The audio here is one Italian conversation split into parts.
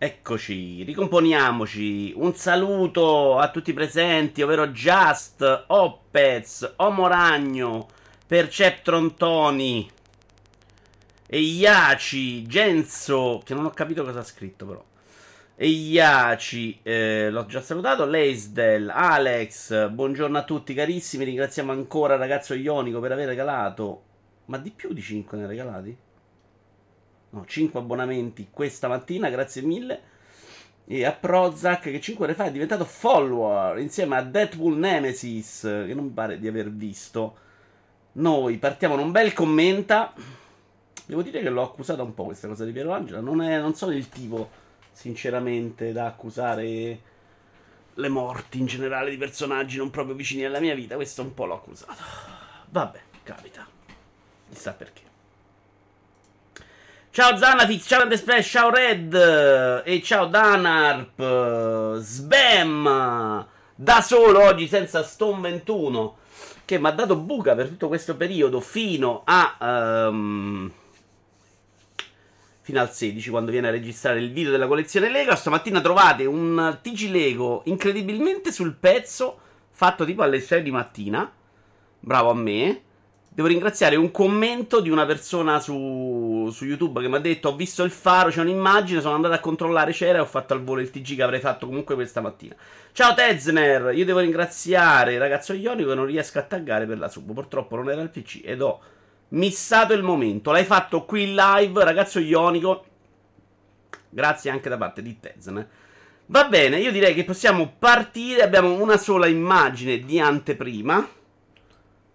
Eccoci, ricomponiamoci. Un saluto a tutti i presenti, ovvero Just, Opez, Omoragno, Perceptron Tony, Eiaci, Genzo, che non ho capito cosa ha scritto però. Eiaci, eh, l'ho già salutato, Leisdel, Alex, buongiorno a tutti carissimi, ringraziamo ancora ragazzo Ionico per aver regalato, ma di più di 5 ne ha regalati? No, 5 abbonamenti questa mattina, grazie mille. E a Prozac che 5 ore fa è diventato follower insieme a Deadpool Nemesis, che non pare di aver visto. Noi partiamo con un bel commenta. Devo dire che l'ho accusata un po' questa cosa di Piero Angela. Non, è, non sono il tipo, sinceramente, da accusare le morti in generale di personaggi non proprio vicini alla mia vita. Questo un po' l'ho accusato. Vabbè, capita. Chissà perché. Ciao Zanafix, ciao Andespress, ciao Red e ciao Danarp, Sbam, da solo oggi senza Stone 21 che mi ha dato buca per tutto questo periodo fino a... Um, fino al 16 quando viene a registrare il video della collezione Lego. Stamattina trovate un TG Lego incredibilmente sul pezzo, fatto tipo alle 6 di mattina. Bravo a me. Devo ringraziare un commento di una persona su, su YouTube che mi ha detto: Ho visto il faro, c'è un'immagine. Sono andato a controllare, c'era. E ho fatto al volo il TG che avrei fatto comunque questa mattina. Ciao Tezner, io devo ringraziare il ragazzo Ionico che non riesco a taggare per la sub. Purtroppo non era il PC ed ho missato il momento. L'hai fatto qui in live, ragazzo Ionico. Grazie anche da parte di Tezner. Va bene, io direi che possiamo partire. Abbiamo una sola immagine di anteprima.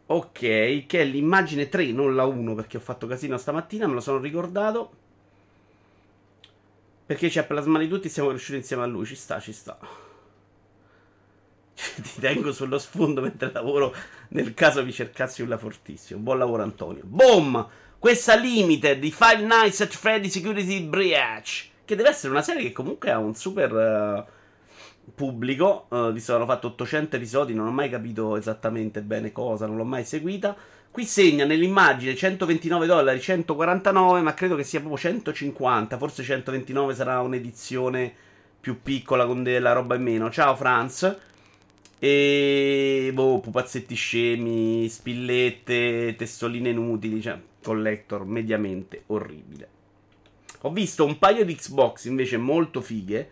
Ok, che è l'immagine 3, non la 1 perché ho fatto casino stamattina, me lo sono ricordato. Perché c'è plasmati tutti siamo cresciuti insieme a lui, ci sta, ci sta. Ti tengo sullo sfondo mentre lavoro nel caso vi cercassi una fortissimo. Buon lavoro Antonio. Boom! Questa limited di Five Nights at Freddy Security Breach. Che deve essere una serie che comunque ha un super... Uh, pubblico. Uh, visto che hanno fatto 800 episodi, non ho mai capito esattamente bene cosa, non l'ho mai seguita. Qui segna nell'immagine 129 dollari, 149, ma credo che sia proprio 150. Forse 129 sarà un'edizione più piccola con della roba in meno. Ciao Franz. E boh, pupazzetti scemi, spillette, testoline inutili, cioè collector mediamente orribile. Ho visto un paio di Xbox invece molto fighe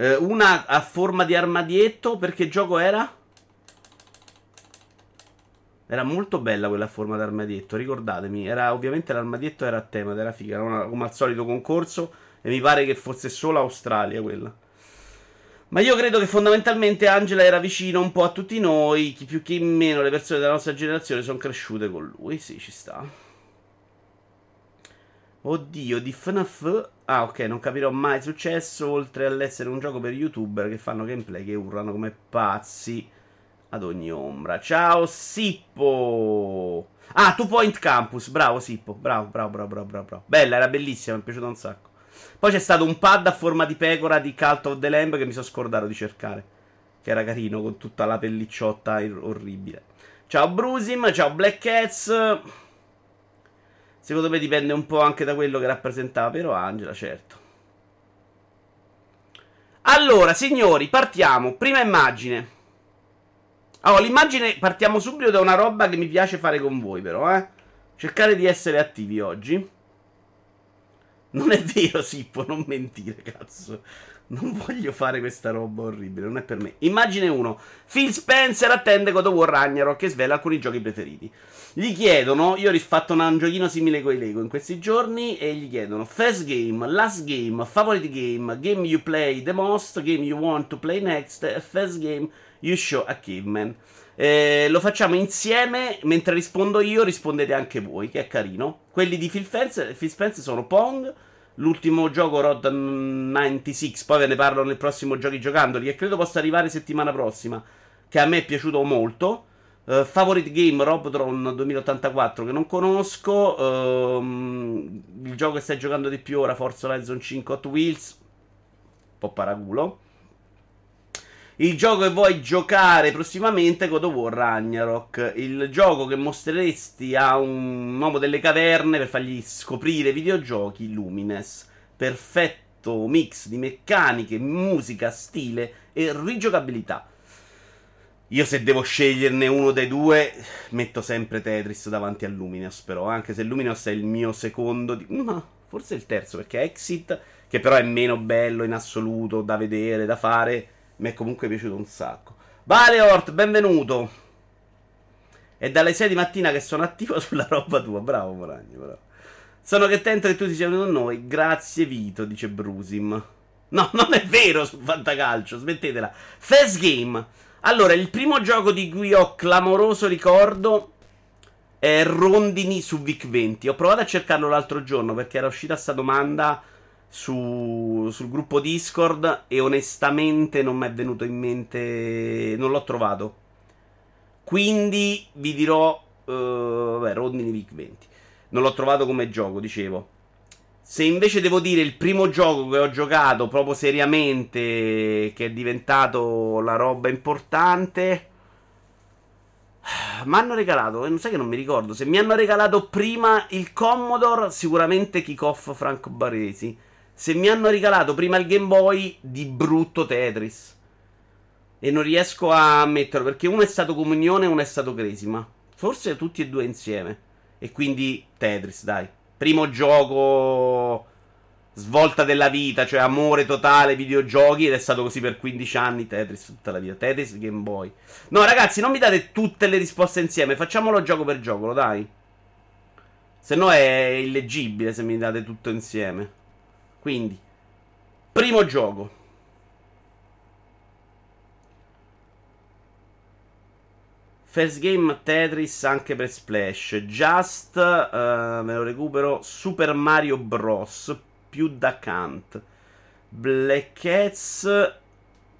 eh, una a forma di armadietto. Perché gioco era? Era molto bella quella forma di armadietto. Ricordatemi. Era, ovviamente l'armadietto era a tema, era figa. Era una, come al solito concorso. E mi pare che fosse solo Australia quella. Ma io credo che fondamentalmente Angela era vicino un po' a tutti noi. Chi più chi meno, le persone della nostra generazione sono cresciute con lui. Sì, ci sta. Oddio, di FNAF. Ah, ok, non capirò mai successo. Oltre all'essere un gioco per youtuber che fanno gameplay che urlano come pazzi ad ogni ombra. Ciao, Sippo. Ah, Two Point Campus. Bravo, Sippo. Bravo, bravo, bravo, bravo, bravo. Bella, era bellissima, mi è piaciuta un sacco. Poi c'è stato un pad a forma di pecora di Cult of the Lamb che mi sono scordato di cercare. Che era carino, con tutta la pellicciotta orribile. Ciao, Brusim. Ciao, Black Cats. Secondo me dipende un po' anche da quello che rappresentava Piero Angela, certo. Allora, signori, partiamo. Prima immagine. Allora, l'immagine partiamo subito da una roba che mi piace fare con voi, però, eh. Cercare di essere attivi oggi. Non è vero, Sippo, non mentire, cazzo. Non voglio fare questa roba orribile, non è per me. Immagine 1. Phil Spencer attende God of War Ragnarok che svela alcuni giochi preferiti. Gli chiedono, io ho rifatto un giochino simile con i Lego in questi giorni e gli chiedono First game, last game, favorite game, game you play the most, game you want to play next, first game you show a caveman. Eh, lo facciamo insieme, mentre rispondo io rispondete anche voi, che è carino. Quelli di Phil Spencer, Phil Spencer sono Pong, l'ultimo gioco Rod 96, poi ve ne parlo nel prossimo giochi giocandoli, che credo possa arrivare settimana prossima, che a me è piaciuto molto. Uh, favorite game Robotron 2084 che non conosco. Uh, il gioco che stai giocando di più ora, Forza Horizon 5 Hot Wheels. Un po' paraculo. Il gioco che vuoi giocare prossimamente è God of War Ragnarok. Il gioco che mostreresti a un uomo delle caverne per fargli scoprire videogiochi Lumines. Perfetto mix di meccaniche, musica, stile e rigiocabilità. Io se devo sceglierne uno dei due, metto sempre Tetris davanti a Luminous, però, anche se Luminous è il mio secondo... Di... No, forse il terzo, perché Exit, che però è meno bello in assoluto, da vedere, da fare, mi è comunque piaciuto un sacco. Vale Hort, benvenuto! È dalle 6 di mattina che sono attivo sulla roba tua, bravo Moragno, bravo. Sono contento che tu ti sia venuto con noi, grazie Vito, dice Brusim. No, non è vero su Fantacalcio, smettetela. Fast Game. Allora, il primo gioco di cui ho clamoroso ricordo è Rondini su Vic 20. Ho provato a cercarlo l'altro giorno perché era uscita questa domanda su, sul gruppo Discord e onestamente non mi è venuto in mente, non l'ho trovato. Quindi vi dirò, uh, vabbè, Rondini Vic 20. Non l'ho trovato come gioco, dicevo. Se invece devo dire il primo gioco che ho giocato proprio seriamente, che è diventato la roba importante, mi hanno regalato, e non sai che non mi ricordo, se mi hanno regalato prima il Commodore, sicuramente Kickoff Franco Baresi. Se mi hanno regalato prima il Game Boy, di brutto Tetris. E non riesco a metterlo perché uno è stato Comunione e uno è stato Cresima. Forse tutti e due insieme. E quindi Tetris, dai. Primo gioco svolta della vita, cioè amore totale, videogiochi, ed è stato così per 15 anni Tetris tutta la vita. Tetris Game Boy. No, ragazzi, non mi date tutte le risposte insieme, facciamolo gioco per gioco, dai. Se no è illeggibile se mi date tutto insieme. Quindi, primo gioco. First game Tetris anche per Splash. Just, uh, me lo recupero. Super Mario Bros. Più da Kant. Black Cats.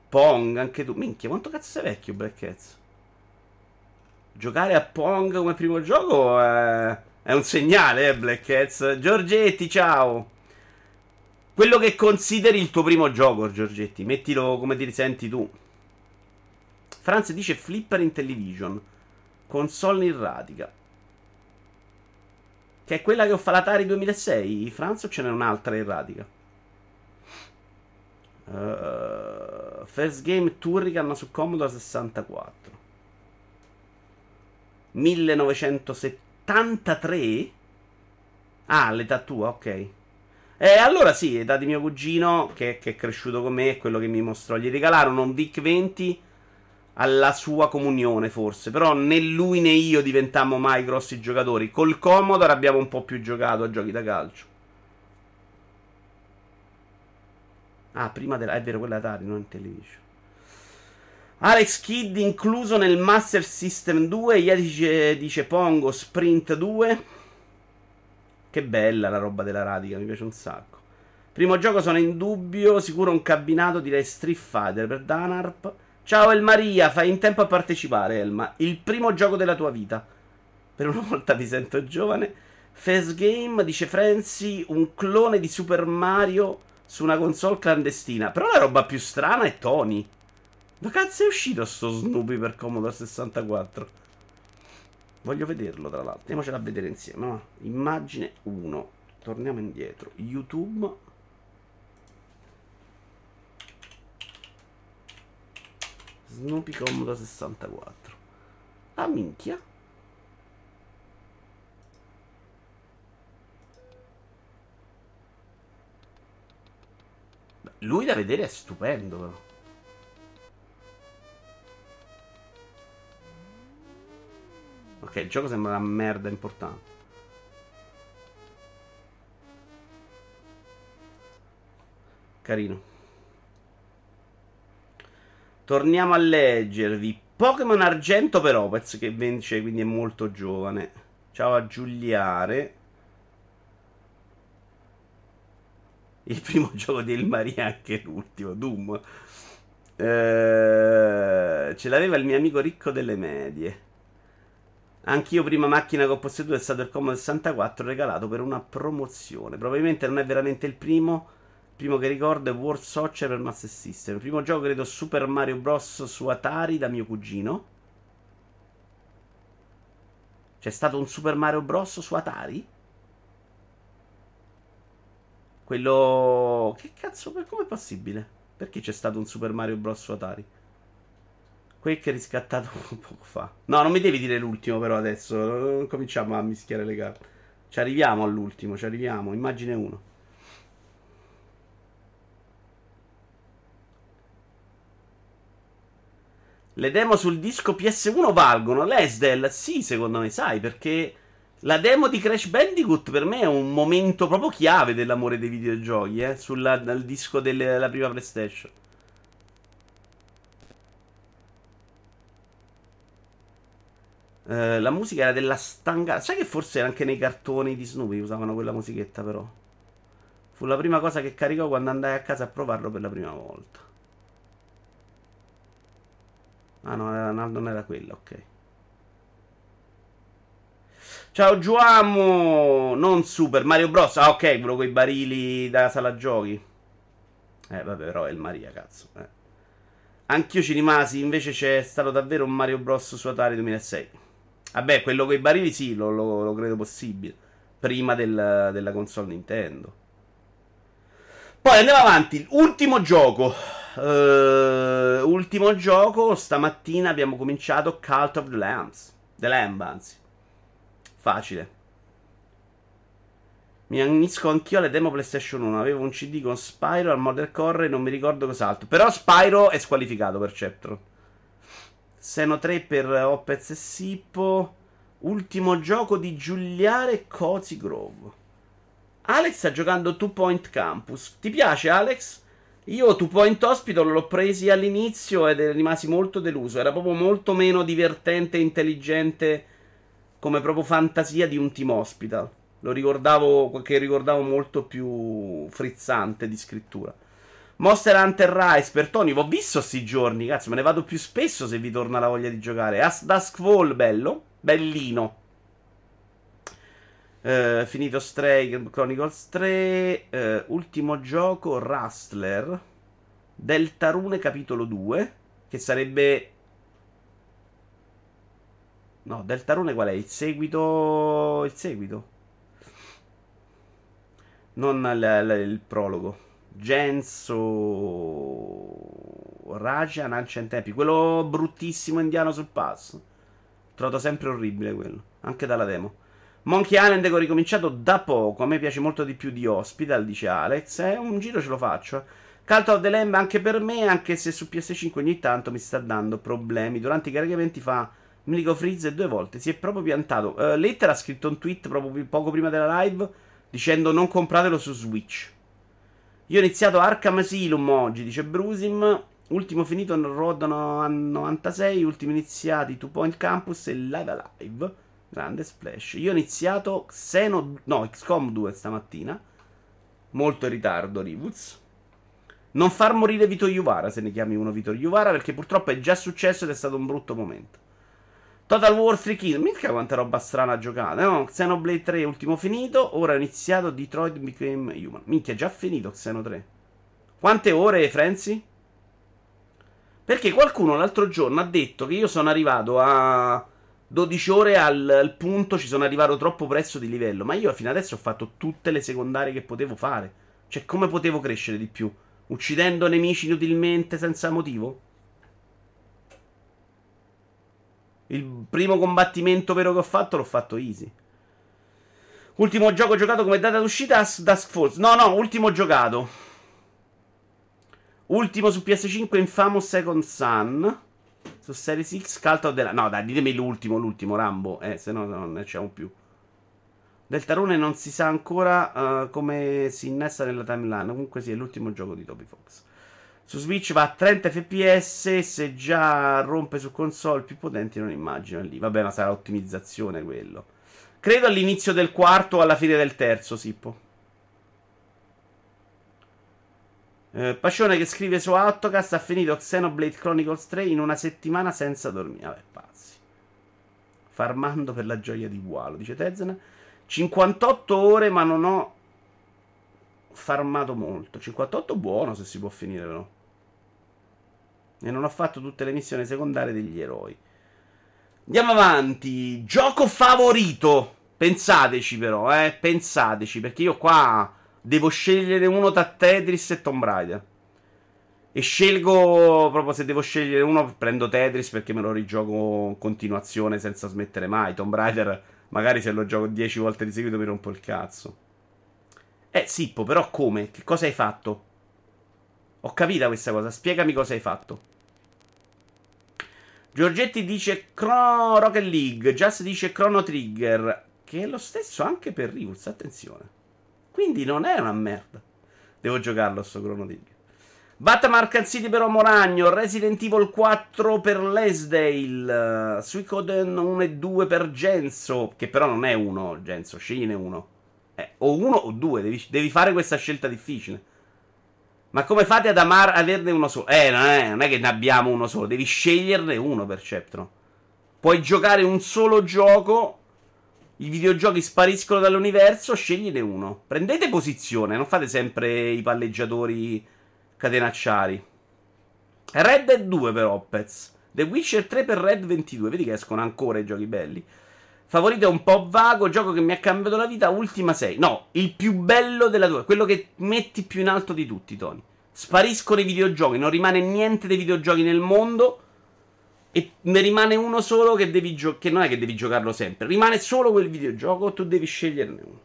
Pong, anche tu. Minchia, quanto cazzo sei vecchio Black Cats? Giocare a Pong come primo gioco è, è un segnale, eh, Black Cats. Giorgetti, ciao. Quello che consideri il tuo primo gioco, Giorgetti. Mettilo come ti risenti tu. Franz dice Flipper in television. Console in radica. Che è quella che ho fatto l'Atari 2006, Franz, o ce n'è un'altra in radica? Uh, first Game Turrican su Commodore 64. 1973? Ah, l'età tua, ok. Eh, allora sì, età di mio cugino, che, che, è cresciuto con me, è quello che mi mostrò. Gli regalarono un VIC 20 alla sua comunione, forse. Però né lui né io diventammo mai grossi giocatori. Col Commodore abbiamo un po' più giocato a giochi da calcio. Ah, prima della. È vero, quella Atari, non television. Alex Kidd incluso nel Master System 2. Ieri dice, dice Pongo Sprint 2. Che bella la roba della radica, mi piace un sacco. Primo gioco sono in dubbio, sicuro un cabinato, direi Street Fighter per Danarp. Ciao El Maria, fai in tempo a partecipare, Elma. Il primo gioco della tua vita. Per una volta mi sento giovane. Face Game, dice Frenzy, un clone di Super Mario su una console clandestina. Però la roba più strana è Tony. Da cazzo è uscito sto Snoopy per Commodore 64? Voglio vederlo, tra l'altro. Andiamocela a vedere insieme. No? Immagine 1. Torniamo indietro. YouTube. Snoopy Comodo 64. Ah, minchia. Lui da vedere è stupendo, però. Ok, il gioco sembra una merda importante. Carino. Torniamo a leggervi. Pokémon Argento per Opez, che invece quindi è molto giovane. Ciao a Giuliare. Il primo gioco di Elmaria, anche l'ultimo, Doom. Eh, ce l'aveva il mio amico ricco delle medie. Anch'io prima macchina che ho posseduto è stato il Commodore 64 regalato per una promozione. Probabilmente non è veramente il primo primo che ricordo è World Soccer per Master System. Il primo gioco credo Super Mario Bros. su Atari da mio cugino. C'è stato un Super Mario Bros. su Atari? Quello... Che cazzo, come è possibile? Perché c'è stato un Super Mario Bros. su Atari? Quake riscattato un poco fa. No, non mi devi dire l'ultimo però adesso. Non cominciamo a mischiare le carte. Ci arriviamo all'ultimo, ci arriviamo. Immagine 1. Le demo sul disco PS1 valgono? L'Esdel? Sì, secondo me, sai, perché la demo di Crash Bandicoot per me è un momento proprio chiave dell'amore dei videogiochi, eh, sul disco della prima PlayStation. Uh, la musica era della stanga. Sai che forse anche nei cartoni di Snoopy usavano quella musichetta, però. Fu la prima cosa che caricò quando andai a casa a provarlo per la prima volta. Ah no, non era quella, ok. Ciao Giuamo, non Super Mario Bros. Ah, ok, quello con i barili da sala giochi. Eh, vabbè, però è il Maria, cazzo. Eh. Anch'io ci rimasi, invece c'è stato davvero un Mario Bros. su Atari 2006. Vabbè, quello con i barili sì, lo, lo, lo credo possibile. Prima del, della console Nintendo. Poi andiamo avanti. Ultimo gioco. Uh, ultimo gioco, stamattina abbiamo cominciato Cult of the Lambs. The Lamb, anzi. Facile. Mi unisco anch'io alle demo PlayStation 1. Avevo un CD con Spyro al Model Core e non mi ricordo cos'altro. Però Spyro è squalificato per Sceptron. Seno 3 per Opez e Sippo. Ultimo gioco di Giuliare e Cozy Grove. Alex sta giocando Two Point Campus. Ti piace, Alex? Io Two Point Hospital l'ho presi all'inizio ed rimasi molto deluso. Era proprio molto meno divertente e intelligente come proprio fantasia di un team hospital. Lo ricordavo, che ricordavo molto più frizzante di scrittura. Monster Hunter Rise per Tony, l'ho visto sti giorni, cazzo, me ne vado più spesso se vi torna la voglia di giocare. As Duskfall, bello, bellino. Uh, finito Stray Chronicles 3. Uh, eh, ultimo gioco Rustler. Deltarune capitolo 2. Che sarebbe. No, Deltarune qual è? Il seguito. Il seguito. Non l- l- il prologo. Genso. Rajan Ancient Epic. Quello bruttissimo indiano sul passo. Trovato sempre orribile quello. Anche dalla demo. Monkey Island che ho ricominciato da poco. A me piace molto di più di Hospital, dice Alex. Eh, un giro ce lo faccio. Cult of the Lamb anche per me, anche se su PS5 ogni tanto mi sta dando problemi. Durante i caricamenti fa Milico Freeze due volte. Si è proprio piantato. Uh, Letter ha scritto un tweet proprio poco prima della live dicendo non compratelo su Switch. Io ho iniziato Arkham Asylum oggi, dice Brusim. Ultimo finito Road 96. Ultimi iniziati Two Point Campus e Live Alive. Grande splash. Io ho iniziato Xeno. No, XCOM 2 stamattina. Molto in ritardo, Rivuz. Non far morire Vito Iuvara se ne chiami uno Vito Iuvara perché purtroppo è già successo ed è stato un brutto momento. Total War 3 Kill. Mica quanta roba strana giocata. No, Xenoblade 3 ultimo finito. Ora ho iniziato Detroit Became Human. Minchia, è già finito Xeno 3. Quante ore, Frenzy? Perché qualcuno l'altro giorno ha detto che io sono arrivato a 12 ore al, al, punto ci sono arrivato troppo presto di livello. Ma io fino adesso ho fatto tutte le secondarie che potevo fare. Cioè, come potevo crescere di più? Uccidendo nemici inutilmente senza motivo? Il primo combattimento vero che ho fatto l'ho fatto easy. Ultimo gioco giocato come data d'uscita Dusk Falls. No, no, ultimo giocato. Ultimo su PS5 Infamous Second Sun. Su Series X, of the No, dai, ditemi l'ultimo, l'ultimo, Rambo. Eh, se no non ne c'è più. Del Tarone non si sa ancora uh, come si innesta nella timeline. Comunque sì, è l'ultimo gioco di Toby Fox. Su Switch va a 30 fps. Se già rompe su console più potenti, non immagino lì. Vabbè, ma sarà ottimizzazione quello. Credo all'inizio del quarto o alla fine del terzo, Sippo. Eh, Pacione che scrive su Autocast ha finito Xenoblade Chronicles 3 in una settimana senza dormire. Vabbè, pazzi. Farmando per la gioia di Walo, dice Tezena. 58 ore, ma non ho farmato molto. 58 buono se si può finire, però. E non ho fatto tutte le missioni secondarie degli eroi. Andiamo avanti. Gioco favorito. Pensateci, però, eh. Pensateci, perché io qua Devo scegliere uno tra Tetris e Tomb Raider. E scelgo proprio se devo scegliere uno, prendo Tetris perché me lo rigioco in continuazione senza smettere mai. Tomb Raider, magari se lo gioco 10 volte di seguito mi rompo il cazzo. Eh, Sippo, però come? Che cosa hai fatto? Ho capito questa cosa, spiegami cosa hai fatto. Giorgetti dice Chrono Rocket League, Just dice Chrono Trigger, che è lo stesso anche per Rius, attenzione. Quindi non è una merda. Devo giocarlo sto Chrono Trigger. Batman City per Omoragno, Resident Evil 4 per Lesdale, uh, Suicoden 1 e 2 per Genso, che però non è uno, Genso, scegliene uno. Eh, o uno o due, devi, devi, fare questa scelta difficile. Ma come fate ad amare averne uno solo? Eh, non è, non è che ne abbiamo uno solo, devi sceglierne uno per Ceptron. Puoi giocare un solo gioco, i videogiochi spariscono dall'universo, scegliene uno. Prendete posizione, non fate sempre i palleggiatori catenacciari. Red Dead 2 per Opez. The Witcher 3 per Red 22. Vedi che escono ancora i giochi belli. Favorito è un po' vago, gioco che mi ha cambiato la vita, ultima 6. No, il più bello della tua, quello che metti più in alto di tutti, Tony. Spariscono i videogiochi, non rimane niente dei videogiochi nel mondo e ne rimane uno solo che devi giocare, che non è che devi giocarlo sempre, rimane solo quel videogioco, tu devi sceglierne uno.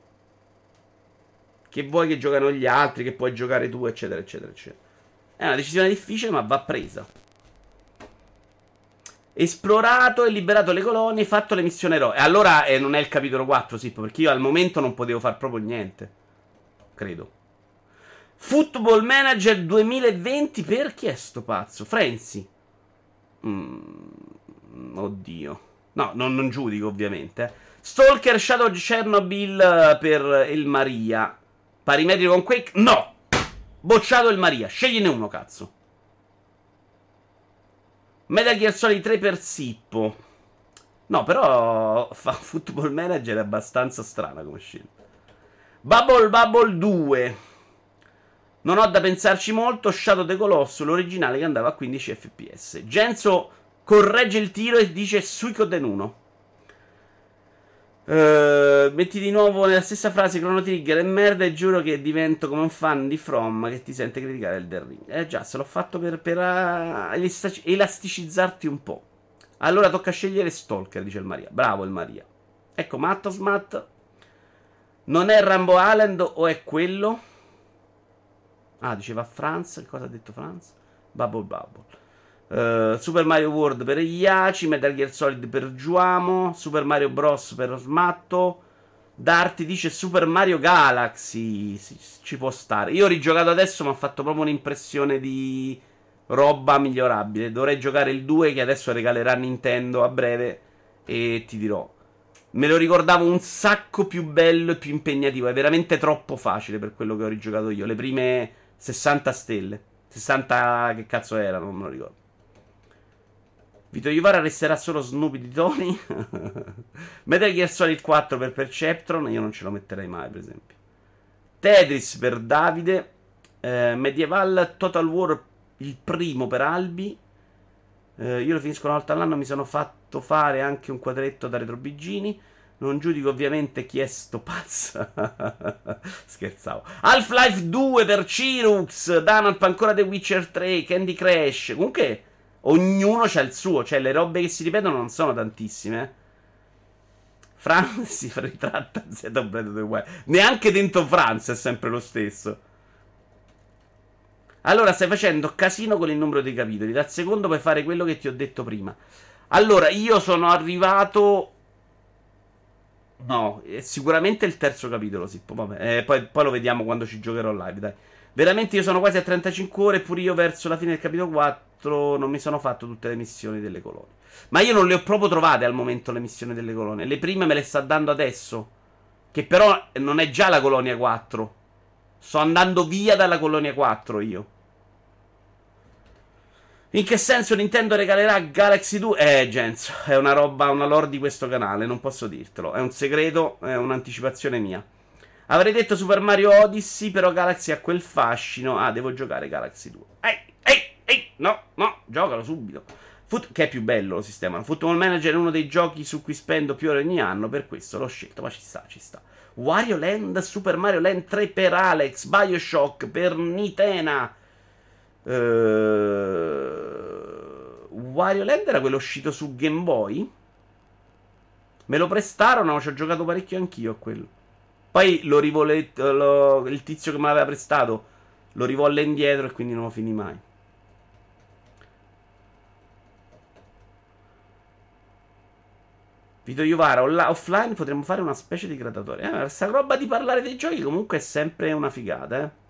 Che vuoi che giocano gli altri, che puoi giocare tu, eccetera, eccetera, eccetera. È una decisione difficile, ma va presa. Esplorato e liberato le colonie, fatto le missioni eroe. Allora eh, non è il capitolo 4, sì, perché io al momento non potevo fare proprio niente. Credo. Football Manager 2020 per chi è sto pazzo? Frenzy. Mm, oddio. No, non, non giudico ovviamente. Stalker Shadow Chernobyl per il Maria. Parimetri con Quake? No! Bocciato il Maria, scegliene uno, cazzo. Metal Gear Solid 3 per Sippo. No, però fa Football Manager è abbastanza strana come scelta. Bubble Bubble 2. Non ho da pensarci molto. Shadow the Colosso, l'originale che andava a 15 fps. Genso corregge il tiro e dice Suicoden 1. Uh, metti di nuovo nella stessa frase Chrono Trigger e merda e giuro che divento come un fan di From che ti sente criticare il Ring. Eh già, se l'ho fatto per, per uh, elasticizzarti un po'. Allora tocca scegliere Stalker, dice il Maria. Bravo il Maria. Ecco, Mattos Matt. Non è Rambo Island o è quello? Ah, diceva Franz. Cosa ha detto Franz? Bubble Bubble. Uh, Super Mario World per Iaci, Metal Gear Solid per Giuamo, Super Mario Bros. per Smatto. Darti dice Super Mario Galaxy. Sì, ci può stare. Io ho rigiocato adesso, mi ha fatto proprio un'impressione di roba migliorabile. Dovrei giocare il 2 che adesso regalerà Nintendo a breve. E ti dirò. Me lo ricordavo un sacco più bello e più impegnativo. È veramente troppo facile per quello che ho rigiocato io. Le prime 60 stelle. 60 che cazzo erano, non me lo ricordo. Vito Iovara resterà solo Snoopy di Tony. Metal Gear Solid 4 per Perceptron. Io non ce lo metterei mai, per esempio. Tetris per Davide. Eh, Medieval Total War il primo per Albi. Eh, io lo finisco una volta all'anno. Mi sono fatto fare anche un quadretto da Retro Bigini. Non giudico ovviamente chi è sto pazzo. Scherzavo. Half-Life 2 per Cirux. Danalp ancora The Witcher 3. Candy Crash. Comunque ognuno c'ha il suo, cioè le robe che si ripetono non sono tantissime. Franz si ritratta Zelda Breath of the Wild. Neanche dentro Franz è sempre lo stesso. Allora stai facendo casino con il numero dei capitoli. Dal secondo puoi fare quello che ti ho detto prima. Allora, io sono arrivato. No, sicuramente il terzo capitolo. Sì, vabbè. Eh, poi, poi lo vediamo quando ci giocherò live. Dai. Veramente io sono quasi a 35 ore. Pure io verso la fine del capitolo 4 non mi sono fatto tutte le missioni delle colonie. Ma io non le ho proprio trovate al momento le missioni delle colonie. Le prime me le sta dando adesso. Che però non è già la colonia 4. Sto andando via dalla colonia 4 io. In che senso Nintendo regalerà Galaxy 2? Eh, Genzo, è una roba, una lore di questo canale, non posso dirtelo. È un segreto, è un'anticipazione mia. Avrei detto Super Mario Odyssey, però Galaxy ha quel fascino. Ah, devo giocare Galaxy 2. Ehi, ehi, ehi, no, no, giocalo subito. Foot- che è più bello lo sistema. Football Manager è uno dei giochi su cui spendo più ore ogni anno, per questo l'ho scelto, ma ci sta, ci sta. Wario Land, Super Mario Land 3 per Alex, Bioshock per Nitena. Uh, Wario Land era quello uscito su Game Boy? Me lo prestarono, ci ho giocato parecchio anch'io a quello. Poi lo rivole, lo, il tizio che me l'aveva prestato lo rivolle indietro e quindi non lo finì mai. Vito Iuvara, offline potremmo fare una specie di gradatore. Eh, questa roba di parlare dei giochi comunque è sempre una figata, eh.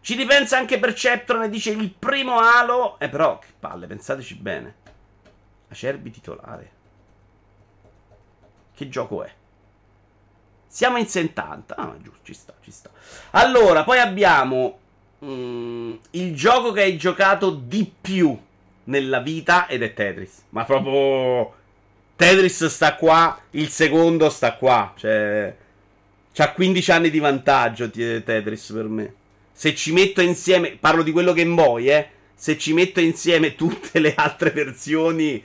Ci ripensa anche Perceptron e dice il primo Halo. Eh però, che palle, pensateci bene. Acerbi titolare. Che gioco è? Siamo in 70. Ah, giusto, ci sta, ci sta. Allora, poi abbiamo mm, il gioco che hai giocato di più nella vita ed è Tetris. Ma proprio Tetris sta qua, il secondo sta qua. Cioè, c'ha 15 anni di vantaggio Tetris per me. Se ci metto insieme, parlo di quello che vuoi, eh. Se ci metto insieme tutte le altre versioni,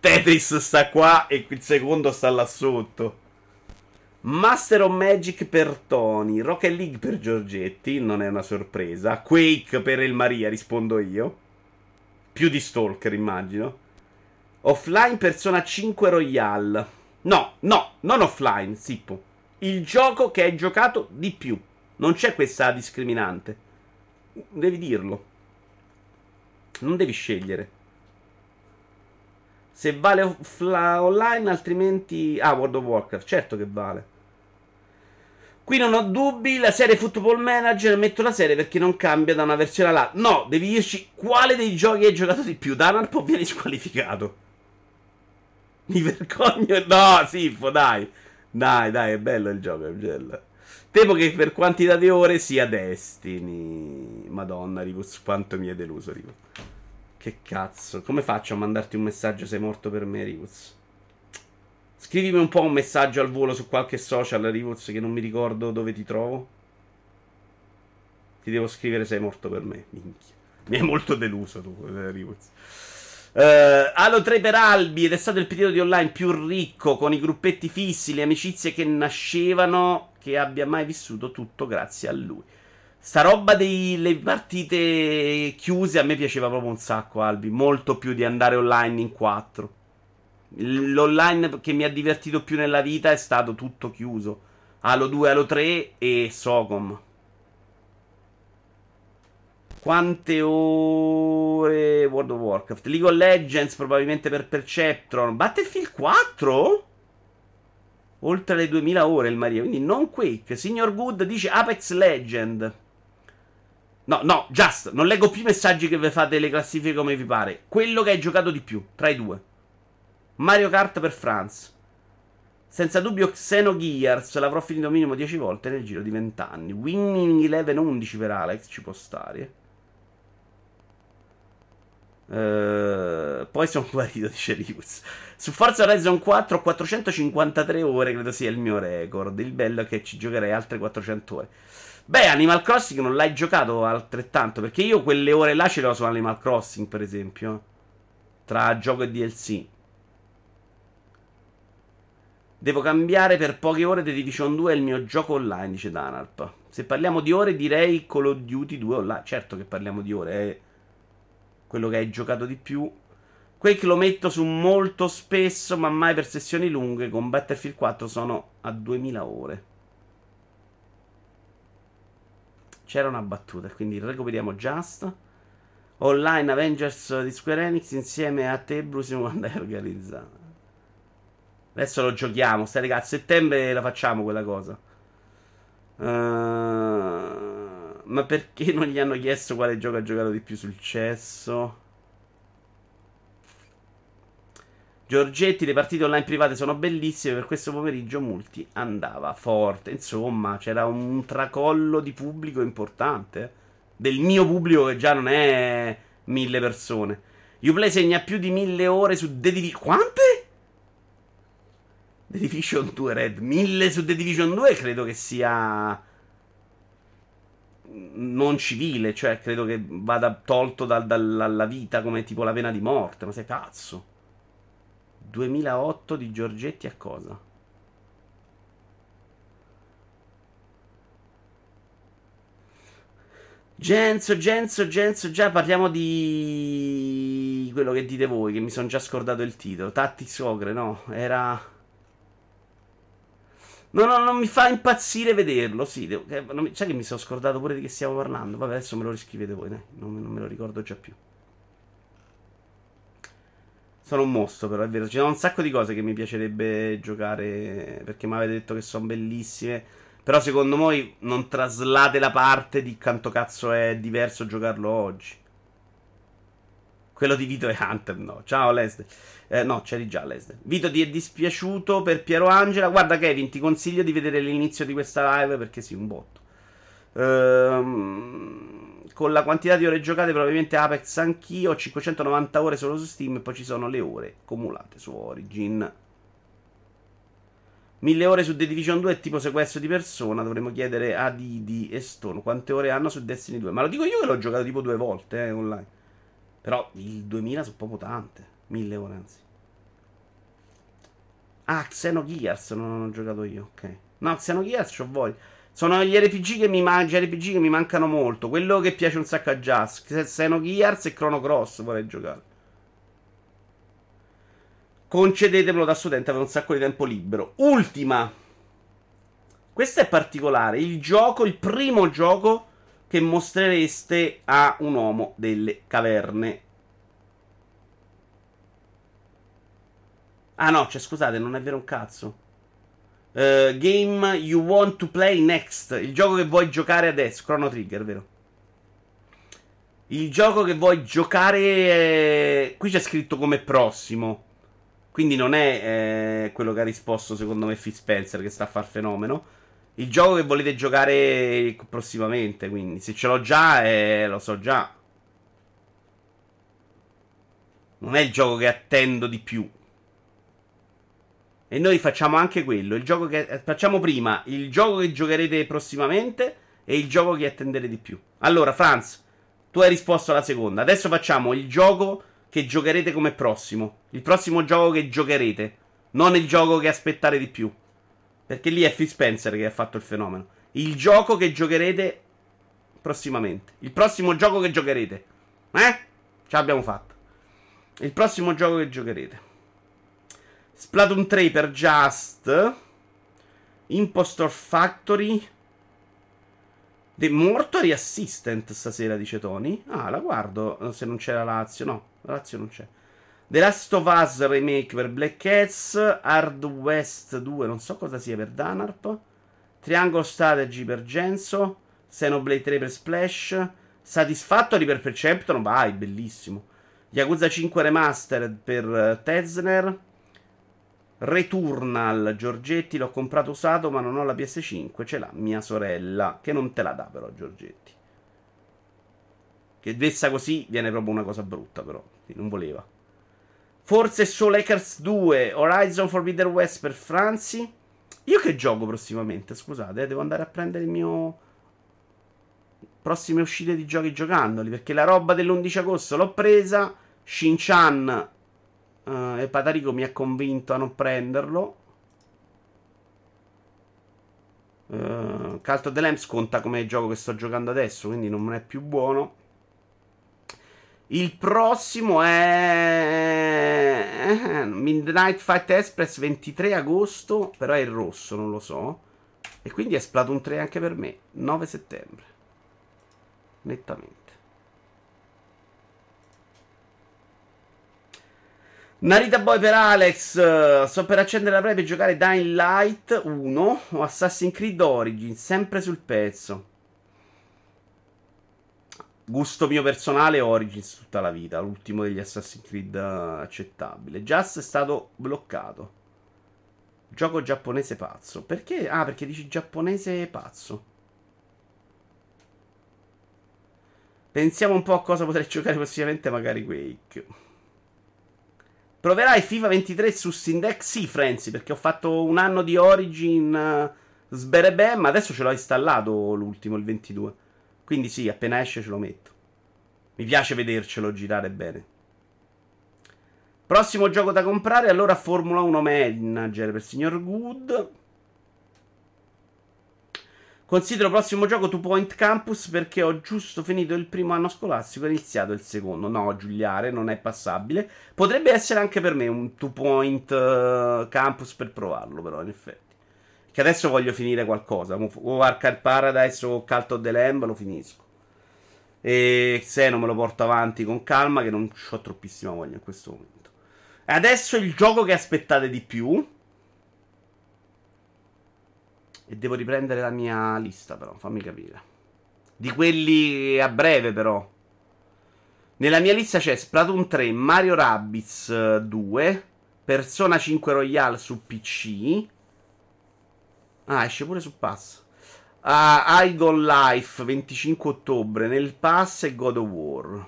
Tetris sta qua e il secondo sta là sotto. Master of Magic per Tony, Rocket League per Giorgetti, non è una sorpresa. Quake per El Maria, rispondo io. Più di Stalker, immagino. Offline Persona 5 Royale. No, no, non offline, Sippo. Il gioco che hai giocato di più. Non c'è questa discriminante. Devi dirlo. Non devi scegliere. Se vale offline, online, altrimenti. Ah, World of Warcraft. Certo che vale. Qui non ho dubbi. La serie Football Manager. Metto la serie perché non cambia da una versione all'altra. No, devi dirci quale dei giochi hai giocato di più. Danarpo viene squalificato. Mi vergogno. No, Siffo, dai. Dai, dai, è bello il gioco, è bello. Temo che per quantità di ore sia Destiny. Madonna, Rivus, quanto mi è deluso, Rivus. Che cazzo. Come faccio a mandarti un messaggio sei morto per me, Rivus? Scrivimi un po' un messaggio al volo su qualche social, Rivuz, che non mi ricordo dove ti trovo. Ti devo scrivere sei morto per me. Minchia. Mi hai molto deluso tu, eh, Rivuz. Uh, Halo 3 per Albi ed è stato il periodo di online più ricco con i gruppetti fissi, le amicizie che nascevano che abbia mai vissuto tutto grazie a lui. Sta roba delle partite chiuse a me piaceva proprio un sacco, Albi, molto più di andare online in 4. L'online che mi ha divertito più nella vita è stato tutto chiuso. Halo 2, Halo 3 e Socom. Quante ore World of Warcraft? League of Legends probabilmente per Perceptron. Battlefield 4? Oltre le 2000 ore il Maria, quindi non Quake. Signor Good dice Apex Legend. No, no, just, non leggo più i messaggi che vi fate le classifiche come vi pare. Quello che hai giocato di più, tra i due. Mario Kart per France. Senza dubbio Xenogears l'avrò finito minimo 10 volte nel giro di 20 anni. Winning Eleven 11 per Alex, ci può stare. Uh, poi sono guarito, dice Rius. Su Forza Horizon 4 ho 453 ore, credo sia il mio record. Il bello è che ci giocherei altre 400 ore. Beh, Animal Crossing non l'hai giocato altrettanto, perché io quelle ore là ce le ho su Animal Crossing, per esempio. Tra gioco e DLC. Devo cambiare per poche ore The Division 2 è il mio gioco online, dice Danarp. Se parliamo di ore direi Call of Duty 2 online. Certo che parliamo di ore, eh quello che hai giocato di più. Quake lo metto su molto spesso, ma mai per sessioni lunghe. Con Battlefield 4 sono a 2000 ore. C'era una battuta, quindi recuperiamo Just. Online Avengers di Square Enix insieme a te, Bruce, quando hai organizzato. Adesso lo giochiamo. Stai ragazzi, a settembre la facciamo quella cosa. Uh... Ma perché non gli hanno chiesto quale gioco ha giocato di più sul cesso? Giorgetti, le partite online private sono bellissime. Per questo pomeriggio multi andava forte. Insomma, c'era un tracollo di pubblico importante. Del mio pubblico che già non è mille persone. Uplay segna più di mille ore su The Division. Quante? The Division 2 Red. Mille su The Division 2 credo che sia non civile, cioè credo che vada tolto dal, dal, dalla vita come tipo la pena di morte, ma sei pazzo. 2008 di Giorgetti a cosa? Genzo, Genzo, Genzo, già parliamo di quello che dite voi, che mi sono già scordato il titolo. Tactics Ogre, no? Era... No, no, non mi fa impazzire vederlo, sì, devo... eh, mi... sai che mi sono scordato pure di che stiamo parlando? Vabbè, adesso me lo riscrivete voi, dai, non, non me lo ricordo già più. Sono un mostro, però è vero. Ci sono un sacco di cose che mi piacerebbe giocare. Perché mi avete detto che sono bellissime. Però secondo voi non traslate la parte di quanto cazzo è diverso giocarlo oggi. Quello di Vito e Hunter, no. Ciao Leslie. Eh, no, c'eri già Leslie. Vito ti è dispiaciuto per Piero Angela. Guarda Kevin, ti consiglio di vedere l'inizio di questa live perché sì, un botto. Ehm, con la quantità di ore giocate probabilmente Apex anch'io. Ho 590 ore solo su Steam e poi ci sono le ore cumulate su Origin. 1000 ore su The Division 2 è tipo sequestro di persona. Dovremmo chiedere a Didi e Stone quante ore hanno su Destiny 2. Ma lo dico io che l'ho giocato tipo due volte eh, online. Però il 2000 sono proprio tante. 1000 ore anzi. Ah, Xenogears non ho giocato io. Ok. No, Xenogears c'ho voglia. Sono gli RPG che mi, man- RPG che mi mancano molto. Quello che piace un sacco a Just. Xenogears e Chrono Cross vorrei giocare. Concedetemelo da studente, avevo un sacco di tempo libero. Ultima. Questo è particolare. Il gioco, il primo gioco che mostrereste a un uomo delle caverne. Ah no, cioè scusate, non è vero un cazzo. Uh, game you want to play next. Il gioco che vuoi giocare adesso. Chrono Trigger, vero? Il gioco che vuoi giocare. Eh... Qui c'è scritto come prossimo. Quindi non è eh, quello che ha risposto secondo me Phil Spencer che sta a far fenomeno. Il gioco che volete giocare prossimamente, quindi se ce l'ho già, eh, lo so già. Non è il gioco che attendo di più. E noi facciamo anche quello. Il gioco che facciamo prima, il gioco che giocherete prossimamente e il gioco che attendete di più. Allora, Franz, tu hai risposto alla seconda. Adesso facciamo il gioco che giocherete come prossimo. Il prossimo gioco che giocherete. Non il gioco che aspettate di più. Perché lì è Phil Spencer che ha fatto il fenomeno. Il gioco che giocherete prossimamente. Il prossimo gioco che giocherete. Eh? Ce l'abbiamo fatta. Il prossimo gioco che giocherete. Splatoon 3 per Just. Impostor Factory. The Mortuary Assistant stasera, dice Tony. Ah, la guardo se non c'era Lazio. No, Lazio non c'è. The Last of Us Remake per Black Cats. Hard West 2, non so cosa sia per Danarp. Triangle Strategy per Genso. Xenoblade 3 per Splash. Satisfactory per Perceptron. Vai, bellissimo. Yakuza 5 Remastered per uh, Tezner. Returnal Giorgetti l'ho comprato usato ma non ho la PS5 ce l'ha mia sorella che non te la dà però Giorgetti che dessa così viene proprio una cosa brutta però non voleva Forse solo Hackers 2 Horizon Forbidden West per Franzi io che gioco prossimamente scusate eh, devo andare a prendere il mio prossime uscite di giochi giocandoli perché la roba dell'11 agosto l'ho presa Shin-Chan uh, e Patarico mi ha convinto a non prenderlo Uh, Cult of the Lambs conta come gioco che sto giocando adesso, quindi non è più buono. Il prossimo è Midnight Fight Express 23 agosto, però è il rosso, non lo so. E quindi è Splatoon 3 anche per me, 9 settembre. Nettamente. Narita Boy per Alex. Sto per accendere la previa e giocare Dying Light 1 o Assassin's Creed Origins, sempre sul pezzo. Gusto mio personale Origins tutta la vita, l'ultimo degli Assassin's Creed accettabile. Just è stato bloccato. Gioco giapponese pazzo. Perché? Ah, perché dici giapponese pazzo. Pensiamo un po' a cosa potrei giocare prossimamente, magari Quake. Proverai FIFA 23 su Sindex? Sì, Frenzy, perché ho fatto un anno di Origin uh, sberebè, ma adesso ce l'ho installato l'ultimo, il 22. Quindi sì, appena esce ce lo metto. Mi piace vedercelo girare bene. Prossimo gioco da comprare, allora Formula 1 Manager per signor Good. Considero prossimo gioco Two Point Campus perché ho giusto finito il primo anno scolastico e iniziato il secondo. No, Giuliare, non è passabile. Potrebbe essere anche per me un Two Point uh, Campus per provarlo, però, in effetti. Che adesso voglio finire qualcosa. O Arcade Paradise o Cult of the Lamb lo finisco. E se non me lo porto avanti con calma, che non ho troppissima voglia in questo momento. E adesso il gioco che aspettate di più e devo riprendere la mia lista, però, fammi capire. Di quelli a breve, però. Nella mia lista c'è Splatoon 3, Mario Rabbids 2, eh, Persona 5 Royale su PC. Ah, esce pure su Pass. Uh, Igon Life 25 ottobre nel Pass e God of War.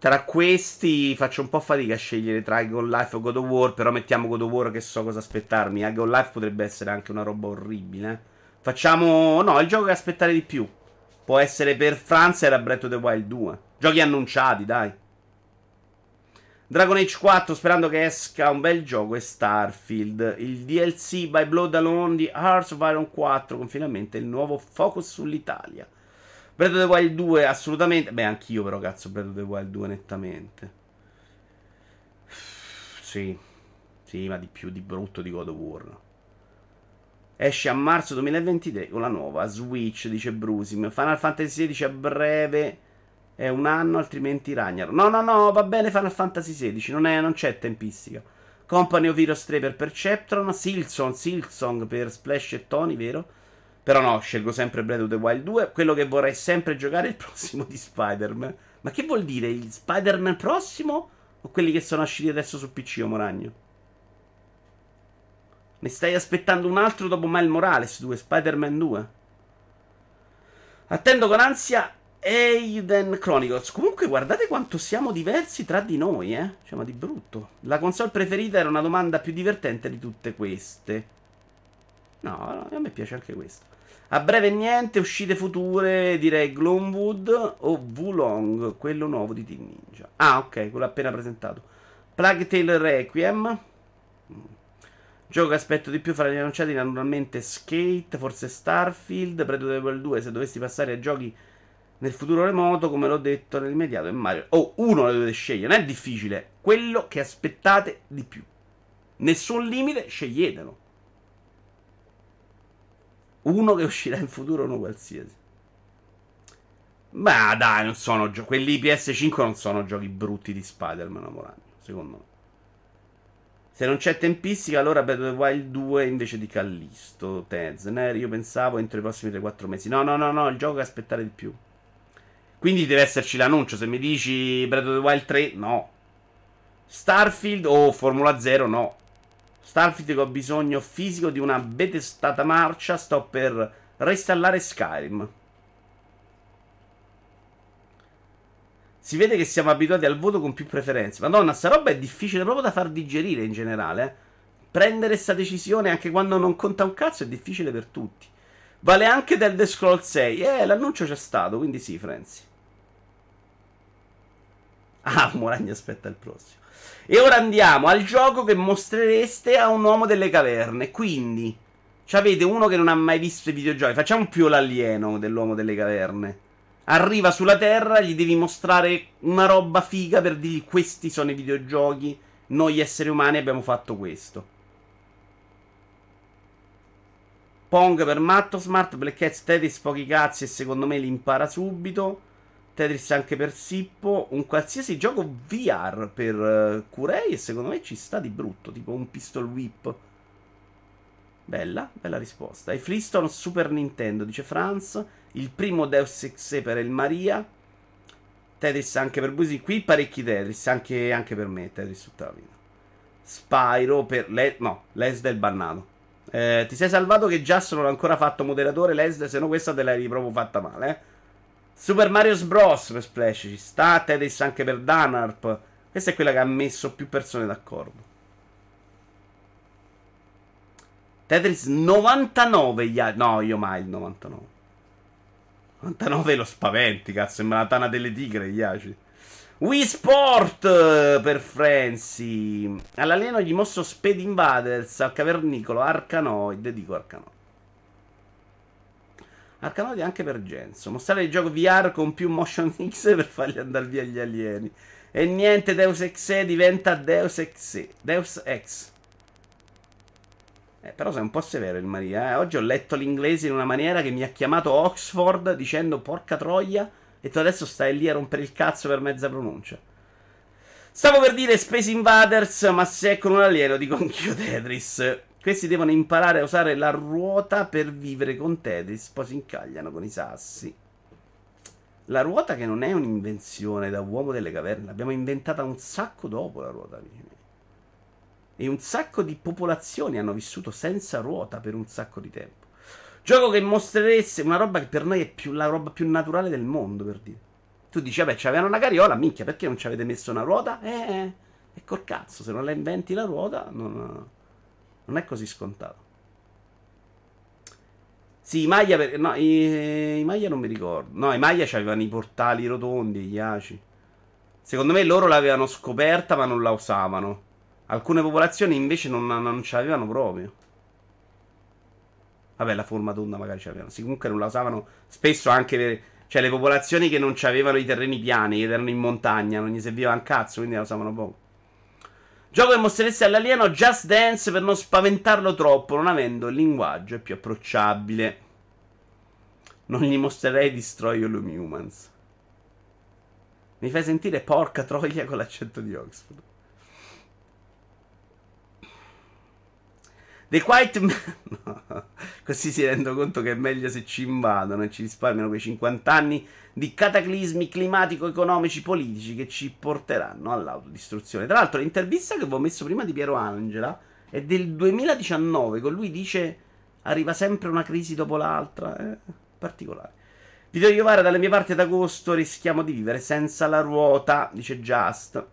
Tra questi faccio un po' fatica a scegliere tra Agon Life o God of War, però mettiamo God of War che so cosa aspettarmi. Agon Life potrebbe essere anche una roba orribile. Eh. Facciamo... No, il gioco che aspettare di più. Può essere per Franza era Breath of the Wild 2. Giochi annunciati, dai. Dragon Age 4, sperando che esca un bel gioco, e Starfield. Il DLC by Blood Alone di Hearts of Iron 4, con finalmente il nuovo focus sull'Italia. Breath of the Wild 2 assolutamente. Beh, anch'io però cazzo Breath of the Wild 2 nettamente. Sì. Sì, ma di più di brutto di God of War. Esce a marzo 2023 con la nuova Switch, dice Brusim. Final Fantasy XVI a breve è un anno, altrimenti Ragnar. No, no, no, va bene Final Fantasy XVI, non, è, non c'è tempistica. Company of Heroes 3 per Perceptron, Silson, Silsong per Splash e Tony, vero? Però no, scelgo sempre Breath of the Wild 2. Quello che vorrei sempre giocare è il prossimo di Spider-Man. Ma che vuol dire? Il Spider-Man prossimo? O quelli che sono usciti adesso su PC, o Moragno? Ne stai aspettando un altro dopo Miles Morales 2, Spider-Man 2? Attendo con ansia Aiden Chronicles. Comunque, guardate quanto siamo diversi tra di noi, eh? Cioè, ma di brutto. La console preferita era una domanda più divertente di tutte queste. No, a me piace anche questa. A breve niente, uscite future direi Gloomwood o Wulong, quello nuovo di Team Ninja. Ah, ok, quello appena presentato. Plague Tale Requiem. Gioco che aspetto di più fra gli annunciati naturalmente Skate, forse Starfield, Predator World 2 se dovessi passare a giochi nel futuro remoto, come l'ho detto nell'immediato, è Mario. Oh, uno lo dovete scegliere, non è difficile. Quello che aspettate di più. Nessun limite, sceglietelo. Uno che uscirà in futuro, uno qualsiasi. Ma dai, non sono giochi. Quelli PS5 non sono giochi brutti di Spider-Man, amoragno, secondo me. Se non c'è tempistica, allora Breath of the Wild 2 invece di Callisto. Tezner, io pensavo entro i prossimi 3-4 mesi. No, no, no, no, il gioco è aspettare di più. Quindi deve esserci l'annuncio. Se mi dici Breath of the Wild 3, no. Starfield o Formula 0, no. Starfield che ho bisogno fisico di una betestata marcia. Sto per reinstallare Skyrim. Si vede che siamo abituati al voto con più preferenze. Madonna, sta roba è difficile proprio da far digerire in generale. Eh? Prendere questa decisione anche quando non conta un cazzo è difficile per tutti. Vale anche del The Scroll 6. Eh, l'annuncio c'è stato, quindi sì, Frenzy. Ah, Moragna aspetta il prossimo. E ora andiamo al gioco che mostrereste a un uomo delle caverne. Quindi, avete uno che non ha mai visto i videogiochi. Facciamo più l'alieno dell'uomo delle caverne. Arriva sulla Terra, gli devi mostrare una roba figa per dirgli questi sono i videogiochi. Noi esseri umani abbiamo fatto questo. Pong per Matto Smart, Black Cats, Tetris, pochi cazzi e secondo me li impara subito. Tetris anche per Sippo, un qualsiasi gioco VR per uh, Kurei e secondo me ci sta di brutto, tipo un pistol whip. Bella, bella risposta. E Freestone Super Nintendo, dice Franz. Il primo Deus Ex per il Maria. Tetris anche per Busi. Qui parecchi Tetris, anche, anche per me Tetris tutta la vita. Spyro per... Le... No, Lesd è il bannato. Eh, ti sei salvato che già non ho ancora fatto moderatore, Lesd, se no questa te l'hai proprio fatta male, eh. Super Mario Bros. per Splash ci sta. Tetris anche per Danarp. Questa è quella che ha messo più persone d'accordo. Tetris 99 gli altri. No, io mai il 99. 99 lo spaventi, cazzo. Sembra la tana delle tigre, gli aci. Wii Sport eh, per Frenzy. All'alieno gli mosso Spade Invaders al cavernicolo Arcanoid. Dico Arcanoid. Arcanoid anche per Genso. Mostrare il gioco VR con più motion X per fargli andare via gli alieni. E niente, Deus Ex diventa Deus Ex. Deus Ex. Eh, però sei un po' severo il Maria. Eh? Oggi ho letto l'inglese in una maniera che mi ha chiamato Oxford dicendo porca troia. E tu adesso stai lì a rompere il cazzo per mezza pronuncia. Stavo per dire Space Invaders, ma se è con un alieno dico anch'io Tetris. Questi devono imparare a usare la ruota per vivere con Tetris, poi si incagliano con i sassi. La ruota che non è un'invenzione da uomo delle caverne, l'abbiamo inventata un sacco dopo la ruota, amici. E un sacco di popolazioni hanno vissuto senza ruota per un sacco di tempo. Gioco che mostreresse una roba che per noi è più, la roba più naturale del mondo, per dire. Tu dici, vabbè, c'avevano una carriola, minchia, perché non ci avete messo una ruota? Eh, e col cazzo, se non la inventi la ruota, non, non è così scontato. Sì, i Maya, per, no, i, i Maya non mi ricordo. No, i Maya avevano i portali rotondi, gli aci. Secondo me loro l'avevano scoperta, ma non la usavano. Alcune popolazioni invece non, non ce l'avevano proprio. Vabbè, la forma tonda magari ce l'avevano. Sì, comunque non la usavano spesso anche per... Cioè, le popolazioni che non avevano i terreni piani, che erano in montagna, non gli serviva un cazzo, quindi la usavano poco. Gioco che mostreresti all'alieno Just Dance per non spaventarlo troppo, non avendo il linguaggio più approcciabile. Non gli mostrerei Destroy All Humans. Mi fai sentire porca troia con l'accento di Oxford. The Quiet Man. Così si rendono conto che è meglio se ci invadono e ci risparmiano quei 50 anni di cataclismi climatico-economici politici che ci porteranno all'autodistruzione. Tra l'altro, l'intervista che avevo messo prima di Piero Angela è del 2019. Con lui dice: Arriva sempre una crisi dopo l'altra. Eh? Particolare. Video Iovara, dalle mie parti ad agosto rischiamo di vivere senza la ruota, dice Just.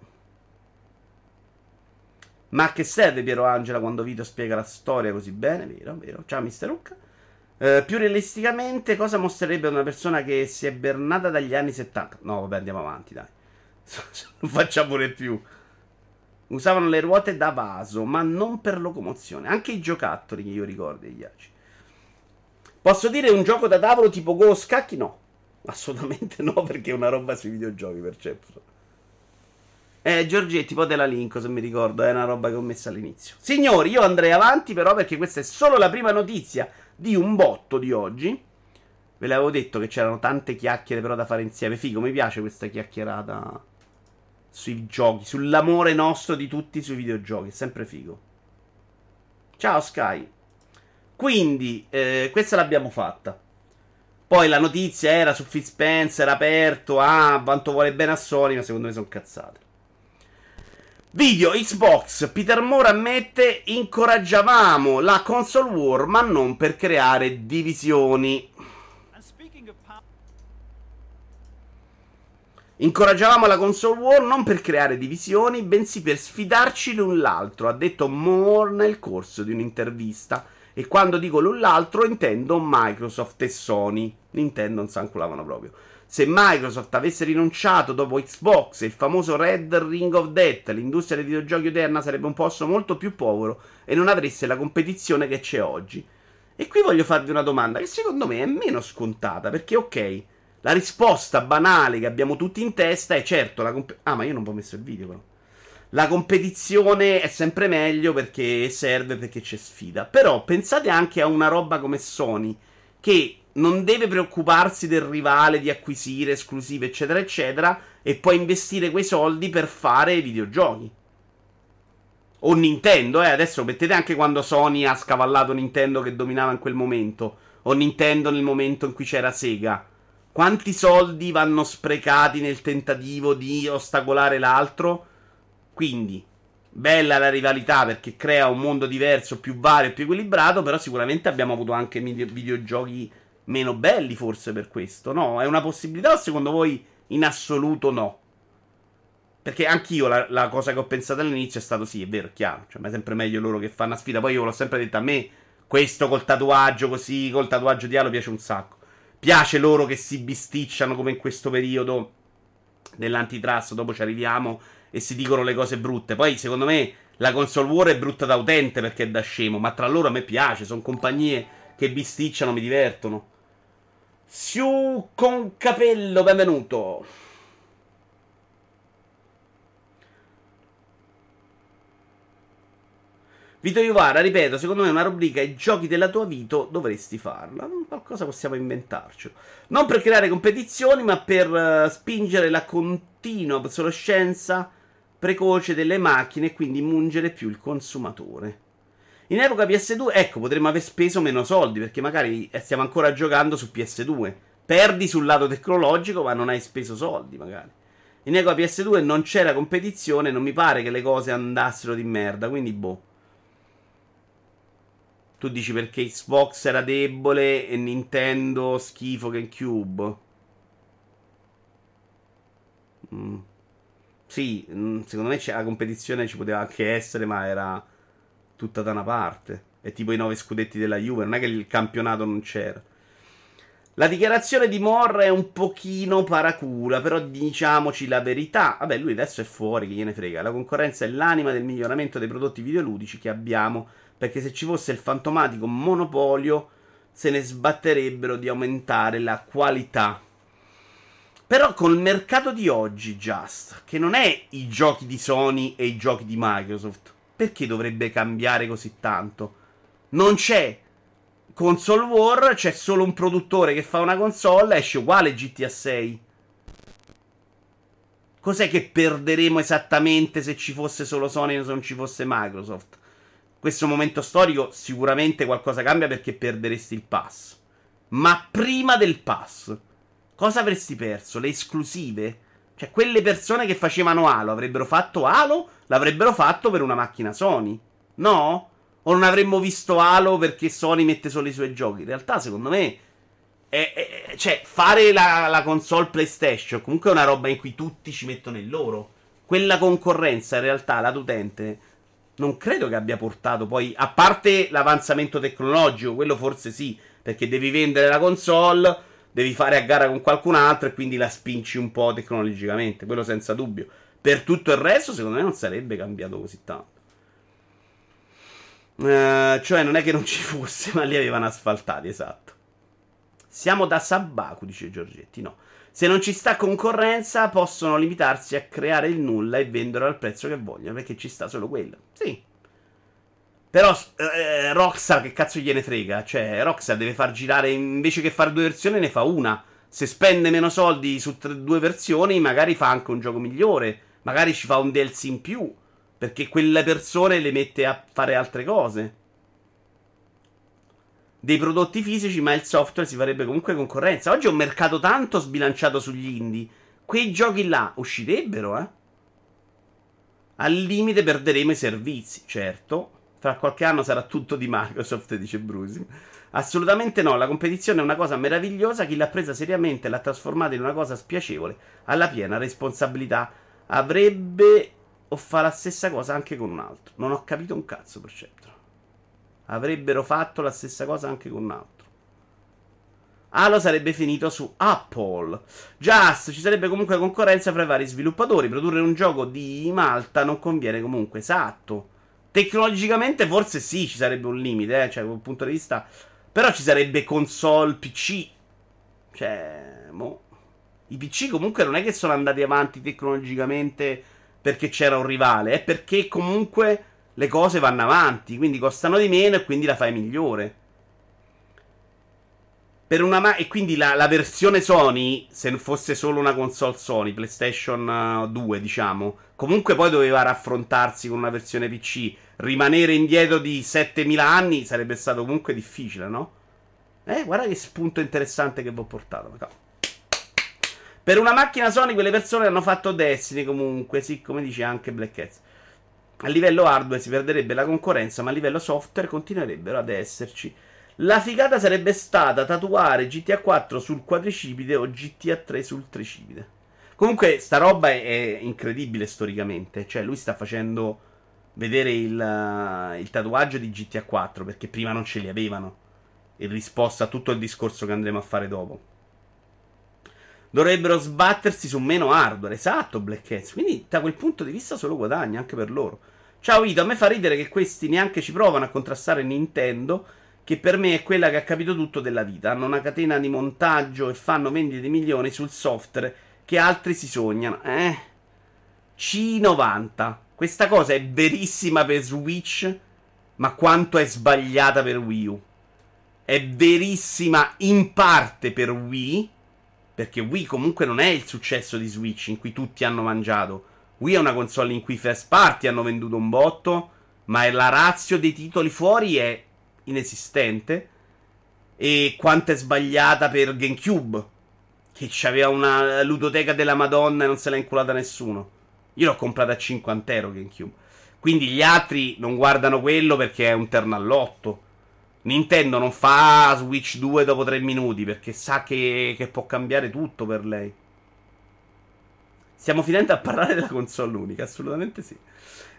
Ma a che serve Piero Angela quando Vito spiega la storia così bene? Vero, vero. Ciao, Mister Luca. Uh, più realisticamente, cosa mostrerebbe una persona che si è bernata dagli anni 70? No, vabbè, andiamo avanti, dai. non facciamo pure più. Usavano le ruote da vaso, ma non per locomozione. Anche i giocattoli che io ricordo gli aci. Posso dire un gioco da tavolo tipo Go Scacchi? No. Assolutamente no, perché è una roba sui videogiochi per certo. Eh, Giorgetti, poi te la linko se mi ricordo, è una roba che ho messo all'inizio. Signori, io andrei avanti però perché questa è solo la prima notizia di un botto di oggi. Ve l'avevo detto che c'erano tante chiacchiere però da fare insieme. Figo, mi piace questa chiacchierata sui giochi, sull'amore nostro di tutti sui videogiochi, è sempre figo. Ciao Sky. Quindi, eh, questa l'abbiamo fatta. Poi la notizia era su Phil Spencer aperto, ah, quanto vuole bene a Sony, ma secondo me sono cazzate. Video Xbox, Peter Moore ammette incoraggiavamo la console war ma non per creare divisioni. Incoraggiavamo la console war non per creare divisioni, bensì per sfidarci l'un l'altro, ha detto Moore nel corso di un'intervista. E quando dico l'un l'altro intendo Microsoft e Sony. Nintendo non si anculavano proprio. Se Microsoft avesse rinunciato dopo Xbox e il famoso Red Ring of Death, l'industria dei videogiochi odierna sarebbe un posto molto più povero e non avresse la competizione che c'è oggi. E qui voglio farvi una domanda che secondo me è meno scontata, perché ok, la risposta banale che abbiamo tutti in testa è certo la comp- Ah, ma io non ho messo il video però. La competizione è sempre meglio perché serve perché c'è sfida. Però pensate anche a una roba come Sony che non deve preoccuparsi del rivale di acquisire esclusive, eccetera, eccetera, e può investire quei soldi per fare videogiochi. O Nintendo, eh, adesso mettete anche quando Sony ha scavallato Nintendo che dominava in quel momento, o Nintendo nel momento in cui c'era Sega. Quanti soldi vanno sprecati nel tentativo di ostacolare l'altro? Quindi, bella la rivalità perché crea un mondo diverso, più vario più equilibrato, però sicuramente abbiamo avuto anche videogiochi meno belli forse per questo, no? È una possibilità o secondo voi in assoluto no? Perché anch'io la, la cosa che ho pensato all'inizio è stato sì, è vero, è chiaro, cioè ma è sempre meglio loro che fanno una sfida, poi io l'ho sempre detto a me, questo col tatuaggio così, col tatuaggio di Halo piace un sacco. Piace loro che si bisticciano come in questo periodo dell'antitrust, dopo ci arriviamo e si dicono le cose brutte. Poi, secondo me, la console war è brutta da utente perché è da scemo, ma tra loro a me piace, sono compagnie che bisticciano, mi divertono. Siu con capello, benvenuto. Vito Iovara, ripeto, secondo me una rubrica i giochi della tua vita dovresti farla. Qualcosa possiamo inventarci. Non per creare competizioni, ma per uh, spingere la continua obsolescenza precoce delle macchine e quindi mungere più il consumatore. In epoca PS2, ecco, potremmo aver speso meno soldi perché magari eh, stiamo ancora giocando su PS2. Perdi sul lato tecnologico, ma non hai speso soldi, magari. In epoca PS2 non c'era competizione, non mi pare che le cose andassero di merda, quindi boh. Tu dici perché Xbox era debole e Nintendo schifo GameCube. Mm. Sì, mm, secondo me la competizione ci poteva anche essere, ma era tutta da una parte. È tipo i nove scudetti della Juve, non è che il campionato non c'era. La dichiarazione di Moore è un pochino paracula, però diciamoci la verità. Vabbè, lui adesso è fuori, che gliene frega. La concorrenza è l'anima del miglioramento dei prodotti videoludici che abbiamo perché se ci fosse il fantomatico monopolio se ne sbatterebbero di aumentare la qualità. Però col mercato di oggi, Just, che non è i giochi di Sony e i giochi di Microsoft, perché dovrebbe cambiare così tanto? Non c'è console war, c'è solo un produttore che fa una console, esce uguale GTA 6. Cos'è che perderemo esattamente se ci fosse solo Sony e non ci fosse Microsoft? questo momento storico sicuramente qualcosa cambia perché perderesti il pass. Ma prima del pass, cosa avresti perso? Le esclusive? Cioè, quelle persone che facevano Halo avrebbero fatto Halo? L'avrebbero fatto per una macchina Sony? No? O non avremmo visto Halo perché Sony mette solo i suoi giochi? In realtà, secondo me, è, è, cioè, fare la, la, console PlayStation comunque è una roba in cui tutti ci mettono il loro. Quella concorrenza, in realtà, lato utente non credo che abbia portato poi, a parte l'avanzamento tecnologico, quello forse sì, perché devi vendere la console, devi fare a gara con qualcun altro e quindi la spinci un po' tecnologicamente, quello senza dubbio. Per tutto il resto, secondo me, non sarebbe cambiato così tanto. Uh, cioè, non è che non ci fosse, ma li avevano asfaltati, esatto. Siamo da Sabaku, dice Giorgetti. No. Se non ci sta concorrenza, possono limitarsi a creare il nulla e vendere al prezzo che vogliono, perché ci sta solo quello. Sì. Però eh, Rockstar che cazzo gliene frega? Cioè, Rockstar deve far girare, invece che fare due versioni, ne fa una. Se spende meno soldi su tre, due versioni, magari fa anche un gioco migliore. Magari ci fa un DLC in più. Perché quelle persone le mette a fare altre cose dei prodotti fisici, ma il software si farebbe comunque concorrenza. Oggi è un mercato tanto sbilanciato sugli indie. Quei giochi là uscirebbero, eh? Al limite perderemo i servizi, certo. Tra qualche anno sarà tutto di Microsoft, dice Brusi. Assolutamente no, la competizione è una cosa meravigliosa, chi l'ha presa seriamente e l'ha trasformata in una cosa spiacevole, ha la piena responsabilità. Avrebbe o fa la stessa cosa anche con un altro. Non ho capito un cazzo, Perceptor avrebbero fatto la stessa cosa anche con un altro. Halo sarebbe finito su Apple. Just ci sarebbe comunque concorrenza fra i vari sviluppatori. Produrre un gioco di Malta non conviene comunque, esatto. Tecnologicamente forse sì, ci sarebbe un limite, eh, cioè dal punto di vista... Però ci sarebbe console PC. Cioè, mo. I PC comunque non è che sono andati avanti tecnologicamente perché c'era un rivale, è perché comunque le cose vanno avanti, quindi costano di meno e quindi la fai migliore. Per ma- e quindi la, la, versione Sony, se fosse solo una console Sony, PlayStation 2, uh, diciamo, comunque poi doveva raffrontarsi con una versione PC. Rimanere indietro di 7000 anni sarebbe stato comunque difficile, no? Eh, guarda che spunto interessante che vi ho portato. Per una macchina Sony quelle persone hanno fatto Destiny comunque, sì, come dice anche Black Cats. A livello hardware si perderebbe la concorrenza, ma a livello software continuerebbero ad esserci. La figata sarebbe stata tatuare GTA 4 sul quadricipite o GTA 3 sul tricipite. Comunque, sta roba è incredibile storicamente. Cioè, lui sta facendo vedere il, uh, il, tatuaggio di GTA 4 perché prima non ce li avevano. In risposta a tutto il discorso che andremo a fare dopo. dovrebbero sbattersi su meno hardware. Esatto, Black Cats. Quindi da quel punto di vista solo guadagni anche per loro. Ciao Ito, a me fa ridere che questi neanche ci provano a contrastare Nintendo, che per me è quella che ha capito tutto della vita. Hanno una catena di montaggio e fanno vendite di milioni sul software che altri si sognano. Eh? C90. Questa cosa è verissima per Switch, ma quanto è sbagliata per Wii U. È verissima in parte per Wii, perché Wii comunque non è il successo di Switch in cui tutti hanno mangiato. Wii è una console in cui first party hanno venduto un botto, ma la razio dei titoli fuori è inesistente. E quanto è sbagliata per GameCube, che aveva una ludoteca della Madonna e non se l'ha inculata nessuno. Io l'ho comprata a 50 euro GameCube. Quindi gli altri non guardano quello perché è un terno all'otto. Nintendo non fa Switch 2 dopo 3 minuti perché sa che, che può cambiare tutto per lei. Stiamo finendo a parlare della console unica, assolutamente sì.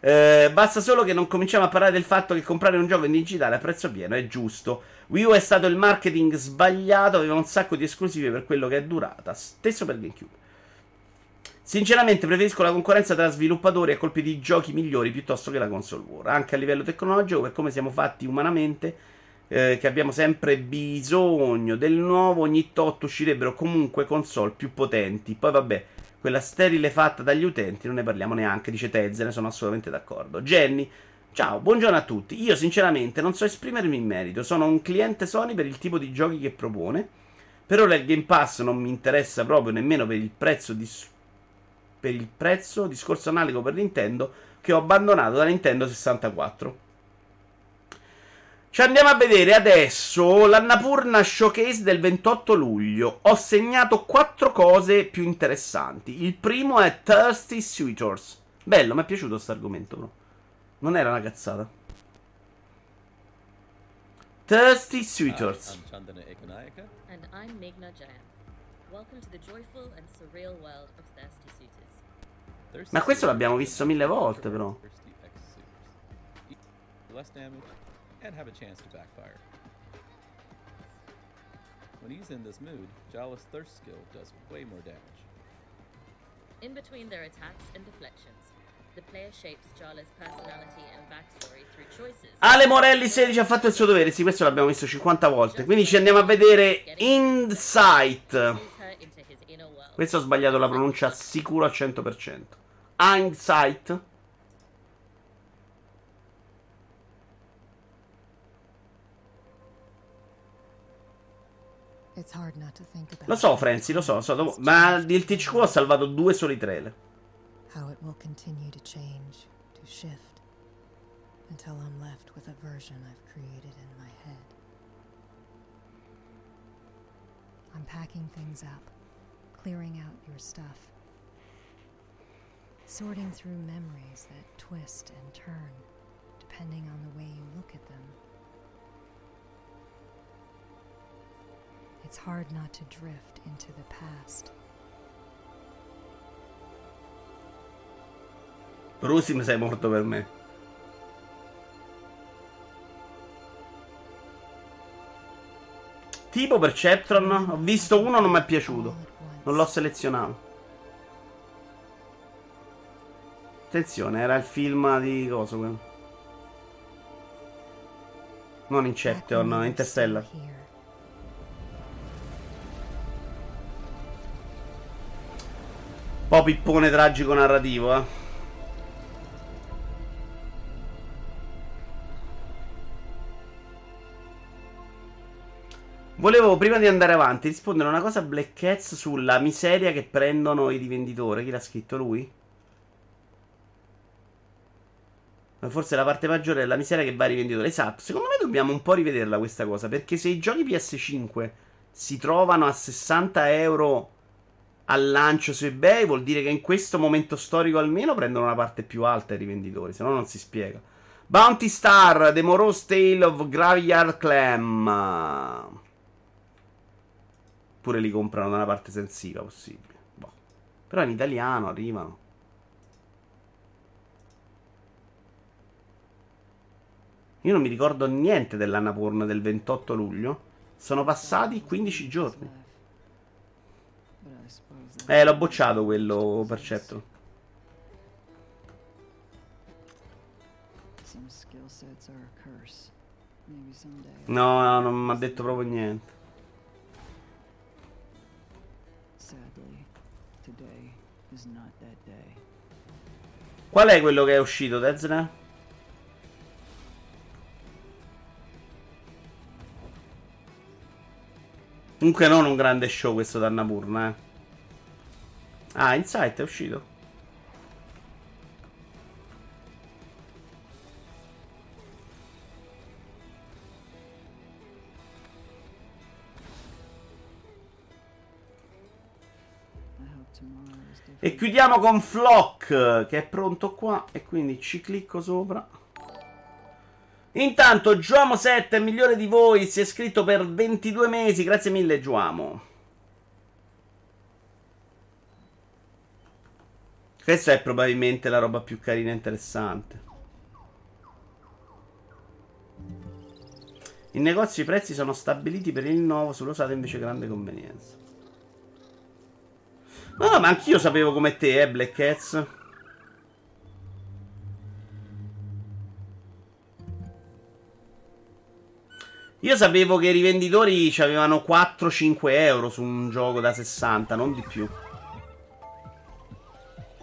Eh, basta solo che non cominciamo a parlare del fatto che comprare un gioco in digitale a prezzo pieno è giusto. Wii U è stato il marketing sbagliato, aveva un sacco di esclusive per quello che è durata. Stesso per GameCube. Sinceramente preferisco la concorrenza tra sviluppatori a colpi di giochi migliori piuttosto che la console war. Anche a livello tecnologico, per come siamo fatti umanamente, eh, che abbiamo sempre bisogno del nuovo, ogni tot uscirebbero comunque console più potenti. Poi vabbè, quella sterile fatta dagli utenti, non ne parliamo neanche, dice Tezze, ne sono assolutamente d'accordo. Jenny, ciao, buongiorno a tutti. Io sinceramente non so esprimermi in merito, sono un cliente Sony per il tipo di giochi che propone. Per ora il Game Pass non mi interessa proprio nemmeno per il prezzo di per il prezzo, discorso analogo per Nintendo che ho abbandonato da Nintendo 64. Ci andiamo a vedere adesso l'Annapurna Showcase del 28 luglio. Ho segnato quattro cose più interessanti. Il primo è Thirsty Suitors. Bello, mi è piaciuto questo argomento. Non era una cazzata. Thirsty Suitors. Uh, I'm Chandana Ekanayaka. And I'm Meghna Jayan. Welcome to the joyful and surreal world of Thirsty. Ma questo l'abbiamo visto mille volte, però. When he's in this mood, Jala's thirst skill does way more damage. In between their attacks and deflections, the player shapes Jala's personality and backstory through choices. Ale Morelli 16 ha fatto il suo dovere, sì, questo l'abbiamo visto 50 volte. Quindi ci andiamo a vedere Insight. Questo ho sbagliato la pronuncia sicuro al 100%. Hindsight. Lo so, Franzi, lo so, lo so. Ma il TCQ ha salvato due soli trailer. How it will continue to change, to shift, until I'm left with a version I've created in my head. I'm packing things up, clearing out your stuff, sorting through memories that twist and turn, depending on the way you look at them. It's hard not to drift into the past. Rusim sei morto per me. Tipo Perceptron, ho visto uno, non mi è piaciuto. Non l'ho selezionato. Attenzione, era il film di quello? Non Inception, Interstellar. po' pippone tragico narrativo, eh. Volevo, prima di andare avanti, rispondere a una cosa a Black Cats sulla miseria che prendono i rivenditori. Chi l'ha scritto lui? Forse la parte maggiore è la miseria che va ai rivenditori. Esatto, secondo me dobbiamo un po' rivederla questa cosa. Perché se i giochi PS5 si trovano a 60 euro al lancio su eBay vuol dire che in questo momento storico almeno prendono una parte più alta i rivenditori, se no non si spiega. Bounty Star, The Morose Tale of Graveyard Clam. Pure li comprano da una parte sensiva possibile. Boh. Però in italiano arrivano. Io non mi ricordo niente dell'Annapurna del 28 luglio. Sono passati 15 giorni. Eh, l'ho bocciato quello per certo. No, no, non mi ha detto proprio niente. Qual è quello che è uscito, Dezna? Comunque non un grande show questo da Annapurna, eh. Ah, Insight è uscito. E chiudiamo con Flock che è pronto qua e quindi ci clicco sopra. Intanto Giuamo 7, migliore di voi, si è iscritto per 22 mesi, grazie mille Giuamo. Questa è probabilmente la roba più carina e interessante. In negozio i prezzi sono stabiliti per il rinnovo, sull'usato invece grande convenienza. No, no, ma anch'io sapevo come te, eh, Black Cats. Io sapevo che i rivenditori avevano 4-5 euro su un gioco da 60, non di più.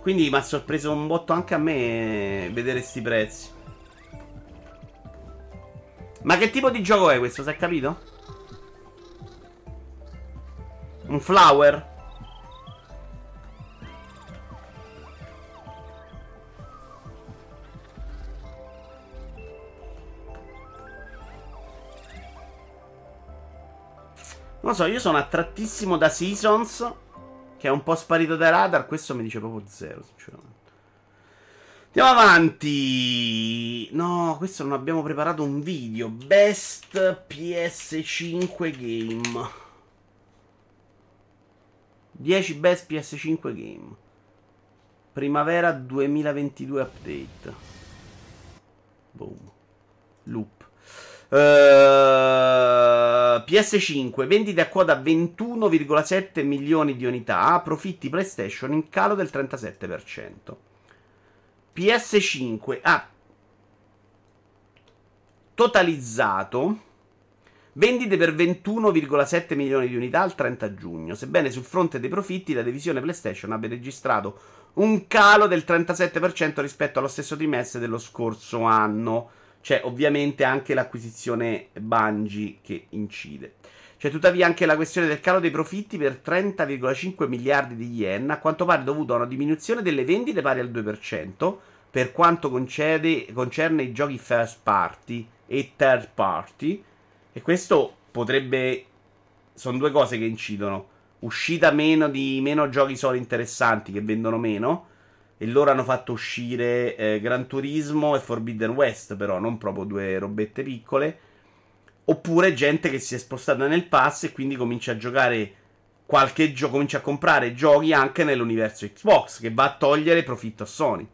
Quindi mi ha sorpreso un botto anche a me vedere sti prezzi. Ma che tipo di gioco è questo, si è capito? Un flower? Non lo so, io sono attrattissimo da Seasons, che è un po' sparito dai radar. Questo mi dice proprio zero, sinceramente. Andiamo avanti. No, questo non abbiamo preparato un video. Best PS5 game. 10 best PS5 game. Primavera 2022 update. Boom. Loop. Uh, PS5, vendite a quota 21,7 milioni di unità, profitti PlayStation in calo del 37%. PS5 ha totalizzato vendite per 21,7 milioni di unità al 30 giugno, sebbene sul fronte dei profitti la divisione PlayStation abbia registrato un calo del 37% rispetto allo stesso trimestre dello scorso anno c'è ovviamente anche l'acquisizione Bungie che incide. C'è tuttavia anche la questione del calo dei profitti per 30,5 miliardi di yen, a quanto pare dovuto a una diminuzione delle vendite pari al 2%, per quanto concede, concerne i giochi first party e third party. E questo potrebbe... Sono due cose che incidono. Uscita meno di meno giochi solo interessanti che vendono meno e loro hanno fatto uscire eh, Gran Turismo e Forbidden West, però non proprio due robette piccole. Oppure gente che si è spostata nel pass e quindi comincia a giocare qualche gioco, comincia a comprare giochi anche nell'universo Xbox, che va a togliere profitto a Sony.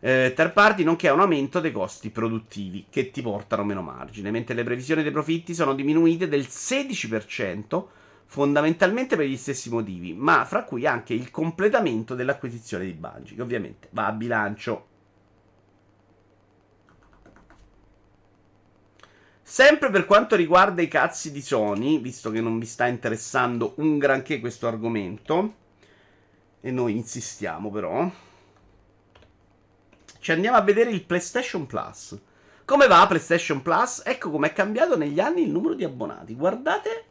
Eh, third party nonché a un aumento dei costi produttivi che ti portano meno margine, mentre le previsioni dei profitti sono diminuite del 16% fondamentalmente per gli stessi motivi, ma fra cui anche il completamento dell'acquisizione di Bungie, che ovviamente va a bilancio. Sempre per quanto riguarda i cazzi di Sony, visto che non vi sta interessando un granché questo argomento, e noi insistiamo però, ci andiamo a vedere il PlayStation Plus. Come va PlayStation Plus? Ecco come è cambiato negli anni il numero di abbonati. Guardate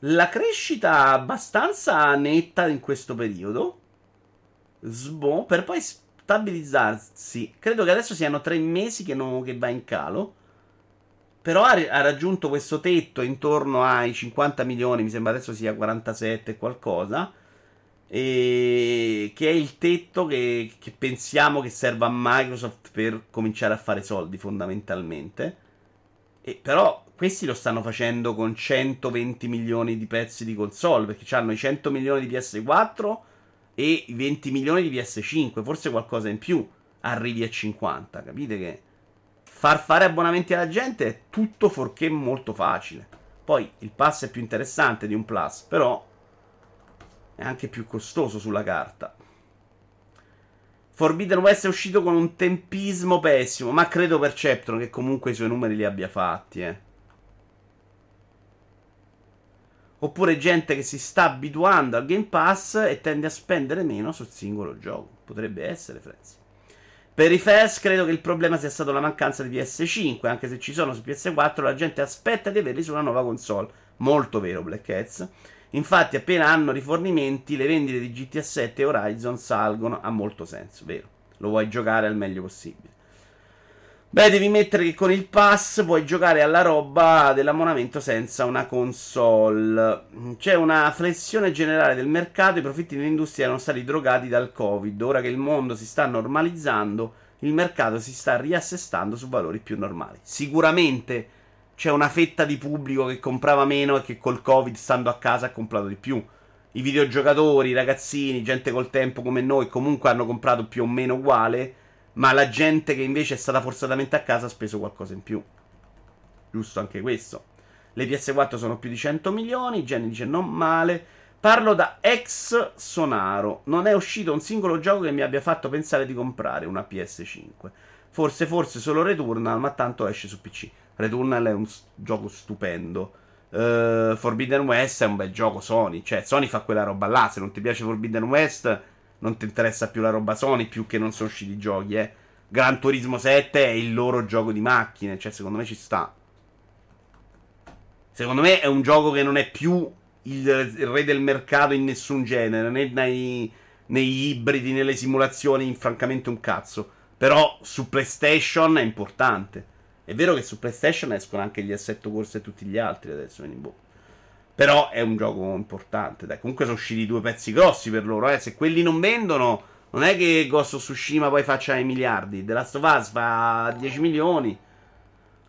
la crescita abbastanza netta in questo periodo. Sbo, per poi stabilizzarsi. Credo che adesso siano tre mesi che, non, che va in calo. Però ha, ha, raggiunto questo tetto intorno ai 50 milioni, mi sembra adesso sia 47 qualcosa. E che è il tetto che, che pensiamo che serva a Microsoft per cominciare a fare soldi fondamentalmente. E però questi lo stanno facendo con 120 milioni di pezzi di console, perché hanno i 100 milioni di PS4 e i 20 milioni di PS5, forse qualcosa in più arrivi a 50, capite che far fare abbonamenti alla gente è tutto fuorché molto facile. Poi il pass è più interessante di un plus, però È anche più costoso sulla carta. Forbidden West è uscito con un tempismo pessimo, ma credo Perceptron che comunque i suoi numeri li abbia fatti, eh. Oppure gente che si sta abituando al Game Pass e tende a spendere meno sul singolo gioco. Potrebbe essere, Frenzy. Per i FES credo che il problema sia stato la mancanza di PS5, anche se ci sono su PS4 la gente aspetta di averli su una nuova console. Molto vero, Black Hats. Infatti, appena hanno rifornimenti, le vendite di GTA 7 e Horizon salgono. Ha molto senso, vero? Lo vuoi giocare al meglio possibile. Beh, devi mettere che con il pass puoi giocare alla roba dell'abbonamento senza una console. C'è una flessione generale del mercato, i profitti dell'industria erano stati drogati dal Covid. Ora che il mondo si sta normalizzando, il mercato si sta riassestando su valori più normali. Sicuramente c'è una fetta di pubblico che comprava meno e che col Covid, stando a casa, ha comprato di più. I videogiocatori, i ragazzini, gente col tempo come noi, comunque hanno comprato più o meno uguale ma la gente che invece è stata forzatamente a casa ha speso qualcosa in più. Giusto anche questo. Le PS4 sono più di 100 milioni, Jenny dice non male. Parlo da ex Sonaro. Non è uscito un singolo gioco che mi abbia fatto pensare di comprare una PS5. Forse, forse solo Returnal, ma tanto esce su PC. Returnal è un s- gioco stupendo. Uh, Forbidden West è un bel gioco Sony. Cioè, Sony fa quella roba là. Se non ti piace Forbidden West non ti interessa più la roba Sony, più che non sono usciti i giochi, eh. Gran Turismo 7 è il loro gioco di macchine, cioè secondo me ci sta. Secondo me è un gioco che non è più il, il re del mercato in nessun genere, né nei, nei ibridi, nelle simulazioni, francamente un cazzo. Però su PlayStation è importante. È vero che su PlayStation escono anche gli assetto corse e tutti gli altri adesso, quindi boh. Però è un gioco importante. Dai. Comunque sono usciti due pezzi grossi per loro. Eh. Se quelli non vendono, non è che Ghost of Tsushima poi faccia i miliardi. The Last of Us fa 10 milioni.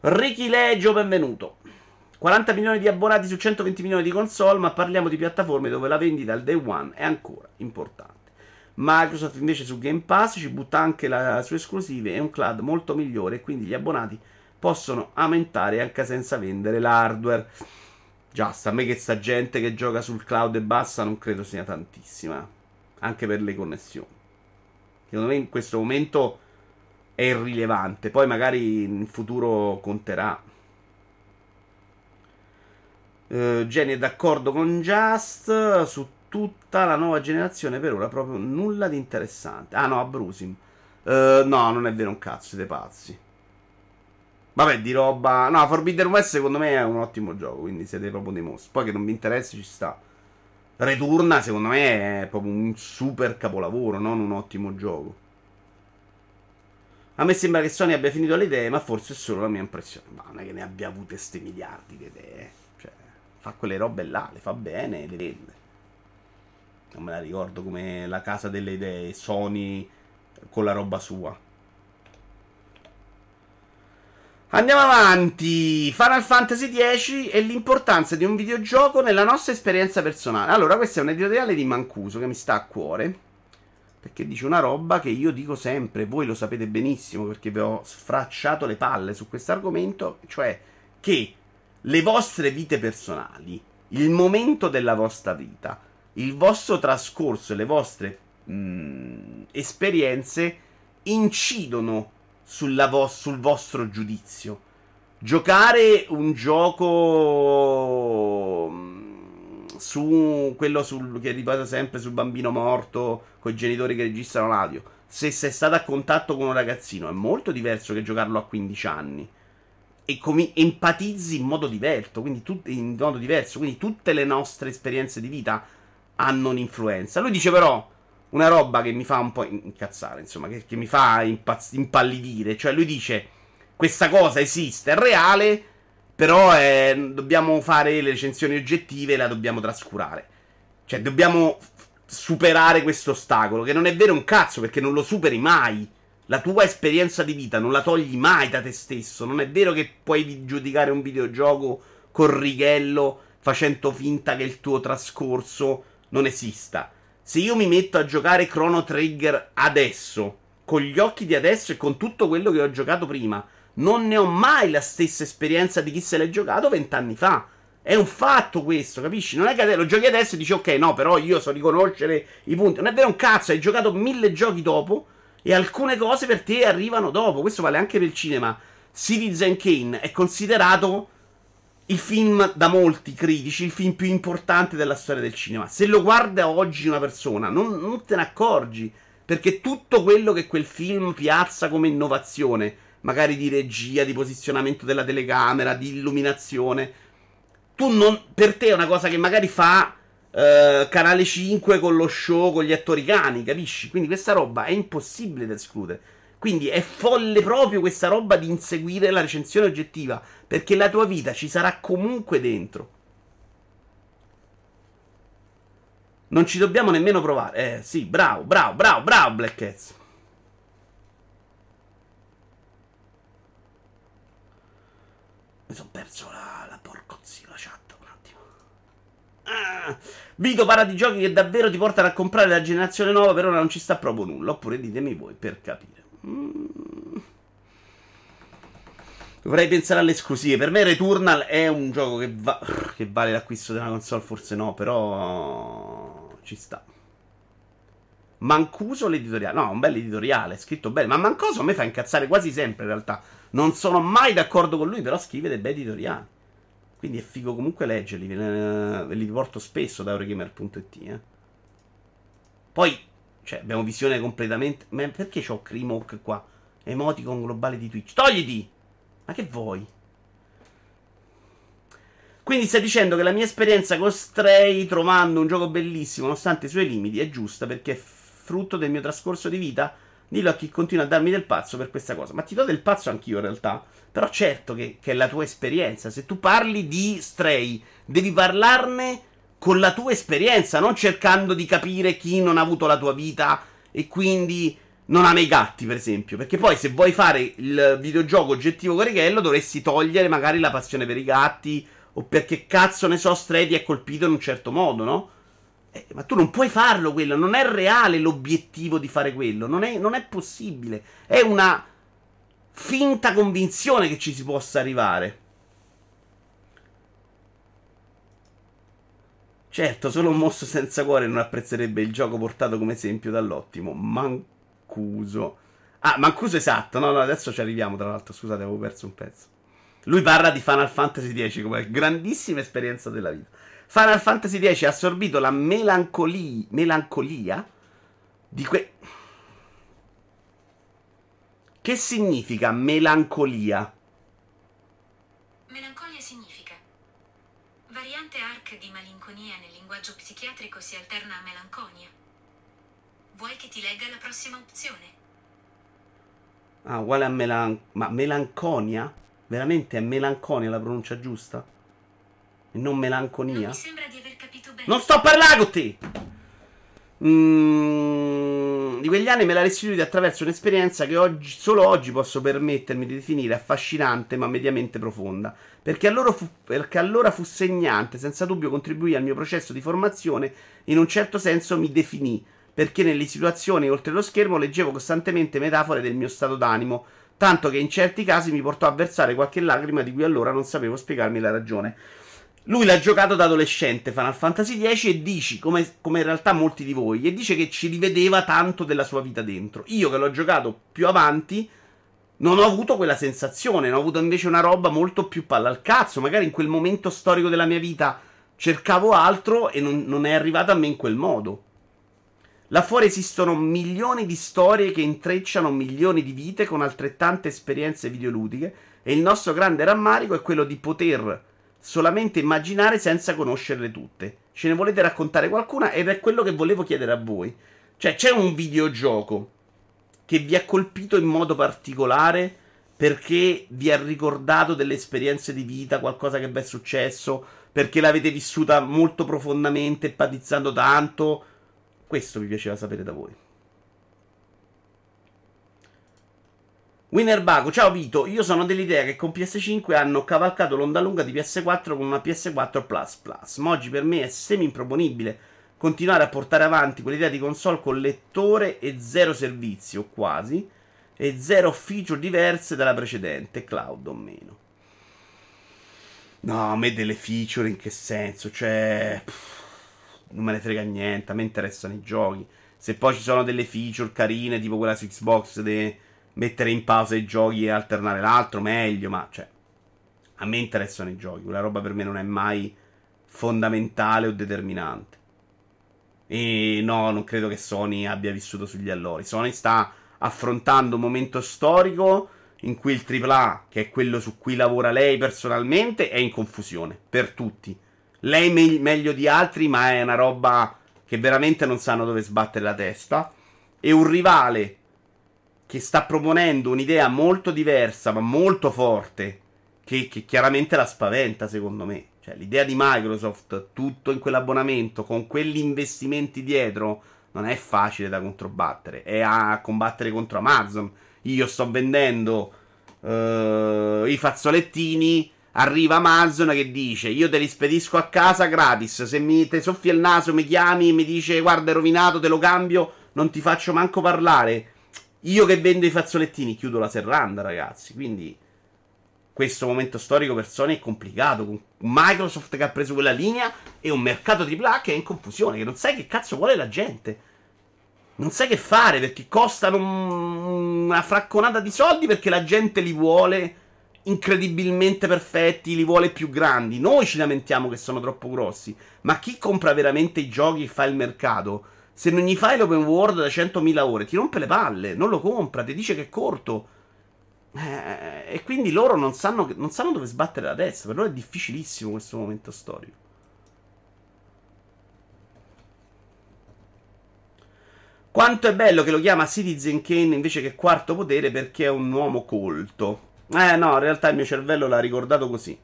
Ricky Legio, benvenuto. 40 milioni di abbonati su 120 milioni di console, ma parliamo di piattaforme dove la vendita al day one è ancora importante. Microsoft invece su Game Pass ci butta anche le sue esclusive e un cloud molto migliore quindi gli abbonati possono aumentare anche senza vendere l'hardware. Già, sta a me che sta gente che gioca sul cloud e bassa non credo sia tantissima. Anche per le connessioni. Secondo me in questo momento è irrilevante. Poi magari in futuro conterà. Uh, Jenny è d'accordo con Just su tutta la nuova generazione. Per ora proprio nulla di interessante. Ah no, Brusim. Uh, no, non è vero un cazzo, siete pazzi. Vabbè, di roba. No, Forbidden West secondo me è un ottimo gioco. Quindi siete proprio dei mostri. Poi che non vi interessi, ci sta. Returna, secondo me, è proprio un super capolavoro, non un ottimo gioco. A me sembra che Sony abbia finito le idee, ma forse è solo la mia impressione. Ma non è che ne abbia avute ste miliardi di idee. Cioè, fa quelle robe là, le fa bene le vende. Non me la ricordo come la casa delle idee, Sony con la roba sua. Andiamo avanti. Final Fantasy X e l'importanza di un videogioco nella nostra esperienza personale. Allora, questo è un editoriale di Mancuso che mi sta a cuore. Perché dice una roba che io dico sempre, voi lo sapete benissimo perché vi ho sfracciato le palle su questo argomento, cioè che le vostre vite personali, il momento della vostra vita, il vostro trascorso e le vostre mh, mm, esperienze incidono vo- sul vostro giudizio. Giocare un gioco mm, su quello sul, che ripeto sempre sul bambino morto con i genitori che registrano l'audio. Se sei stato a contatto con un ragazzino è molto diverso che giocarlo a 15 anni. E com- empatizzi in modo diverso, tut- in modo diverso, quindi tutte le nostre esperienze di vita hanno un'influenza. Lui dice però una roba che mi fa un po' incazzare, insomma, che, che mi fa impazz- impallidire. Cioè, lui dice: Questa cosa esiste, è reale, però eh, dobbiamo fare le recensioni oggettive e la dobbiamo trascurare. Cioè, dobbiamo superare questo ostacolo, che non è vero un cazzo, perché non lo superi mai. La tua esperienza di vita non la togli mai da te stesso. Non è vero che puoi giudicare un videogioco col righello facendo finta che il tuo trascorso non esista se io mi metto a giocare Chrono Trigger adesso, con gli occhi di adesso e con tutto quello che ho giocato prima, non ne ho mai la stessa esperienza di chi se l'è giocato vent'anni fa. È un fatto questo, capisci? Non è che lo giochi adesso e dici ok, no, però io so riconoscere i punti. Non è vero un cazzo, hai giocato mille giochi dopo e alcune cose per te arrivano dopo. Questo vale anche per il cinema. Citizen Kane è considerato il film da molti critici, il film più importante della storia del cinema. Se lo guarda oggi una persona, non, non te ne accorgi. Perché tutto quello che quel film piazza come innovazione, magari di regia, di posizionamento della telecamera, di illuminazione, tu non, per te è una cosa che magari fa uh, Canale 5 con lo show, con gli attori cani, capisci? Quindi questa roba è impossibile da escludere. Quindi è folle proprio questa roba di inseguire la recensione oggettiva, perché la tua vita ci sarà comunque dentro. Non ci dobbiamo nemmeno provare. Eh, sì, bravo, bravo, bravo, bravo, Black Cats. Mi sono perso la, la porcozia, la chat un attimo. Ah, Vito parla di giochi che davvero ti portano a comprare la generazione nuova, per ora non ci sta proprio nulla. Oppure ditemi voi per capire. Mm. Dovrei pensare alle esclusive. Per me Returnal è un gioco che, va- che vale l'acquisto una console, forse no, però ci sta. Mancuso l'editoriale. No, un bel editoriale, scritto bene. Ma Mancoso a me fa incazzare quasi sempre in realtà. Non sono mai d'accordo con lui, però scrive dei bei editoriali. Quindi è figo comunque leggerli. Ve, li porto spesso da Eurogamer.it. Eh. Poi cioè, abbiamo visione completamente. Ma perché c'ho Creamhawk qua? Emoticon globale di Twitch. Togliti! Ma che vuoi? Quindi stai dicendo che la mia esperienza con Stray, trovando un gioco bellissimo, nonostante i suoi limiti, è giusta perché è frutto del mio trascorso di vita? Dillo a chi continua a darmi del pazzo per questa cosa. Ma ti do del pazzo anch'io in realtà. Però certo che, che è la tua esperienza. Se tu parli di Stray, devi parlarne con la tua esperienza, non cercando di capire chi non ha avuto la tua vita e quindi non ama i gatti, per esempio. Perché poi se vuoi fare il videogioco oggettivo Corichello dovresti togliere magari la passione per i gatti o perché cazzo ne so, Stray ti è colpito in un certo modo, no? Eh, ma tu non puoi farlo quello, non è reale l'obiettivo di fare quello, non è, non è possibile. È una finta convinzione che ci si possa arrivare. Certo, solo un mostro senza cuore non apprezzerebbe il gioco portato come esempio dall'ottimo Mancuso. Ah, Mancuso esatto. No, no, adesso ci arriviamo. Tra l'altro, scusate, avevo perso un pezzo. Lui parla di Final Fantasy X come grandissima esperienza della vita. Final Fantasy X ha assorbito la melancolia, melancolia di que. Che significa melancolia? di malinconia nel linguaggio psichiatrico si alterna a melanconia. Vuoi che ti legga la prossima opzione? Ah, uguale a melan... Ma melanconia? Veramente è melanconia la pronuncia giusta? E non melanconia? Non mi sembra di aver capito bene. Non sto parlando con te! Mm, di quegli anni me la restituite attraverso un'esperienza che oggi, solo oggi posso permettermi di definire affascinante ma mediamente profonda. Perché allora, fu, perché allora fu segnante, senza dubbio contribuì al mio processo di formazione, in un certo senso mi definì, perché nelle situazioni oltre lo schermo leggevo costantemente metafore del mio stato d'animo, tanto che in certi casi mi portò a versare qualche lacrima di cui allora non sapevo spiegarmi la ragione. Lui l'ha giocato da adolescente Final Fantasy X e dici, come, come, in realtà molti di voi, e dice che ci rivedeva tanto della sua vita dentro. Io che l'ho giocato più avanti, non ho avuto quella sensazione, ho avuto invece una roba molto più palla al cazzo. Magari in quel momento storico della mia vita cercavo altro e non, non è arrivato a me in quel modo. Là fuori esistono milioni di storie che intrecciano milioni di vite con altrettante esperienze videoludiche e il nostro grande rammarico è quello di poter solamente immaginare senza conoscerle tutte. Ce ne volete raccontare qualcuna? Ed è quello che volevo chiedere a voi. Cioè, c'è un videogioco che vi ha colpito in modo particolare perché vi ha ricordato delle esperienze di vita, qualcosa che vi è successo, perché l'avete vissuta molto profondamente, patizzando tanto? Questo mi piaceva sapere da voi. Winner Bago, ciao Vito, io sono dell'idea che con PS5 hanno cavalcato l'onda lunga di PS4 con una PS4 Plus Plus, ma oggi per me è semi improponibile continuare a portare avanti quell'idea di console con lettore e zero servizio, quasi, e zero feature diverse dalla precedente, cloud o meno. No, a me delle feature in che senso? Cioè, pff, non me ne frega niente, a me interessano i giochi. Se poi ci sono delle feature carine, tipo quella su Xbox, di mettere in pausa i giochi e alternare l'altro, meglio, ma cioè, a me interessano i giochi. Quella roba per me non è mai fondamentale o determinante. E no, non credo che Sony abbia vissuto sugli allori. Sony sta affrontando un momento storico in cui il AAA, che è quello su cui lavora lei personalmente, è in confusione per tutti. Lei me- meglio di altri, ma è una roba che veramente non sanno dove sbattere la testa. E un rivale che sta proponendo un'idea molto diversa, ma molto forte, che, che chiaramente la spaventa, secondo me. Cioè, l'idea di Microsoft, tutto in quell'abbonamento, con quegli investimenti dietro, non è facile da controbattere. È a combattere contro Amazon io sto vendendo uh, i fazzolettini, arriva Amazon che dice io te li spedisco a casa gratis, se mi te soffia il naso mi chiami e mi dice guarda è rovinato, te lo cambio, non ti faccio manco parlare. Io che vendo i fazzolettini chiudo la serranda ragazzi, quindi questo momento storico per Sony è complicato, con Microsoft che ha preso quella linea e un mercato AAA che è in confusione, che non sai che cazzo vuole la gente. Non sai che fare perché costano una fracconata di soldi perché la gente li vuole incredibilmente perfetti, li vuole più grandi. Noi ci lamentiamo che sono troppo grossi, ma chi compra veramente i giochi e fa il mercato, se non gli fai l'open world da 100.000 ore, ti rompe le palle, non lo compra, ti dice che è corto. Eh, e quindi loro non sanno, non sanno dove sbattere la testa, per loro è difficilissimo questo momento storico. Quanto è bello che lo chiama Citizen Kane invece che quarto potere perché è un uomo colto. Eh no, in realtà il mio cervello l'ha ricordato così.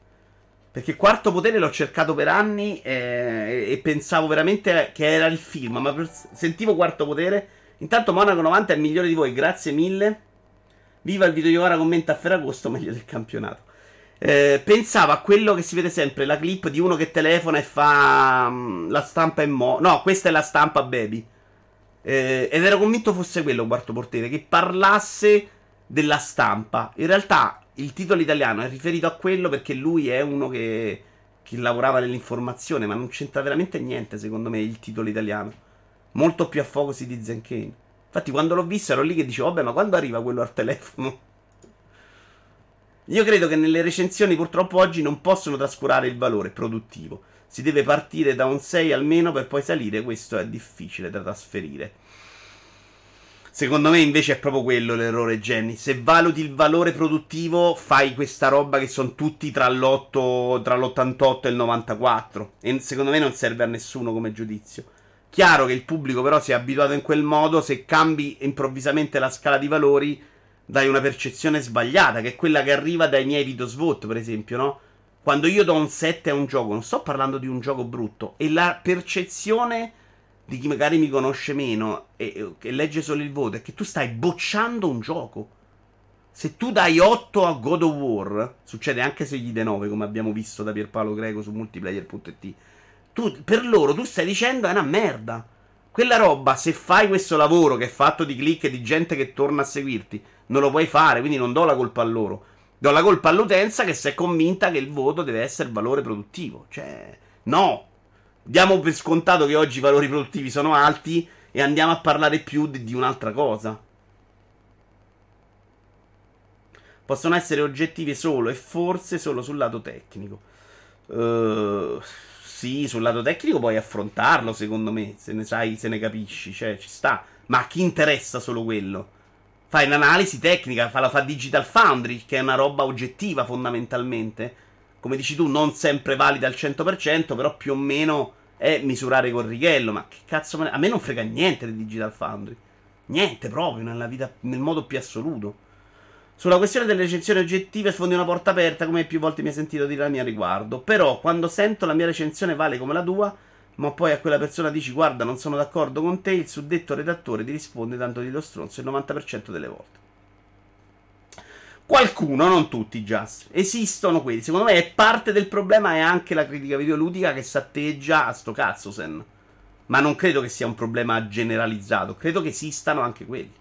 Perché quarto potere l'ho cercato per anni eh, e pensavo veramente che era il film, ma per, sentivo quarto potere. Intanto Monaco 90 è il migliore di voi, grazie mille. Viva il video ora commenta a Ferragosto, meglio del campionato. Eh, pensavo a quello che si vede sempre, la clip di uno che telefona e fa um, la stampa in mo... No, questa è la stampa baby. Eh, ed ero convinto fosse quello quarto portiere, che parlasse della stampa. In realtà il titolo italiano è riferito a quello perché lui è uno che, che lavorava nell'informazione, ma non c'entra veramente niente, secondo me, il titolo italiano. Molto più a focus di Zen Kane. Infatti, quando l'ho visto ero lì che dicevo, vabbè, ma quando arriva quello al telefono? Io credo che nelle recensioni purtroppo oggi non possono trascurare il valore produttivo. Si deve partire da un 6 almeno per poi salire, questo è difficile da trasferire. Secondo me invece è proprio quello l'errore, Jenny. Se valuti il valore produttivo, fai questa roba che sono tutti tra, l'8, tra l'88 e il 94. E secondo me non serve a nessuno come giudizio. Chiaro che il pubblico però si è abituato in quel modo, se cambi improvvisamente la scala di valori, dai una percezione sbagliata, che è quella che arriva dai miei video SWOT, per esempio, no? Quando io do un 7 a un gioco, non sto parlando di un gioco brutto, e la percezione di chi magari mi conosce meno e che legge solo il voto è che tu stai bocciando un gioco. Se tu dai 8 a God of War, succede anche se gli dai 9, come abbiamo visto da Pierpaolo Greco su multiplayer.it. Tu, per loro tu stai dicendo è una merda. Quella roba, se fai questo lavoro che è fatto di click e di gente che torna a seguirti, non lo puoi fare, quindi non do la colpa a loro. Do la colpa all'utenza che si è convinta che il voto deve essere valore produttivo. Cioè, no. Diamo per scontato che oggi i valori produttivi sono alti e andiamo a parlare più di, di un'altra cosa. Possono essere oggettivi solo e forse solo sul lato tecnico. Uh, sì, sul lato tecnico puoi affrontarlo, secondo me, se ne sai, se ne capisci, cioè ci sta. Ma a chi interessa solo quello? fai un'analisi tecnica, fa, la fa Digital Foundry, che è una roba oggettiva fondamentalmente. Come dici tu, non sempre valida al 100%, però più o meno è misurare col righello. Ma che cazzo, a me non frega niente di Digital Foundry. Niente proprio, nella vita, nel modo più assoluto. Sulla questione delle recensioni oggettive sfondi una porta aperta, come più volte mi hai sentito dire a mia riguardo. Però, quando sento la mia recensione vale come la tua, ma poi a quella persona dici guarda non sono d'accordo con te, il suddetto redattore ti risponde dandogli lo stronzo il 90% delle volte. Qualcuno, non tutti, just. Esistono quelli. Secondo me è parte del problema è anche la critica videoludica che s'atteggia a sto cazzo, sen. Ma non credo che sia un problema generalizzato, credo che esistano anche quelli.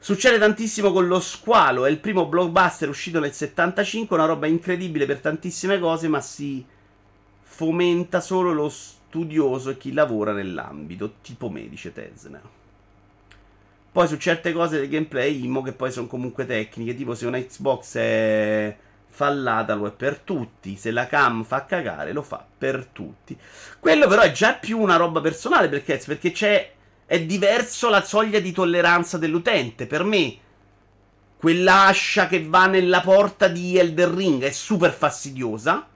Succede tantissimo con lo squalo, è il primo blockbuster uscito nel 75, una roba incredibile per tantissime cose, ma si fomenta solo lo studioso e chi lavora nell'ambito, tipo me, dice Tesner. Poi su certe cose del gameplay, Immo, che poi sono comunque tecniche, tipo se una Xbox è fallata lo è per tutti, se la cam fa cagare lo fa per tutti. Quello però è già più una roba personale perché, perché c'è è diverso la soglia di tolleranza dell'utente. Per me, quell'ascia che va nella porta di Elder Ring è super fastidiosa.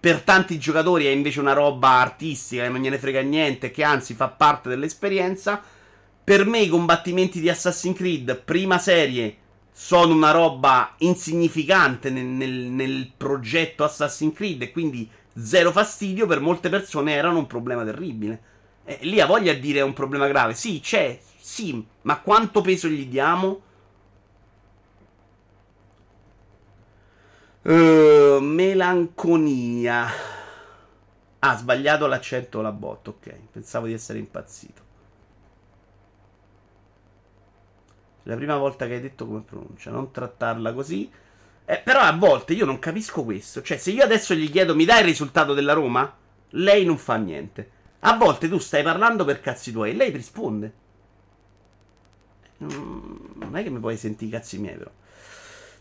Per tanti giocatori è invece una roba artistica che non gliene frega niente, che anzi fa parte dell'esperienza. Per me i combattimenti di Assassin's Creed, prima serie, sono una roba insignificante nel, nel, nel progetto Assassin's Creed e quindi zero fastidio. Per molte persone erano un problema terribile. Eh, lì ha voglia di dire è un problema grave. Sì, c'è, sì, ma quanto peso gli diamo? Uh, melanconia. Ah, sbagliato l'accento la bot, ok. Pensavo di essere impazzito. La prima volta che hai detto come pronuncia, non trattarla così. Eh, però a volte io non capisco questo. Cioè, se io adesso gli chiedo mi dai il risultato della Roma? Lei non fa niente. A volte tu stai parlando per cazzi tuoi e lei risponde. Non è che mi puoi sentire i cazzi miei, però.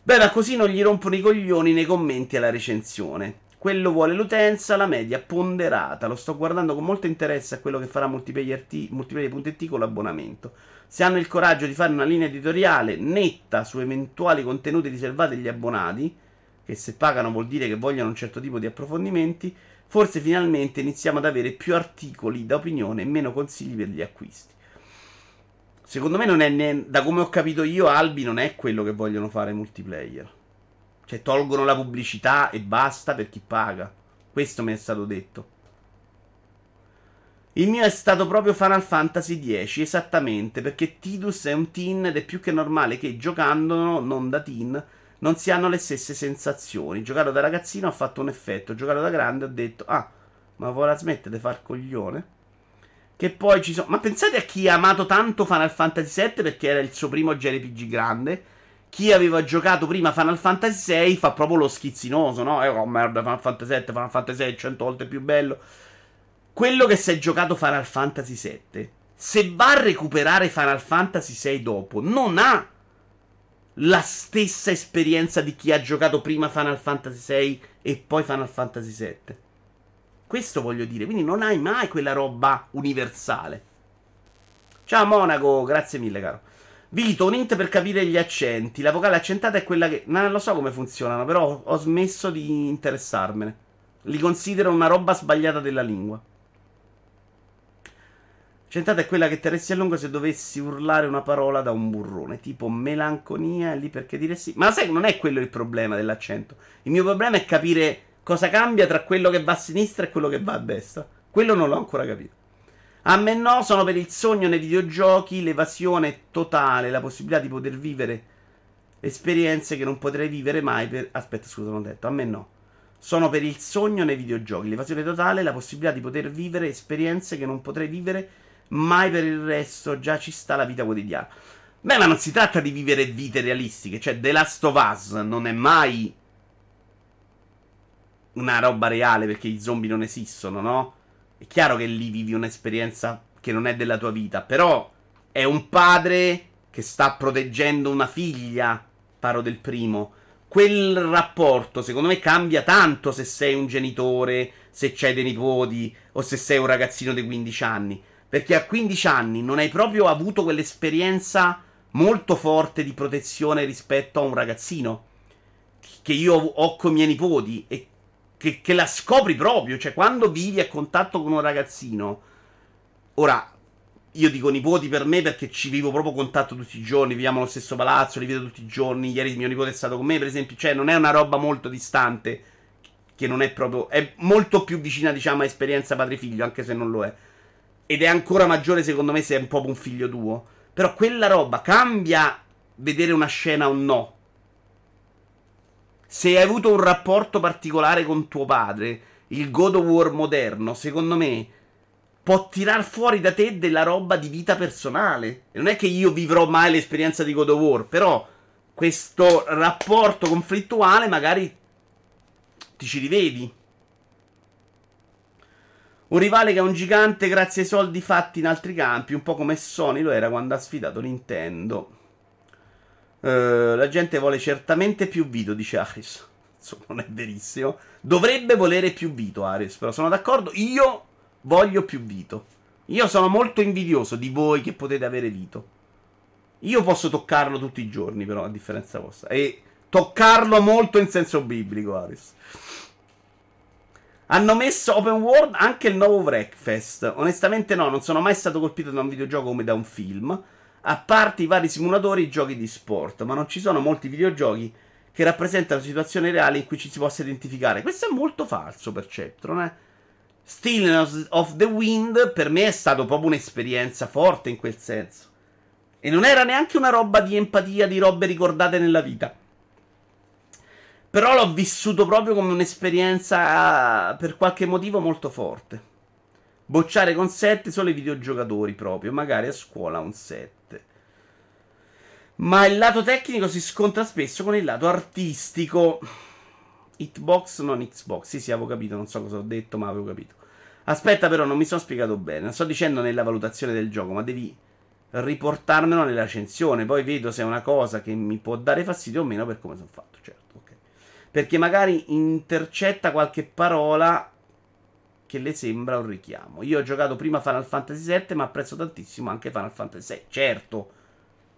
Beh, ma così non gli rompono i coglioni nei commenti alla recensione. Quello vuole l'utenza, la media ponderata. Lo sto guardando con molto interesse a quello che farà multiplayer.it con l'abbonamento. Se hanno il coraggio di fare una linea editoriale netta su eventuali contenuti riservati agli abbonati, che se pagano vuol dire che vogliono un certo tipo di approfondimenti, forse finalmente iniziamo ad avere più articoli da opinione e meno consigli per gli acquisti. Secondo me non è ne- da come ho capito io, Albi non è quello che vogliono fare multiplayer. Cioè tolgono la pubblicità e basta per chi paga. Questo mi è stato detto. Il mio è stato proprio Final Fantasy X, esattamente, perché Tidus è un teen ed è più che normale che giocandolo, non da teen, non si hanno le stesse sensazioni. Giocato da ragazzino ha fatto un effetto, giocato da grande ho detto, ah, ma vorrà smettere di far coglione? Che poi ci sono... Ma pensate a chi ha amato tanto Final Fantasy VII perché era il suo primo JRPG grande. Chi aveva giocato prima Final Fantasy VI fa proprio lo schizzinoso, no? Eh, oh merda, Final Fantasy VII, Final Fantasy VI, 100 volte più bello. Quello che si è giocato Final Fantasy VII, se va a recuperare Final Fantasy VI dopo, non ha la stessa esperienza di chi ha giocato prima Final Fantasy VI e poi Final Fantasy VII. Questo voglio dire, quindi non hai mai quella roba universale. Ciao Monaco, grazie mille caro. Vito, un int per capire gli accenti. La vocale accentata è quella che... Non lo so come funzionano, però ho smesso di interessarmene. Li considero una roba sbagliata della lingua. Centata è quella che terresti a lungo se dovessi urlare una parola da un burrone, tipo melanconia, lì perché dire sì. Ma sai, non è quello il problema dell'accento. Il mio problema è capire cosa cambia tra quello che va a sinistra e quello che va a destra. Quello non l'ho ancora capito. A me no, sono per il sogno nei videogiochi, l'evasione totale, la possibilità di poter vivere esperienze che non potrei vivere mai per... Aspetta, scusa, non ho detto. A me no. Sono per il sogno nei videogiochi, l'evasione totale, la possibilità di poter vivere esperienze che non potrei vivere mai per il resto già ci sta la vita quotidiana. Beh, ma non si tratta di vivere vite realistiche, cioè The Last of Us non è mai una roba reale perché i zombie non esistono, no? È chiaro che lì vivi un'esperienza che non è della tua vita, però è un padre che sta proteggendo una figlia, parlo del primo. Quel rapporto, secondo me, cambia tanto se sei un genitore, se c'hai dei nipoti o se sei un ragazzino di 15 anni. Perché a 15 anni non hai proprio avuto quell'esperienza molto forte di protezione rispetto a un ragazzino. Che io ho con i miei nipoti e che, che la scopri proprio. Cioè, quando vivi a contatto con un ragazzino. Ora, io dico nipoti per me perché ci vivo proprio contatto tutti i giorni, viviamo nello stesso palazzo, li vedo tutti i giorni. Ieri mio nipote è stato con me, per esempio, cioè non è una roba molto distante, che non è proprio è molto più vicina, diciamo, a esperienza padre-figlio, anche se non lo è. Ed è ancora maggiore secondo me se è un po' un figlio tuo. Però quella roba cambia vedere una scena o no. Se hai avuto un rapporto particolare con tuo padre, il God of War moderno, secondo me può tirar fuori da te della roba di vita personale. E non è che io vivrò mai l'esperienza di God of War, però questo rapporto conflittuale magari ti ci rivedi. Un rivale che è un gigante grazie ai soldi fatti in altri campi, un po' come Sony lo era quando ha sfidato Nintendo. Uh, la gente vuole certamente più Vito, dice Aris. Insomma, non è verissimo. Dovrebbe volere più Vito, Aris, però sono d'accordo. Io voglio più Vito. Io sono molto invidioso di voi che potete avere Vito. Io posso toccarlo tutti i giorni, però, a differenza vostra. E toccarlo molto in senso biblico, Aris. Hanno messo open world anche il nuovo Wreckfest. Onestamente no, non sono mai stato colpito da un videogioco come da un film. A parte i vari simulatori e i giochi di sport. Ma non ci sono molti videogiochi che rappresentano situazioni reali in cui ci si possa identificare. Questo è molto falso per Ceptron, eh. Stillness of the Wind per me è stato proprio un'esperienza forte in quel senso. E non era neanche una roba di empatia, di robe ricordate nella vita. Però l'ho vissuto proprio come un'esperienza per qualche motivo molto forte. Bocciare con 7 solo i videogiocatori proprio, magari a scuola un 7. Ma il lato tecnico si scontra spesso con il lato artistico. Hitbox, non Xbox. Sì, sì, avevo capito, non so cosa ho detto, ma avevo capito. Aspetta, però, non mi sono spiegato bene. Non sto dicendo nella valutazione del gioco, ma devi riportarmelo nella recensione. Poi vedo se è una cosa che mi può dare fastidio o meno per come sono fatto, certo perché magari intercetta qualche parola che le sembra un richiamo. Io ho giocato prima Final Fantasy VII, ma apprezzo tantissimo anche Final Fantasy VI, certo.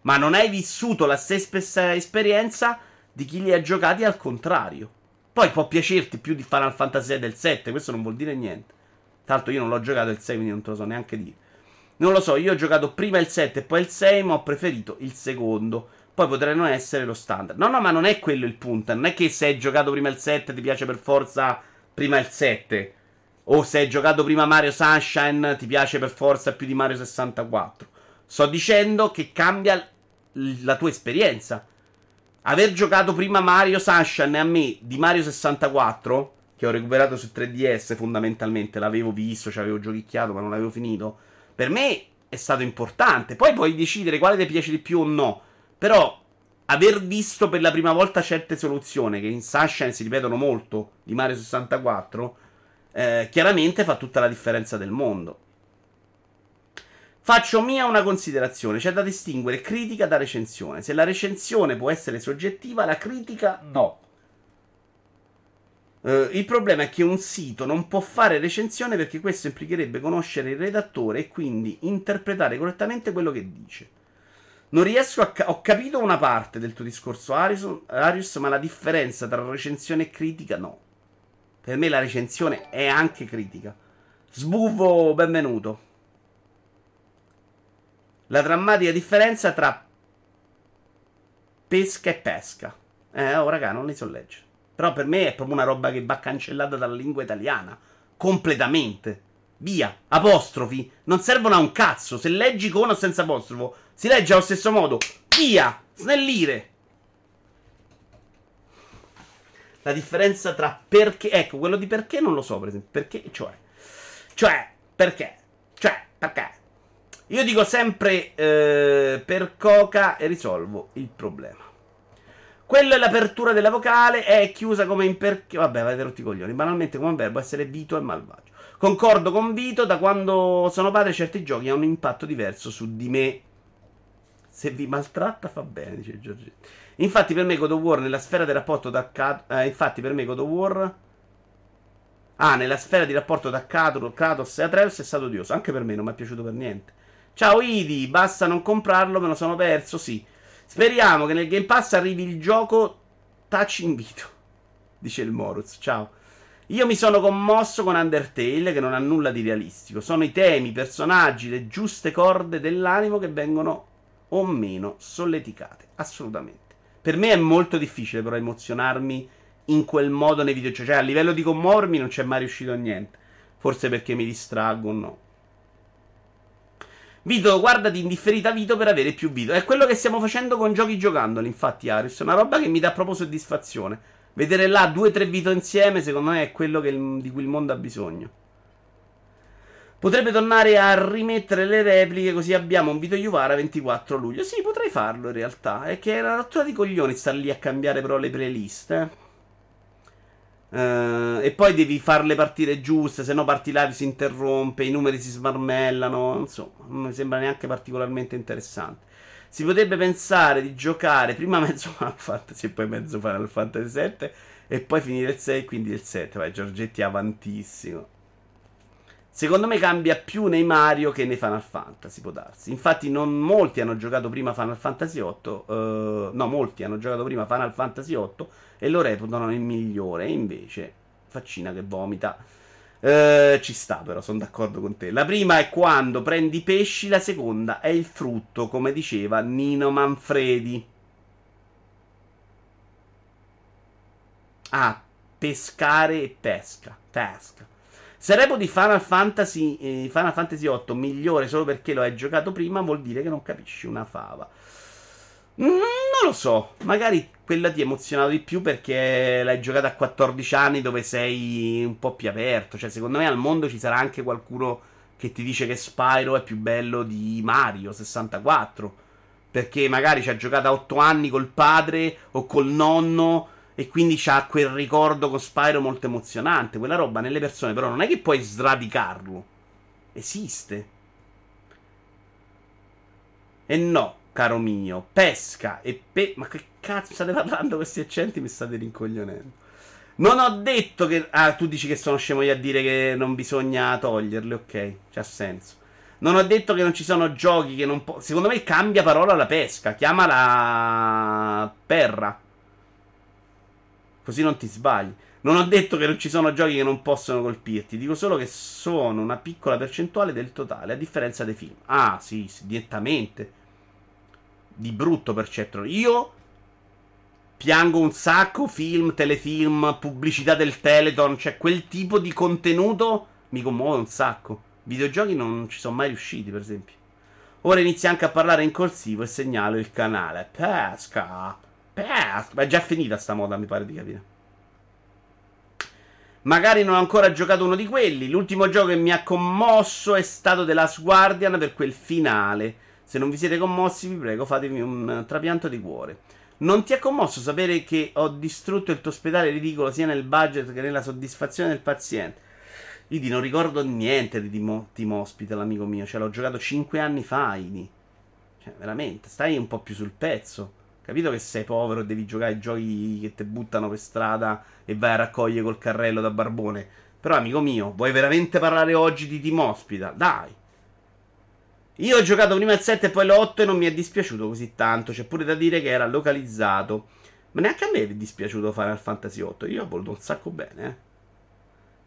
Ma non hai vissuto la stessa esperienza di chi li ha giocati al contrario. Poi può piacerti più di Final Fantasy VI del 7, questo non vuol dire niente. L'altro io non l'ho giocato il 6, quindi non te lo so neanche dire. Non lo so, io ho giocato prima il 7 e poi il 6, ma ho preferito il secondo poi potranno essere lo standard. No, no, ma non è quello il punto. Non è che se hai giocato prima il 7 ti piace per forza prima il 7. O se hai giocato prima Mario Sunshine ti piace per forza più di Mario 64. Sto dicendo che cambia la tua esperienza. Aver giocato prima Mario Sunshine a me di Mario 64, che ho recuperato su 3DS fondamentalmente, l'avevo visto, ci avevo giochicchiato ma non l'avevo finito, per me è stato importante. Poi puoi decidere quale ti piace di più o no. Però aver visto per la prima volta certe soluzioni che in Sunshine si ripetono molto di Mario 64, eh, chiaramente fa tutta la differenza del mondo. Faccio mia una considerazione: c'è da distinguere critica da recensione. Se la recensione può essere soggettiva, la critica no. Uh, il problema è che un sito non può fare recensione perché questo implicherebbe conoscere il redattore e quindi interpretare correttamente quello che dice. Non riesco a. Ca- ho capito una parte del tuo discorso, Arius, Arius, ma la differenza tra recensione e critica no. Per me la recensione è anche critica. Sbuvo, benvenuto. La drammatica differenza tra pesca e pesca. Eh, oh, raga, non li so leggere. Però per me è proprio una roba che va cancellata dalla lingua italiana. Completamente. Via. Apostrofi. Non servono a un cazzo. Se leggi con o senza apostrofo, si legge allo stesso modo. Via! Snellire! La differenza tra perché. Ecco, quello di perché non lo so, per esempio. Perché, cioè. Cioè, perché? Cioè, perché? Io dico sempre eh, per coca e risolvo il problema. Quello è l'apertura della vocale, è chiusa come in perché. Vabbè, avete rotti i coglioni. Banalmente come verbo essere vito e malvagio. Concordo con Vito, da quando sono padre certi giochi hanno un impatto diverso su di me. Se vi maltratta fa bene, dice Giorgetti. Infatti per me God of War nella sfera del rapporto da eh, infatti per me God of War Ah, nella sfera di rapporto da Kratos e Atreus è stato odioso. Anche per me non mi è piaciuto per niente. Ciao Idi, basta non comprarlo, me lo sono perso, sì. Speriamo che nel Game Pass arrivi il gioco touch invito. Dice il Moruz. Ciao. Io mi sono commosso con Undertale, che non ha nulla di realistico. Sono i temi, i personaggi, le giuste corde dell'animo che vengono o meno solleticate. Assolutamente. Per me è molto difficile però emozionarmi in quel modo nei videogiochi. Cioè, a livello di commuovermi non c'è mai riuscito niente. Forse perché mi distraggo o no. Vito, guardati indifferita Vito per avere più video. È quello che stiamo facendo con giochi giocandoli, infatti, Aris. È una roba che mi dà proprio soddisfazione. Vedere là due o tre Vito insieme, secondo me, è quello che, di cui il mondo ha bisogno. Potrebbe tornare a rimettere le repliche così abbiamo un video Juvara 24 luglio. Sì, potrei farlo in realtà. È che è una rottura di coglioni star lì a cambiare però le playlist. Eh. Uh, e poi devi farle partire giuste, se no parti live si interrompe, i numeri si smarmellano. Insomma, non mi sembra neanche particolarmente interessante. Si potrebbe pensare di giocare prima mezzo Final Fantasy e poi mezzo Final Fantasy 7 e poi finire il 6 quindi il 7. Vai, Giorgetti avantissimo. Secondo me cambia più nei Mario che nei Final Fantasy, può darsi. Infatti, non molti hanno giocato prima Final Fantasy 8. Uh, eh, no, molti hanno giocato prima Final Fantasy 8 e lo reputano il migliore. E invece, faccina che vomita. Uh, ci sta, però, sono d'accordo con te. La prima è quando prendi pesci, la seconda è il frutto, come diceva Nino Manfredi. Ah, pescare e pesca. Pesca. Se reputi Final Fantasy, eh, Final Fantasy 8 migliore solo perché lo hai giocato prima, vuol dire che non capisci una fava. Mm, non lo so, magari quella ti ha emozionato di più perché l'hai giocata a 14 anni dove sei un po' più aperto. Cioè, secondo me al mondo ci sarà anche qualcuno che ti dice che Spyro è più bello di Mario 64. Perché magari ci ha giocato a 8 anni col padre o col nonno e quindi c'ha quel ricordo con Spyro molto emozionante. Quella roba nelle persone, però, non è che puoi sradicarlo. Esiste. E no, caro mio, pesca e pe. Ma che cazzo state parlando questi accenti? Mi state rincoglionendo. Non ho detto che. Ah, tu dici che sono scemo io a dire che non bisogna toglierli, ok? C'ha senso. Non ho detto che non ci sono giochi che non po- Secondo me cambia parola la pesca. Chiamala perra. Così non ti sbagli. Non ho detto che non ci sono giochi che non possono colpirti, dico solo che sono una piccola percentuale del totale, a differenza dei film. Ah, sì, sì direttamente. Di brutto per certo. Io piango un sacco film, telefilm, pubblicità del Teleton, cioè quel tipo di contenuto mi commuove un sacco. Videogiochi non ci sono mai riusciti, per esempio. Ora inizia anche a parlare in corsivo e segnalo il canale. Pesca. Ma è già finita sta moda, mi pare di capire. Magari non ho ancora giocato uno di quelli. L'ultimo gioco che mi ha commosso è stato The Last Guardian per quel finale. Se non vi siete commossi, vi prego, fatevi un trapianto di cuore. Non ti ha commosso sapere che ho distrutto il tuo ospedale ridicolo sia nel budget che nella soddisfazione del paziente? Idi, non ricordo niente di Team Hospital, amico mio. Cioè, l'ho giocato 5 anni fa, Idi. Cioè, veramente, stai un po' più sul pezzo. Capito che sei povero e devi giocare ai giochi che ti buttano per strada e vai a raccogliere col carrello da barbone. Però, amico mio, vuoi veramente parlare oggi di Team Hospital? Dai! Io ho giocato prima il 7 e poi l'8 e non mi è dispiaciuto così tanto. C'è pure da dire che era localizzato. Ma neanche a me è dispiaciuto Final Fantasy 8. Io ho voluto un sacco bene.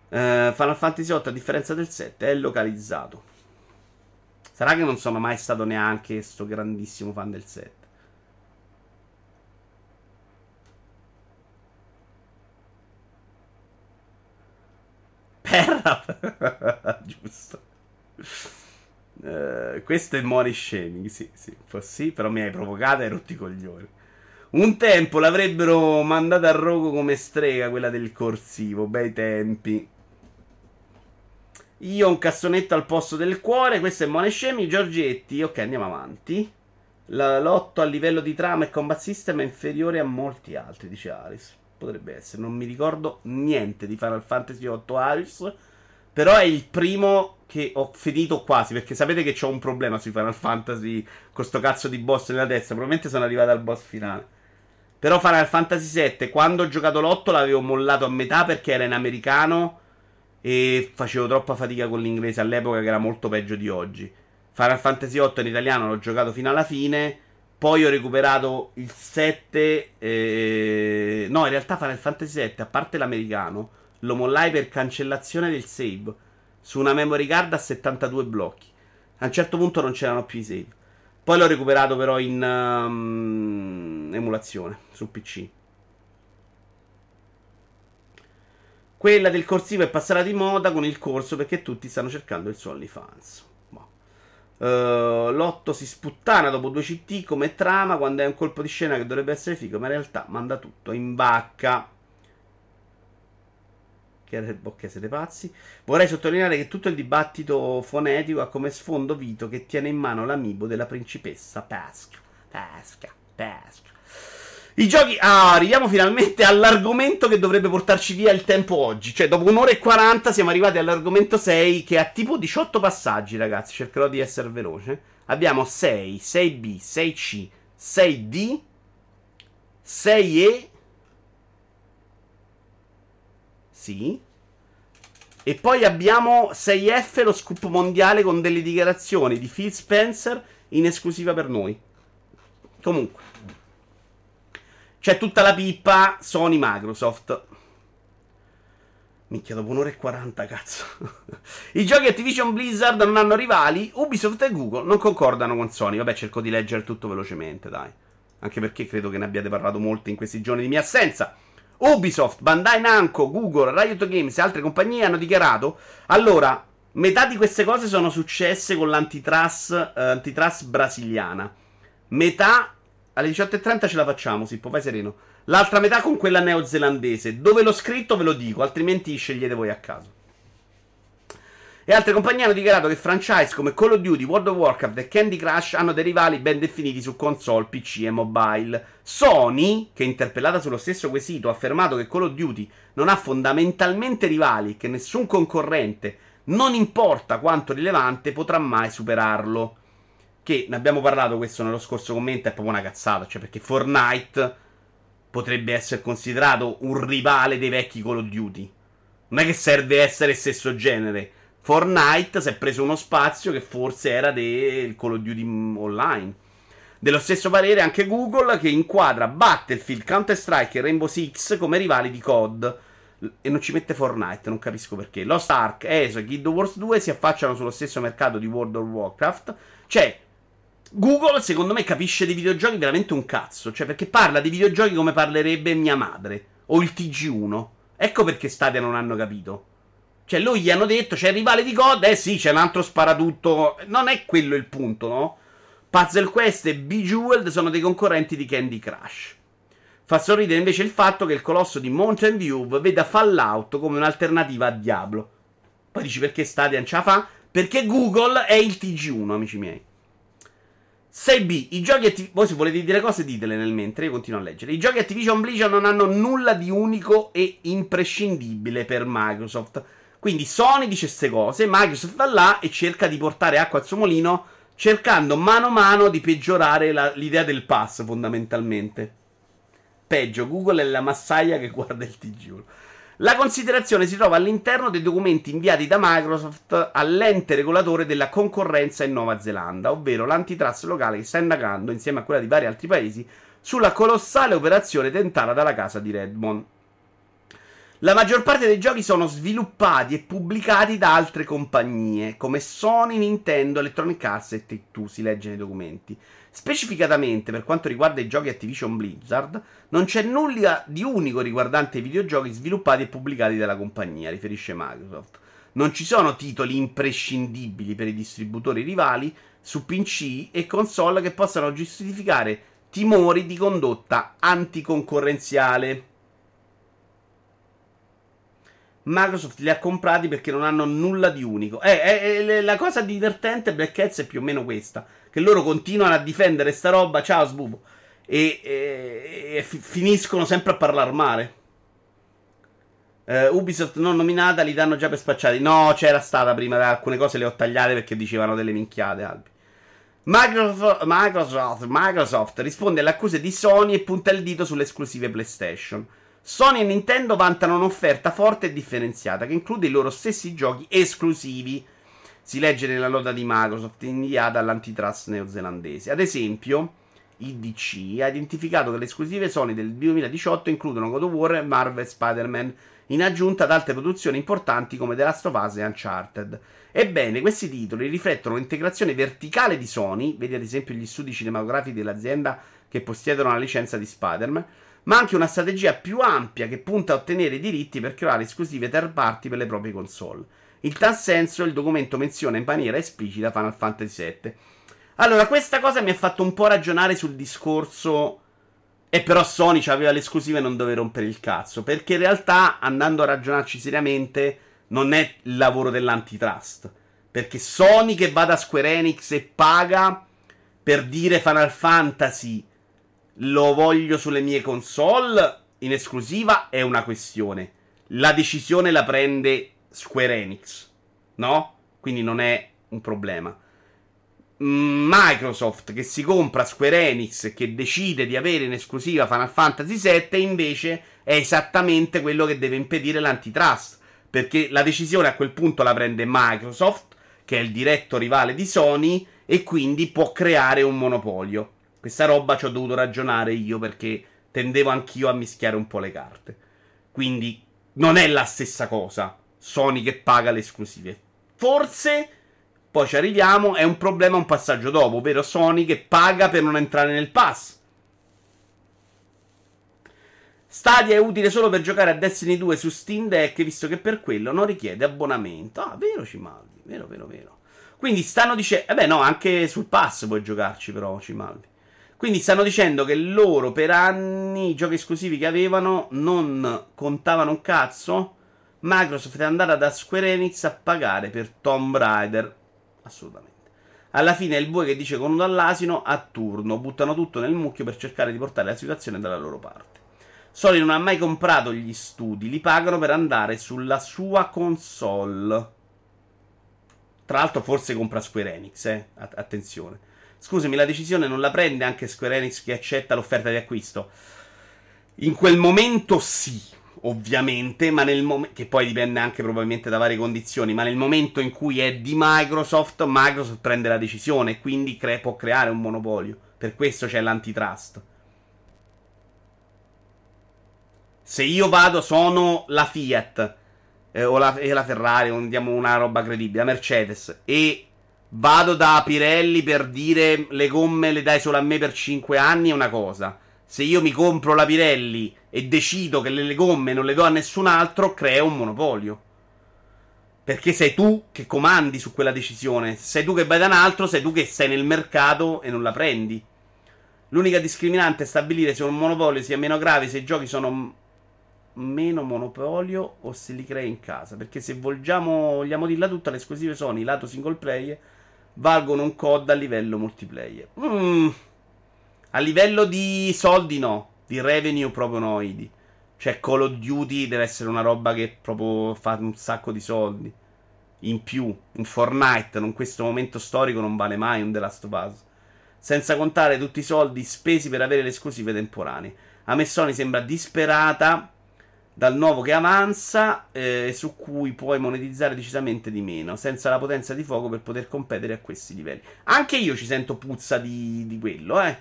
Eh. Uh, Final Fantasy 8, a differenza del 7, è localizzato. Sarà che non sono mai stato neanche sto grandissimo fan del 7. Perra. Giusto. Uh, questo è money shaming, sì, sì, sì, però mi hai provocato e rotti i coglioni. Un tempo l'avrebbero mandata a rogo come strega quella del corsivo, bei tempi. Io ho un cassonetto al posto del cuore, questo è money shaming, Giorgetti, ok andiamo avanti. La lotto a livello di trama e combat system è inferiore a molti altri, dice Alice. Potrebbe essere, non mi ricordo niente di Final Fantasy VIII Aris. Però è il primo che ho finito quasi. Perché sapete che ho un problema sui Final Fantasy. Con sto cazzo di boss nella testa. Probabilmente sono arrivato al boss finale. Però Final Fantasy VII, quando ho giocato l'8, l'avevo mollato a metà perché era in americano. E facevo troppa fatica con l'inglese all'epoca, che era molto peggio di oggi. Final Fantasy VIII in italiano l'ho giocato fino alla fine. Poi ho recuperato il 7. Eh... No, in realtà Final Fantasy 7, a parte l'americano, lo mollai per cancellazione del save. Su una memory card a 72 blocchi. A un certo punto non c'erano più i save. Poi l'ho recuperato però in um, emulazione su PC. Quella del corsivo è passata di moda con il corso perché tutti stanno cercando il suo OnlyFans. Uh, Lotto si sputtana dopo due CT come trama quando è un colpo di scena che dovrebbe essere figo, ma in realtà manda tutto in bacca. Che bocche siete pazzi. Vorrei sottolineare che tutto il dibattito fonetico ha come sfondo Vito che tiene in mano l'amibo della principessa Pesca. Pesca, pesca. I giochi. Ah, arriviamo finalmente all'argomento che dovrebbe portarci via il tempo oggi. Cioè, dopo un'ora e 40 siamo arrivati all'argomento 6, che ha tipo 18 passaggi, ragazzi. Cercherò di essere veloce. Abbiamo 6, 6B, 6C, 6D, 6E. Sì. E poi abbiamo 6F, lo scoop mondiale con delle dichiarazioni di Phil Spencer in esclusiva per noi. Comunque. C'è tutta la pippa Sony Microsoft. Minchia, dopo un'ora e 40, cazzo. I giochi Activision Blizzard non hanno rivali. Ubisoft e Google non concordano con Sony. Vabbè, cerco di leggere tutto velocemente, dai. Anche perché credo che ne abbiate parlato molto in questi giorni di mia assenza. Ubisoft, Bandai Namco, Google, Riot Games e altre compagnie hanno dichiarato. Allora, metà di queste cose sono successe con l'antitrust eh, brasiliana. Metà alle 18.30 ce la facciamo, Sippo, vai sereno. L'altra metà con quella neozelandese. Dove l'ho scritto ve lo dico, altrimenti scegliete voi a caso. E altre compagnie hanno dichiarato che franchise come Call of Duty, World of Warcraft e Candy Crush hanno dei rivali ben definiti su console, PC e mobile. Sony, che interpellata sullo stesso quesito, ha affermato che Call of Duty non ha fondamentalmente rivali e che nessun concorrente, non importa quanto rilevante, potrà mai superarlo che ne abbiamo parlato questo nello scorso commento, è proprio una cazzata, cioè perché Fortnite potrebbe essere considerato un rivale dei vecchi Call of Duty. Non è che serve essere stesso genere. Fortnite si è preso uno spazio che forse era del Call of Duty online. Dello stesso parere anche Google che inquadra Battlefield, Counter-Strike e Rainbow Six come rivali di COD. E non ci mette Fortnite, non capisco perché. Lost Ark, ESO e Guild Wars 2 si affacciano sullo stesso mercato di World of Warcraft. Cioè, Google, secondo me, capisce di videogiochi veramente un cazzo. Cioè, perché parla di videogiochi come parlerebbe mia madre. O il TG1. Ecco perché Stadia non hanno capito. Cioè, loro gli hanno detto, c'è il rivale di God, eh sì, c'è un altro sparatutto. Non è quello il punto, no? Puzzle Quest e Bejeweled sono dei concorrenti di Candy Crush. Fa sorridere invece il fatto che il colosso di Mountain View veda Fallout come un'alternativa a Diablo. Poi dici perché Stadia non ce la fa? Perché Google è il TG1, amici miei. 6B, i giochi Activ- voi se volete dire cose ditele nel mentre, io continuo a leggere. I giochi Activision Blizzard non hanno nulla di unico e imprescindibile per Microsoft. Quindi Sony dice queste cose, Microsoft va là e cerca di portare acqua al suo mulino, cercando mano a mano di peggiorare la- l'idea del pass fondamentalmente. Peggio, Google è la massaia che guarda il TG1. La considerazione si trova all'interno dei documenti inviati da Microsoft all'ente regolatore della concorrenza in Nuova Zelanda, ovvero l'antitrust locale che sta indagando, insieme a quella di vari altri paesi, sulla colossale operazione tentata dalla casa di Redmond. La maggior parte dei giochi sono sviluppati e pubblicati da altre compagnie, come Sony, Nintendo, Electronic Arts e Take-Two, si legge nei documenti. Specificatamente per quanto riguarda i giochi Activision Blizzard, non c'è nulla di unico riguardante i videogiochi sviluppati e pubblicati dalla compagnia, riferisce Microsoft. Non ci sono titoli imprescindibili per i distributori rivali su PC e console che possano giustificare timori di condotta anticoncorrenziale. Microsoft li ha comprati perché non hanno nulla di unico. Eh, eh, eh, la cosa divertente Black Hats è più o meno questa. Che loro continuano a difendere sta roba, ciao sbubo. E, e, e fi- finiscono sempre a parlare male. Uh, Ubisoft non nominata li danno già per spacciati. No, c'era stata prima, alcune cose le ho tagliate perché dicevano delle minchiate, Albi. Microsoft, Microsoft, Microsoft risponde alle accuse di Sony e punta il dito sulle esclusive PlayStation. Sony e Nintendo vantano un'offerta forte e differenziata che include i loro stessi giochi esclusivi. Si legge nella nota di Microsoft inviata all'antitrust neozelandese. Ad esempio, IDC ha identificato che le esclusive Sony del 2018 includono God of War e Marvel Spider-Man, in aggiunta ad altre produzioni importanti come The Last of Us e Uncharted. Ebbene, questi titoli riflettono l'integrazione verticale di Sony, vedi ad esempio gli studi cinematografici dell'azienda che possiedono la licenza di Spider-Man, ma anche una strategia più ampia che punta a ottenere i diritti per creare esclusive third party per le proprie console. In tal senso il documento menziona in maniera esplicita Final Fantasy VII. Allora, questa cosa mi ha fatto un po' ragionare sul discorso E però Sony aveva l'esclusiva e non doveva rompere il cazzo. Perché in realtà, andando a ragionarci seriamente, non è il lavoro dell'antitrust. Perché Sony che va da Square Enix e paga per dire Final Fantasy lo voglio sulle mie console in esclusiva è una questione. La decisione la prende Square Enix, no? Quindi non è un problema. Mm, Microsoft che si compra Square Enix e che decide di avere in esclusiva Final Fantasy VII invece è esattamente quello che deve impedire l'antitrust perché la decisione a quel punto la prende Microsoft che è il diretto rivale di Sony e quindi può creare un monopolio questa roba ci ho dovuto ragionare io perché tendevo anch'io a mischiare un po' le carte quindi non è la stessa cosa Sony che paga le esclusive forse poi ci arriviamo, è un problema un passaggio dopo, ovvero Sony che paga per non entrare nel pass. Stadia è utile solo per giocare a Destiny 2 su Steam Deck, visto che per quello non richiede abbonamento. Ah, vero Cimaldi, vero, vero, vero. Quindi stanno dicendo... Eh beh, no, anche sul pass puoi giocarci però, Cimaldi. Quindi stanno dicendo che loro per anni i giochi esclusivi che avevano non contavano un cazzo. Microsoft è andata da Square Enix a pagare per Tomb Raider assolutamente. Alla fine è il bue che dice con un all'asino a turno, buttano tutto nel mucchio per cercare di portare la situazione dalla loro parte. Sony non ha mai comprato gli studi, li pagano per andare sulla sua console. Tra l'altro forse compra Square Enix, eh? attenzione. Scusami, la decisione non la prende anche Square Enix che accetta l'offerta di acquisto? In quel momento sì, ovviamente, ma nel momento che poi dipende anche probabilmente da varie condizioni, ma nel momento in cui è di Microsoft, Microsoft prende la decisione e quindi cre- può creare un monopolio. Per questo c'è l'antitrust. Se io vado, sono la Fiat eh, o la, la Ferrari, o una roba credibile, la Mercedes, e vado da Pirelli per dire le gomme le dai solo a me per 5 anni, è una cosa. Se io mi compro la Pirelli e decido che le gomme non le do a nessun altro, crea un monopolio. Perché sei tu che comandi su quella decisione. Sei tu che vai da un altro, sei tu che sei nel mercato e non la prendi. L'unica discriminante è stabilire se un monopolio sia meno grave se i giochi sono meno monopolio o se li crei in casa. Perché se vogliamo, vogliamo dirla tutta, le esclusive Sony lato single player valgono un COD a livello multiplayer. Mmm. A livello di soldi no, di revenue proprio no, Idi. Cioè Call of Duty deve essere una roba che proprio fa un sacco di soldi. In più, un Fortnite in questo momento storico non vale mai un The Last of Us. Senza contare tutti i soldi spesi per avere le esclusive temporanee. A me Sony sembra disperata dal nuovo che avanza eh, su cui puoi monetizzare decisamente di meno, senza la potenza di fuoco per poter competere a questi livelli. Anche io ci sento puzza di, di quello, eh.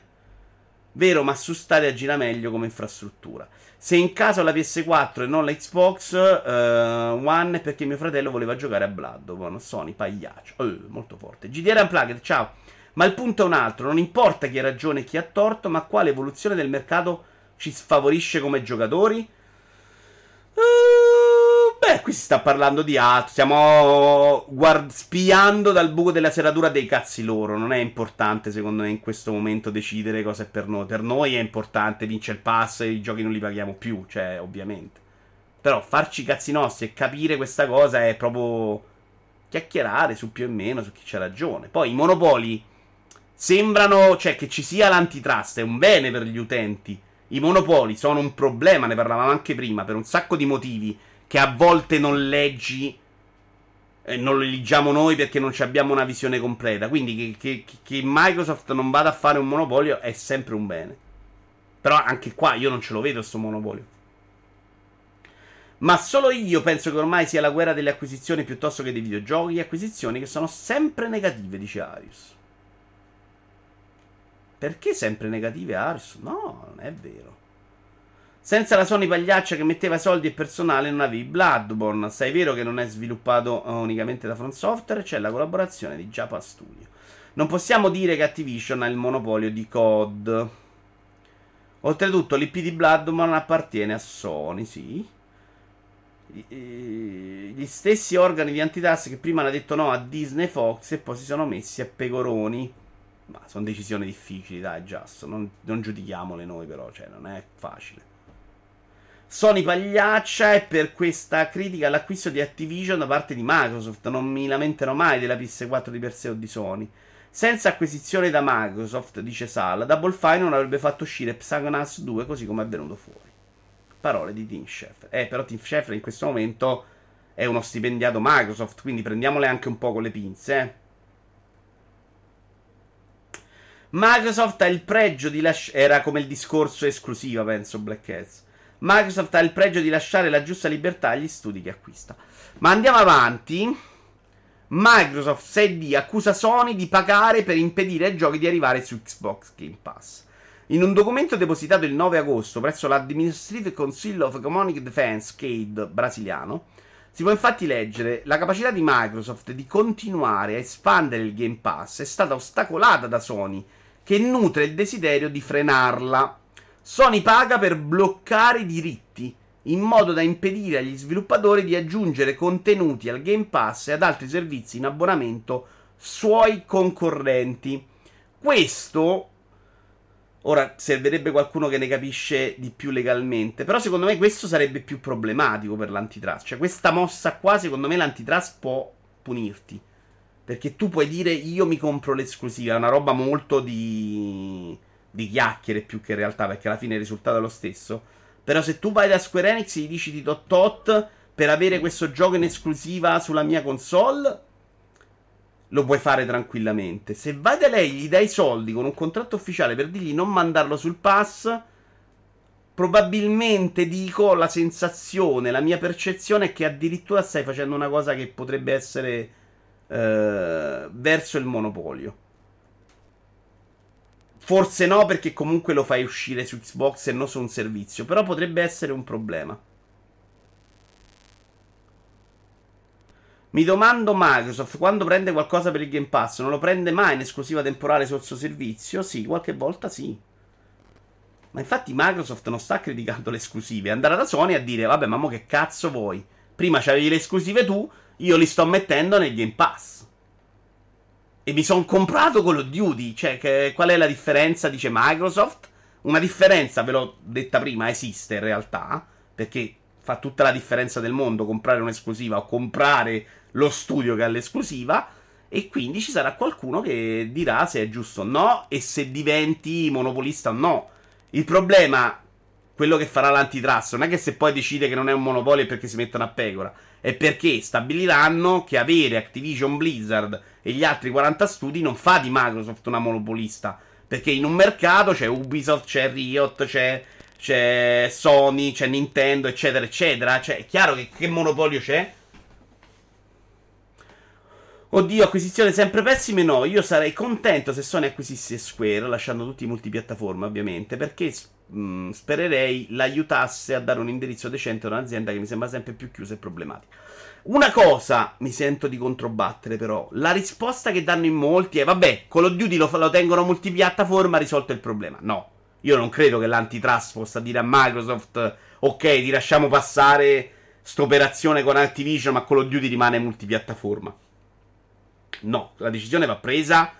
Vero, ma su Stadia gira meglio come infrastruttura. Se in caso la PS4 e non la Xbox uh, One è perché mio fratello voleva giocare a Bloodborne. Sony, pagliaccio. Uh, molto forte. GDR Unplugged, ciao. Ma il punto è un altro. Non importa chi ha ragione e chi ha torto, ma quale evoluzione del mercato ci sfavorisce come giocatori? Uh, beh, qui si sta parlando di altro. Stiamo guard- spiando dal buco della serratura dei cazzi loro. Non è importante, secondo me, in questo momento decidere cosa è per noi. Per noi è importante vincere il pass e i giochi non li paghiamo più, cioè, ovviamente. Però farci i cazzi nostri e capire questa cosa è proprio chiacchierare su più e meno su chi c'ha ragione. Poi i monopoli sembrano, cioè, che ci sia l'antitrust, è un bene per gli utenti. I monopoli sono un problema, ne parlavamo anche prima, per un sacco di motivi che a volte non leggi e non li leggiamo noi perché non abbiamo una visione completa. Quindi che, che, che, Microsoft non vada a fare un monopolio è sempre un bene. Però anche qua io non ce lo vedo questo monopolio. Ma solo io penso che ormai sia la guerra delle acquisizioni piuttosto che dei videogiochi. Acquisizioni che sono sempre negative, dice Arius. Perché sempre negative Ars? No, non è vero. Senza la Sony pagliaccia che metteva soldi e personale non avevi Bloodborne. Sai vero che non è sviluppato unicamente da Front Software? C'è la collaborazione di Japa Studio. Non possiamo dire che Activision ha il monopolio di COD. Oltretutto l'IP di Bloodborne appartiene a Sony, sì. Gli stessi organi di antitrust che prima hanno detto no a Disney Fox e poi si sono messi a pecoroni. Ma sono decisioni difficili, dai, Just. Non, non giudichiamole noi, però, cioè, non è facile. Sony pagliaccia e per questa critica all'acquisto di Activision da parte di Microsoft. Non mi lamenterò mai della PS4 di per sé o di Sony. Senza acquisizione da Microsoft, dice Sal, Double Fine non avrebbe fatto uscire Psychonauts 2 così come è venuto fuori. Parole di Tim Schafer. Eh, però Tim Schafer in questo momento è uno stipendiato Microsoft, quindi prendiamole anche un po' con le pinze, eh. Microsoft ha il pregio di lasciare. Era come il discorso esclusiva, penso, Black Hats. Microsoft ha il pregio di lasciare la giusta libertà agli studi che acquista. Ma andiamo avanti. Microsoft 6D accusa Sony di pagare per impedire ai giochi di arrivare su Xbox Game Pass. In un documento depositato il 9 agosto presso l'Administrative Council of Economic Defense, CADE brasiliano, si può infatti leggere la capacità di Microsoft di continuare a espandere il Game Pass è stata ostacolata da Sony, che nutre il desiderio di frenarla. Sony paga per bloccare i diritti, in modo da impedire agli sviluppatori di aggiungere contenuti al Game Pass e ad altri servizi in abbonamento suoi concorrenti. Questo Ora servirebbe qualcuno che ne capisce di più legalmente. Però secondo me questo sarebbe più problematico per l'antitrust. Cioè, questa mossa qua, secondo me, l'antitrust può punirti. Perché tu puoi dire io mi compro l'esclusiva. È una roba molto di. di chiacchiere più che in realtà. Perché alla fine il risultato è lo stesso. Però se tu vai da Square Enix e gli dici di tot tot per avere questo gioco in esclusiva sulla mia console, lo puoi fare tranquillamente. Se vai da lei, gli dai soldi con un contratto ufficiale per dirgli non mandarlo sul pass, probabilmente dico la sensazione, la mia percezione è che addirittura stai facendo una cosa che potrebbe essere eh, verso il monopolio. Forse no, perché comunque lo fai uscire su Xbox e non su un servizio. Però potrebbe essere un problema. Mi domando Microsoft quando prende qualcosa per il Game Pass non lo prende mai in esclusiva temporale sul suo servizio? Sì, qualche volta sì. Ma infatti Microsoft non sta criticando le esclusive, andrà da Sony a dire vabbè ma mo che cazzo vuoi? Prima c'avevi le esclusive tu, io li sto mettendo nel Game Pass. E mi sono comprato Call of Duty. Cioè, che, qual è la differenza? Dice Microsoft. Una differenza, ve l'ho detta prima, esiste in realtà. Perché fa tutta la differenza del mondo comprare un'esclusiva o comprare lo studio che ha l'esclusiva. E quindi ci sarà qualcuno che dirà se è giusto o no e se diventi monopolista o no. Il problema, quello che farà l'antitrust, non è che se poi decide che non è un monopolio perché si mettono a pecora, è perché stabiliranno che avere Activision Blizzard e gli altri 40 studi non fa di Microsoft una monopolista. Perché in un mercato c'è Ubisoft, c'è Riot, c'è, c'è Sony, c'è Nintendo, eccetera, eccetera. Cioè, è chiaro che, che monopolio c'è? Oddio, acquisizione sempre pessime? No, io sarei contento se Sony acquisisse Square, lasciando tutti i multipiattaforma, ovviamente, perché mh, mm, spererei l'aiutasse a dare un indirizzo decente a un'azienda che mi sembra sempre più chiusa e problematica. Una cosa mi sento di controbattere, però. La risposta che danno in molti è: vabbè, Call of Duty lo, lo tengono multipiattaforma, risolto il problema. No, io non credo che l'antitrust possa dire a Microsoft: ok, ti lasciamo passare sta operazione con Activision, ma Call of Duty rimane multipiattaforma. No, la decisione va presa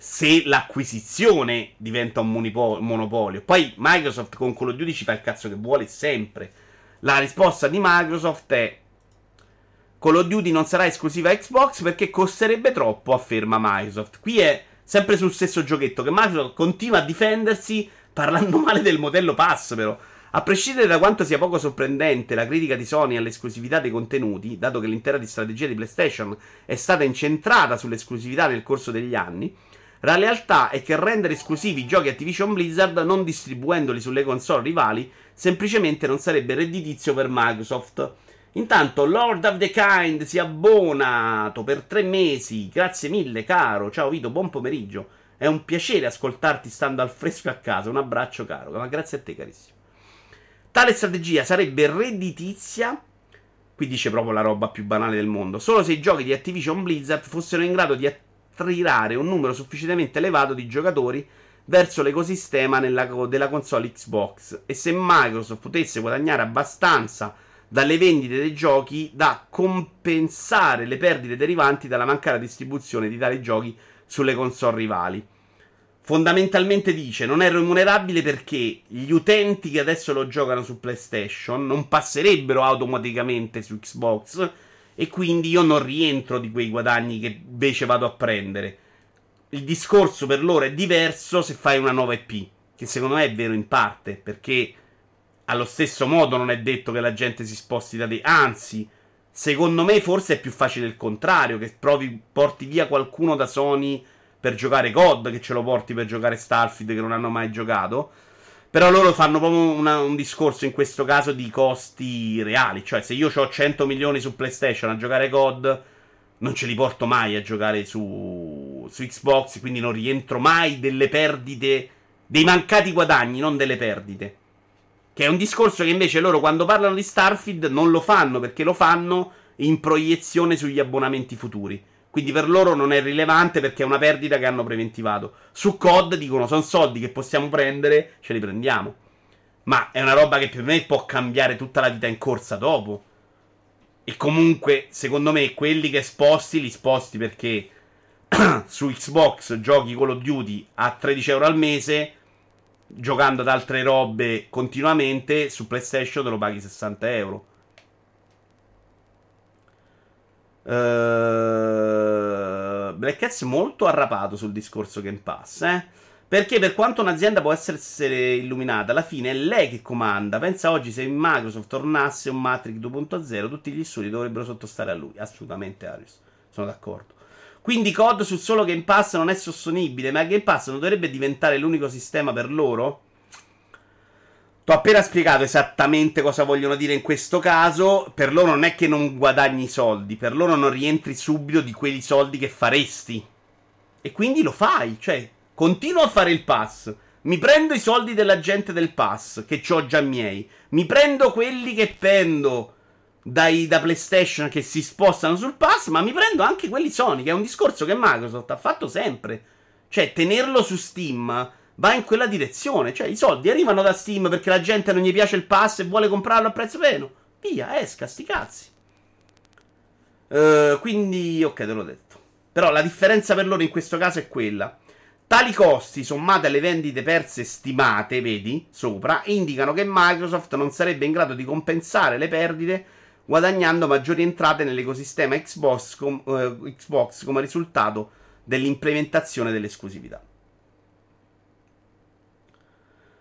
se l'acquisizione diventa un monopolio. Poi Microsoft con Call of Duty ci fa il cazzo che vuole sempre. La risposta di Microsoft è Call of Duty non sarà esclusiva Xbox perché costerebbe troppo, afferma Microsoft. Qui è sempre sul stesso giochetto che Microsoft continua a difendersi parlando male del modello pass, però. A prescindere da quanto sia poco sorprendente la critica di Sony all'esclusività dei contenuti, dato che l'intera strategia di PlayStation è stata incentrata sull'esclusività nel corso degli anni, la realtà è che rendere esclusivi i giochi Activision Blizzard non distribuendoli sulle console rivali semplicemente non sarebbe redditizio per Microsoft Intanto Lord of the Kind si è abbonato per tre mesi. Grazie mille, caro. Ciao Vito, buon pomeriggio. È un piacere ascoltarti stando al fresco a casa. Un abbraccio, caro. Ma grazie a te, carissimo. Tale strategia sarebbe redditizia. Qui dice proprio la roba più banale del mondo. Solo se i giochi di Activision Blizzard fossero in grado di attirare un numero sufficientemente elevato di giocatori verso l'ecosistema nella, della console Xbox. E se Microsoft potesse guadagnare abbastanza dalle vendite dei giochi da compensare le perdite derivanti dalla mancata distribuzione di tali giochi sulle console rivali. fondamentalmente dice non è remunerabile perché gli utenti che adesso lo giocano su PlayStation non passerebbero automaticamente su Xbox e quindi io non rientro di quei guadagni che invece vado a prendere. Il discorso per loro è diverso se fai una nuova IP, che secondo me è vero in parte, perché allo stesso modo non è detto che la gente si sposti da te, anzi, secondo me forse è più facile il contrario, che provi, porti via qualcuno da Sony per giocare COD, che ce lo porti per giocare Starfield che non hanno mai giocato. Però loro fanno proprio una, un discorso in questo caso di costi reali. Cioè, se io ho 100 milioni su PlayStation a giocare COD, non ce li porto mai a giocare su, su Xbox. Quindi non rientro mai delle perdite, dei mancati guadagni, non delle perdite. Che è un discorso che invece loro quando parlano di Starfield non lo fanno perché lo fanno in proiezione sugli abbonamenti futuri. Quindi per loro non è rilevante perché è una perdita che hanno preventivato. Su COD dicono sono soldi che possiamo prendere, ce li prendiamo. Ma è una roba che per me può cambiare tutta la vita in corsa dopo. E comunque, secondo me, quelli che sposti, li sposti perché su Xbox giochi Call of Duty a 13 euro al mese, giocando ad altre robe continuamente, su PlayStation te lo paghi 60 euro. Uh, Black Cats molto arrapato sul discorso Game Pass, eh? Perché per quanto un'azienda può essere illuminata, alla fine è lei che comanda. Pensa oggi se Microsoft tornasse un Matrix 2.0, tutti gli studi dovrebbero sottostare a lui. Assolutamente, Arius. Sono d'accordo. Quindi COD sul solo Game Pass non è sostenibile, ma Game Pass non dovrebbe diventare l'unico sistema per loro? Ti ho appena spiegato esattamente cosa vogliono dire in questo caso. Per loro non è che non guadagni soldi, per loro non rientri subito di quei soldi che faresti. E quindi lo fai, cioè, continuo a fare il pass. Mi prendo i soldi della gente del pass, che ho già miei. Mi prendo quelli che prendo dai, da PlayStation che si spostano sul pass, ma mi prendo anche quelli Sony, che è un discorso che Microsoft ha fatto sempre. Cioè, tenerlo su Steam va in quella direzione. Cioè, i soldi arrivano da Steam perché la gente non gli piace il pass e vuole comprarlo a prezzo pieno. Via, esca, sti cazzi. Uh, quindi, ok, te l'ho detto. Però la differenza per loro in questo caso è quella. Tali costi, sommati alle vendite perse stimate, vedi, sopra, indicano che Microsoft non sarebbe in grado di compensare le perdite guadagnando maggiori entrate nell'ecosistema Xbox, com- uh, Xbox come risultato dell'implementazione dell'esclusività.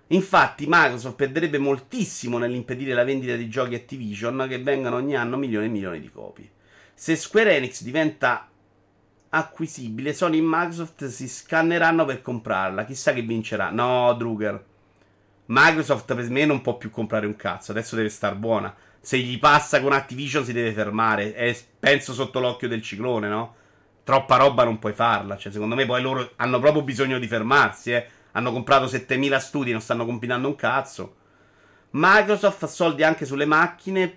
Infatti, Microsoft perderebbe moltissimo nell'impedire la vendita di giochi Activision che vengano ogni anno milioni e milioni di copie. Se Square Enix diventa acquisibile, Sony e Microsoft si scanneranno per comprarla. Chissà chi vincerà. No, Druger. Microsoft per me non può più comprare un cazzo. Adesso deve star buona. Se gli passa con Activision si deve fermare. È, penso sotto l'occhio del ciclone, no? Troppa roba non puoi farla. Cioè, secondo me poi loro hanno proprio bisogno di fermarsi, eh hanno comprato 7000 studi, non stanno compilando un cazzo. Microsoft fa soldi anche sulle macchine.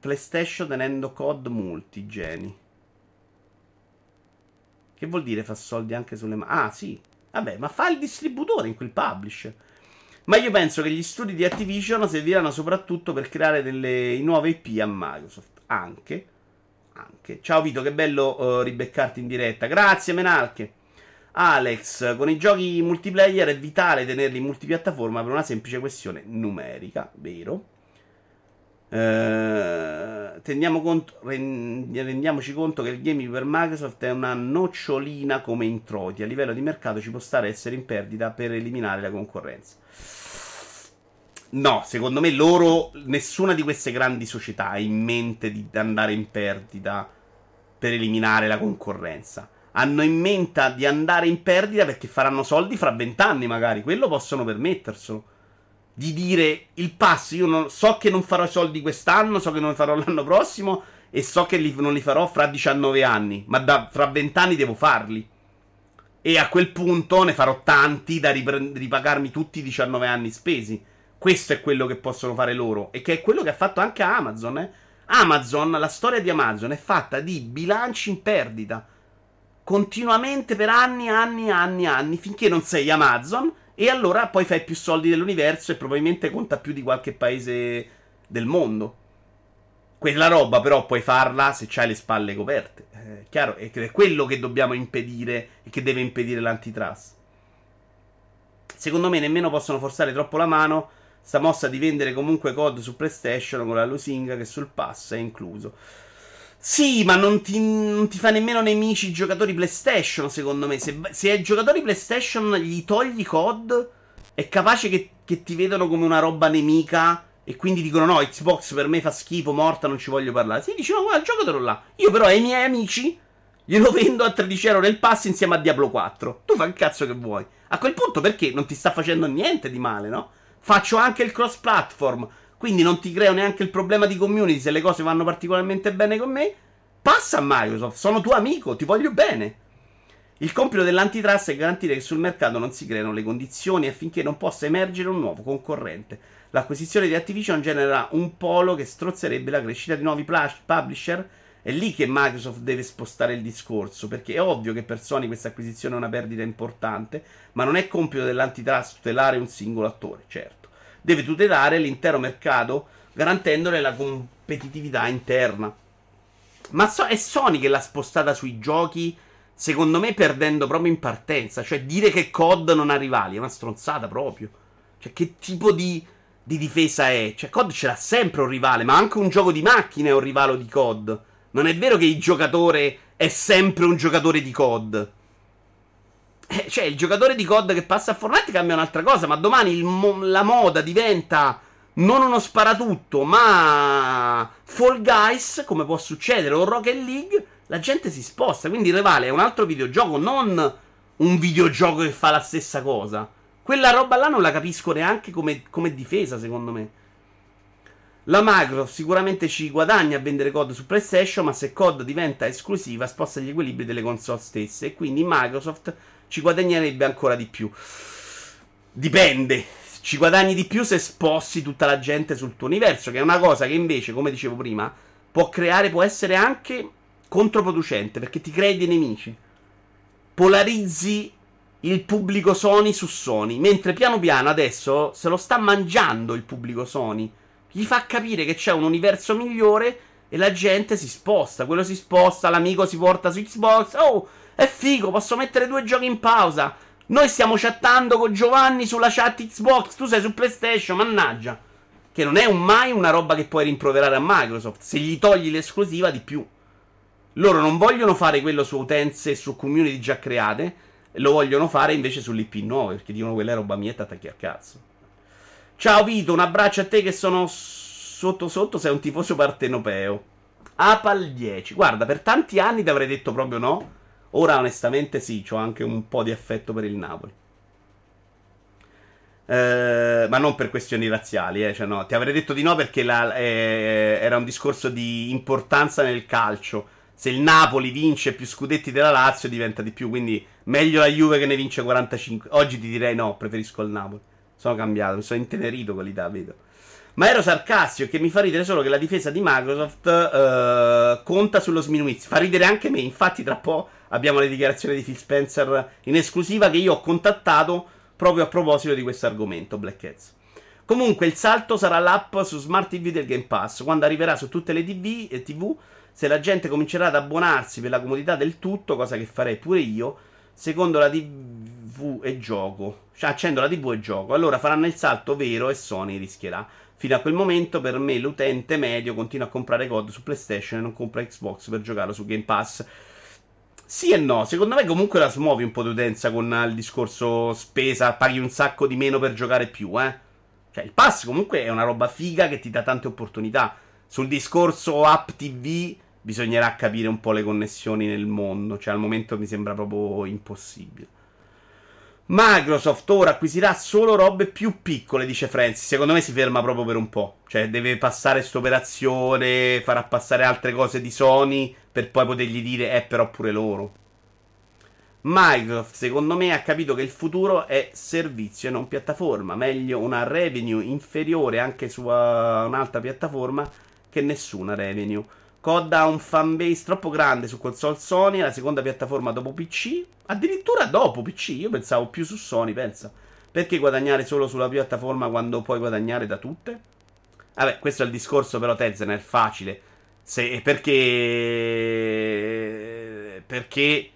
PlayStation tenendo COD multigeni. Che vuol dire fa soldi anche sulle macchine? Ah, sì. Vabbè, ma fa il distributore in quel publisher. Ma io penso che gli studi di Activision serviranno soprattutto per creare delle nuove IP a Microsoft. Anche. Anche. Ciao Vito, che bello uh, ribeccarti in diretta. Grazie, Menalche. Alex, con i giochi multiplayer è vitale tenerli in multipiattaforma per una semplice questione numerica, vero? Eh, conto, rendiamoci conto che il gaming per Microsoft è una nocciolina come introiti. A livello di mercato ci può stare essere in perdita per eliminare la concorrenza. No, secondo me loro, nessuna di queste grandi società ha in mente di andare in perdita per eliminare la concorrenza hanno in mente di andare in perdita perché faranno soldi fra vent'anni magari, quello possono permetterselo. Di dire il pass, io non, so che non farò i soldi quest'anno, so che non li farò l'anno prossimo e so che li, non li farò fra 19 anni, ma da, fra vent'anni devo farli. E a quel punto ne farò tanti da ripre- ripagarmi tutti i 19 anni spesi. Questo è quello che possono fare loro e che è quello che ha fatto anche Amazon. Eh. Amazon, la storia di Amazon è fatta di bilanci in perdita continuamente per anni, anni, anni, anni, finché non sei Amazon e allora poi fai più soldi dell'universo e probabilmente conta più di qualche paese del mondo. Quella roba però puoi farla se c'hai le spalle coperte. È chiaro, è quello che dobbiamo impedire e che deve impedire l'antitrust. Secondo me nemmeno possono forzare troppo la mano. Sta mossa di vendere comunque COD su PlayStation con la lusinga che sul pass è incluso. Sì, ma non ti, non ti fa nemmeno nemici i giocatori PlayStation, secondo me. Se, se ai giocatori PlayStation gli togli COD, è capace che, che ti vedono come una roba nemica e quindi dicono no, Xbox per me fa schifo, morta, non ci voglio parlare. Sì, dicono guarda, giocatelo là. Io però ai miei amici glielo vendo a 13 euro nel pass insieme a Diablo 4. Tu fai il cazzo che vuoi. A quel punto perché non ti sta facendo niente di male, no? Faccio anche il cross platform. Quindi non ti creo neanche il problema di community se le cose vanno particolarmente bene con me. Passa a Microsoft, sono tuo amico, ti voglio bene. Il compito dell'antitrust è garantire che sul mercato non si creino le condizioni affinché non possa emergere un nuovo concorrente. L'acquisizione di Activision genera un polo che strozzerebbe la crescita di nuovi publisher. È lì che Microsoft deve spostare il discorso, perché è ovvio che per Sony questa acquisizione è una perdita importante, ma non è compito dell'antitrust tutelare un singolo attore, certo deve tutelare l'intero mercato garantendone la competitività interna. Ma so- è Sony che l'ha spostata sui giochi, secondo me perdendo proprio in partenza. Cioè dire che COD non ha rivali è una stronzata proprio. Cioè che tipo di, di difesa è? Cioè COD ce l'ha sempre un rivale, ma anche un gioco di macchine è un rivalo di COD. Non è vero che il giocatore è sempre un giocatore di COD. Eh, cioè, il giocatore di COD che passa a Fortnite cambia un'altra cosa, ma domani mo- la moda diventa non uno sparatutto, ma Fall Guys, come può succedere, o Rocket League, la gente si sposta. Quindi Revale è un altro videogioco, non un videogioco che fa la stessa cosa. Quella roba là non la capisco neanche come, come difesa, secondo me. La Microsoft sicuramente ci guadagna a vendere COD su PlayStation, ma se COD diventa esclusiva sposta gli equilibri delle console stesse e quindi Microsoft ci guadagnerebbe ancora di più. Dipende. Ci guadagni di più se sposti tutta la gente sul tuo universo, che è una cosa che invece, come dicevo prima, può creare, può essere anche controproducente, perché ti crei dei nemici. Polarizzi il pubblico Sony su Sony, mentre piano piano adesso se lo sta mangiando il pubblico Sony. Gli fa capire che c'è un universo migliore e la gente si sposta. Quello si sposta, l'amico si porta su Xbox. Oh, è figo, posso mettere due giochi in pausa. Noi stiamo chattando con Giovanni sulla chat Xbox, tu sei su PlayStation, mannaggia. Che non è un mai una roba che puoi rimproverare a Microsoft. Se gli togli l'esclusiva, di più. Loro non vogliono fare quello su utenze e su community già create. Lo vogliono fare invece sull'IP 9. Perché dicono quella è roba mia e t'attacchi a cazzo. Ciao Vito, un abbraccio a te che sono sotto sotto. Sei un tifoso partenopeo. Apal 10. Guarda, per tanti anni ti avrei detto proprio no. Ora onestamente sì, ho anche un po' di affetto per il Napoli. Eh, ma non per questioni razziali, eh, cioè no, ti avrei detto di no perché la, eh, era un discorso di importanza nel calcio. Se il Napoli vince più scudetti della Lazio diventa di più, quindi meglio la Juve che ne vince 45. Oggi ti direi no, preferisco il Napoli. Sono cambiato, mi sono intenerito con l'Italia, vedo. Ma ero sarcastico che mi fa ridere solo che la difesa di Microsoft eh, conta sullo sminuizio. Fa ridere anche me, infatti tra po' abbiamo le dichiarazioni di Phil Spencer in esclusiva che io ho contattato proprio a proposito di questo argomento, Black Cats. Comunque il salto sarà l'app su Smart TV del Game Pass, quando arriverà su tutte le TV, e TV se la gente comincerà ad abbonarsi per la comodità del tutto, cosa che farei pure io, secondo la TV e gioco. Cioè, accendo la TV e gioco. Allora faranno il salto vero e Sony rischierà. Fino a quel momento, per me, l'utente medio continua a comprare COD su PlayStation e non compra Xbox per giocarlo su Game Pass. Sì e no, secondo me comunque la smuovi un po' d'utenza con il discorso spesa, paghi un sacco di meno per giocare più, eh. Cioè, il pass comunque è una roba figa che ti dà tante opportunità. Sul discorso app TV bisognerà capire un po' le connessioni nel mondo, cioè al momento mi sembra proprio impossibile. Microsoft ora acquisirà solo robe più piccole, dice Francis. Secondo me si ferma proprio per un po'. Cioè, deve passare questa operazione, farà passare altre cose di Sony per poi potergli dire, eh, però pure loro. Microsoft, secondo me, ha capito che il futuro è servizio e non piattaforma. Meglio una revenue inferiore anche su uh, un'altra piattaforma che nessuna revenue. COD ha un fanbase troppo grande su console Sony, la seconda piattaforma dopo PC. Addirittura dopo PC, io pensavo più su Sony, pensa. Perché guadagnare solo sulla piattaforma quando puoi guadagnare da tutte? Vabbè, questo è il discorso però Tezen, è facile. Se, perché... Perché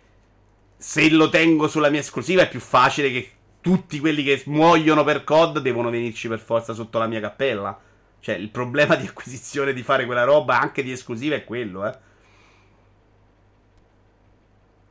se lo tengo sulla mia esclusiva è più facile che tutti quelli che muoiono per COD devono venirci per forza sotto la mia cappella. Cioè, il problema di acquisizione di fare quella roba anche di esclusiva è quello, eh.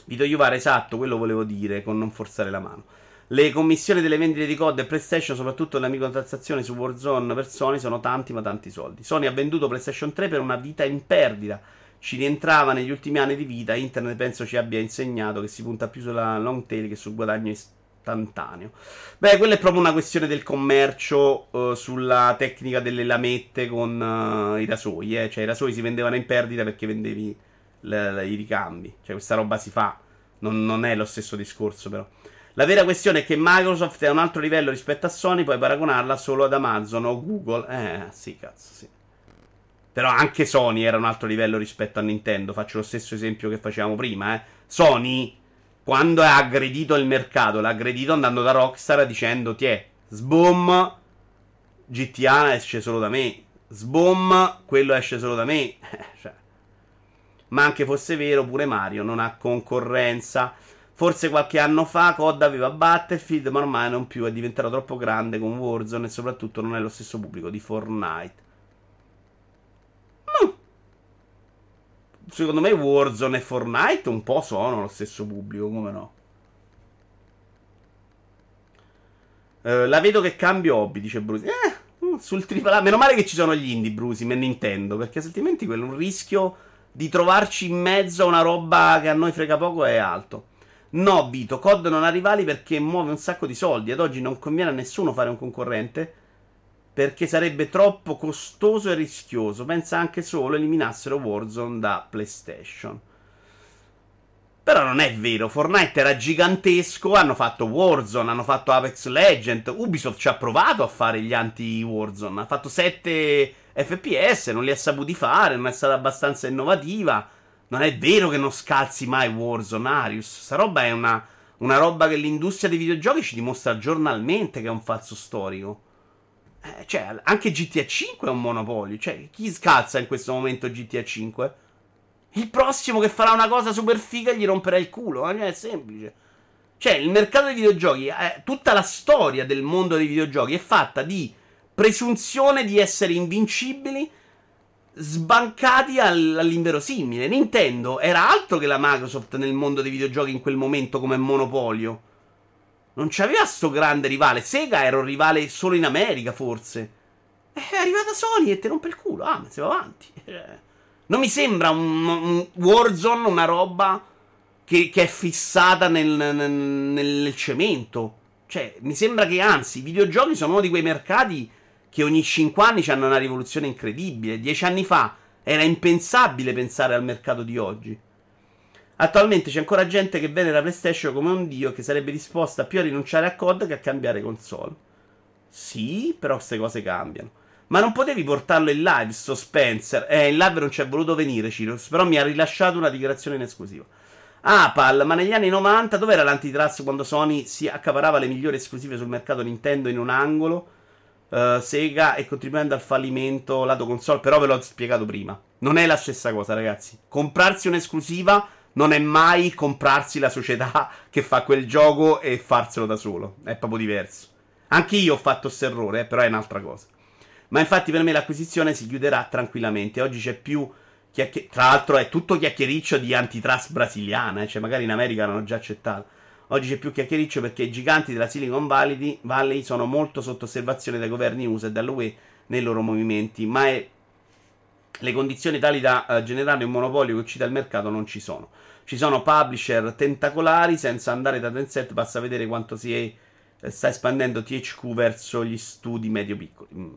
Vito Iuvara, esatto, quello volevo dire, con non forzare la mano. Le commissioni delle vendite di COD e PlayStation, soprattutto la microtransazioni su Warzone per Sony, sono tanti ma tanti soldi. Sony ha venduto PlayStation 3 per una vita in perdita. Ci rientrava negli ultimi anni di vita. Internet penso ci abbia insegnato che si punta più sulla long tail che sul guadagno istantaneo. Beh, quella è proprio una questione del commercio uh, sulla tecnica delle lamette con uh, i rasoi. Eh? Cioè, i rasoi si vendevano in perdita perché vendevi le, le, i ricambi. Cioè, questa roba si fa. Non, non è lo stesso discorso, però. La vera questione è che Microsoft è a un altro livello rispetto a Sony, puoi paragonarla solo ad Amazon o Google. Eh, sì, cazzo, sì. Però anche Sony era un altro livello rispetto a Nintendo. Faccio lo stesso esempio che facevamo prima, eh. Sony, quando ha aggredito il mercato, l'ha aggredito andando da Rockstar dicendo, tiè, sboom, GTA esce solo da me. Sboom, quello esce solo da me. cioè. Ma anche fosse vero, pure Mario non ha concorrenza. Forse qualche anno fa COD aveva Battlefield, ma ormai non più, è diventato troppo grande con Warzone e soprattutto non è lo stesso pubblico di Fortnite. Mm. Secondo me Warzone e Fortnite un po' sono lo stesso pubblico, come no? Uh, la vedo che cambio hobby, dice Brusi. Eh, mm, sul AAA. Meno male che ci sono gli indie, Brusi, ma Nintendo, perché altrimenti quello un rischio di trovarci in mezzo a una roba che a noi frega poco è alto. No, Vito, COD non ha rivali perché muove un sacco di soldi. Ad oggi non conviene a nessuno fare un concorrente perché sarebbe troppo costoso e rischioso. Pensa anche solo eliminassero Warzone da PlayStation. Però non è vero, Fortnite era gigantesco, hanno fatto Warzone, hanno fatto Apex Legend, Ubisoft ci ha provato a fare gli anti-Warzone, ha fatto 7 FPS, non li ha saputi fare, non è stata abbastanza innovativa. Non è vero che non scalzi mai Warzone, Arius. Sta roba è una, una roba che l'industria dei videogiochi ci dimostra giornalmente che è un falso storico. Eh, cioè, anche GTA 5 è un monopolio. Cioè, chi scalza in questo momento GTA 5? Il prossimo che farà una cosa super figa gli romperà il culo. Eh? È semplice. Cioè, il mercato dei videogiochi, eh, tutta la storia del mondo dei videogiochi è fatta di presunzione di essere invincibili sbancati all'inverosimile. Nintendo era altro che la Microsoft nel mondo dei videogiochi in quel momento come monopolio. Non c'aveva sto grande rivale. Sega era un rivale solo in America, forse. È arrivata Sony e ti rompe il culo. Ah, ma si va avanti. Non mi sembra un, un Warzone una roba che, che è fissata nel, nel, nel cemento. Cioè, mi sembra che anzi, i videogiochi sono uno di quei mercati che ogni 5 anni hanno una rivoluzione incredibile. Dieci anni fa era impensabile pensare al mercato di oggi. Attualmente c'è ancora gente che venera PlayStation come un dio che sarebbe disposta più a rinunciare a COD che a cambiare console. Sì, però queste cose cambiano. Ma non potevi portarlo in live, sto Spencer. Eh, in live non ci è voluto venire, Ciros, però mi ha rilasciato una dichiarazione in esclusiva. Ah, Pal, ma negli anni 90 dov'era l'antitrust quando Sony si accaparava le migliori esclusive sul mercato Nintendo in un angolo? Uh, Sega e contribuendo al fallimento lato console. Però ve l'ho spiegato prima. Non è la stessa cosa, ragazzi. Comprarsi un'esclusiva non è mai comprarsi la società che fa quel gioco e farselo da solo. È proprio diverso. Anche io ho fatto questo errore, eh, però è un'altra cosa. Ma infatti per me l'acquisizione si chiuderà tranquillamente. Oggi c'è più... Chiacchier- Tra l'altro è tutto chiacchiericcio di antitrust brasiliana, eh? cioè magari in America l'hanno già accettato. Oggi c'è più chiacchiericcio perché i giganti della Silicon Valley sono molto sotto osservazione dai governi USA e dall'UE nei loro movimenti, ma è... le condizioni tali da uh, generare un monopolio che uccida il mercato non ci sono. Ci sono publisher tentacolari, senza andare da Tencent, basta vedere quanto si è, sta espandendo THQ verso gli studi medio-piccoli. Mm.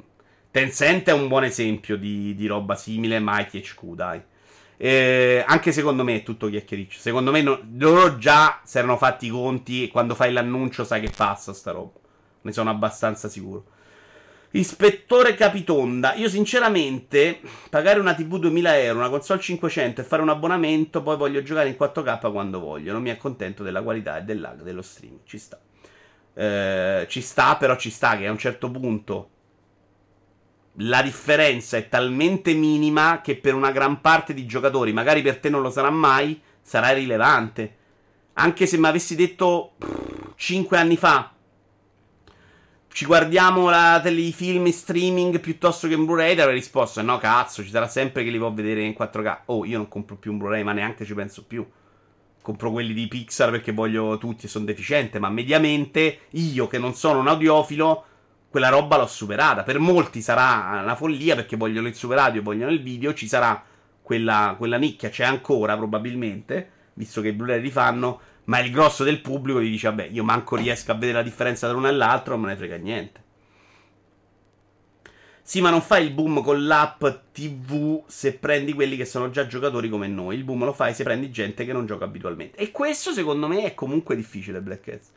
Tencent è un buon esempio di, di roba simile, ma è THQ, dai. Eh, anche secondo me è tutto chiacchiericcio. Secondo me no, loro già si erano fatti i conti e quando fai l'annuncio sai che passa sta roba. Ne sono abbastanza sicuro. Ispettore Capitonda, io sinceramente pagare una TV 2000 euro, una console 500 e fare un abbonamento, poi voglio giocare in 4K quando voglio. Non mi accontento della qualità e del lag dello streaming. Ci sta. Eh, ci sta, però ci sta che a un certo punto la differenza è talmente minima che per una gran parte di giocatori, magari per te non lo sarà mai, sarà rilevante. Anche se mi avessi detto 5 anni fa ci guardiamo la, i film in streaming piuttosto che in Blu-ray? Ti avrei risposto: no, cazzo, ci sarà sempre che li può vedere in 4K. Oh, io non compro più un Blu-ray, ma neanche ci penso più. Compro quelli di Pixar perché voglio tutti e sono deficiente. Ma mediamente io, che non sono un audiofilo, quella roba l'ho superata. Per molti sarà una follia perché vogliono il super audio, vogliono il video. Ci sarà quella, quella nicchia, c'è ancora probabilmente, visto che i Blu-ray li fanno ma il grosso del pubblico gli dice: Vabbè, io manco riesco a vedere la differenza tra uno e l'altro, non me ne frega niente. Sì, ma non fai il boom con l'app TV se prendi quelli che sono già giocatori come noi. Il boom lo fai se prendi gente che non gioca abitualmente. E questo, secondo me, è comunque difficile, Black Cats.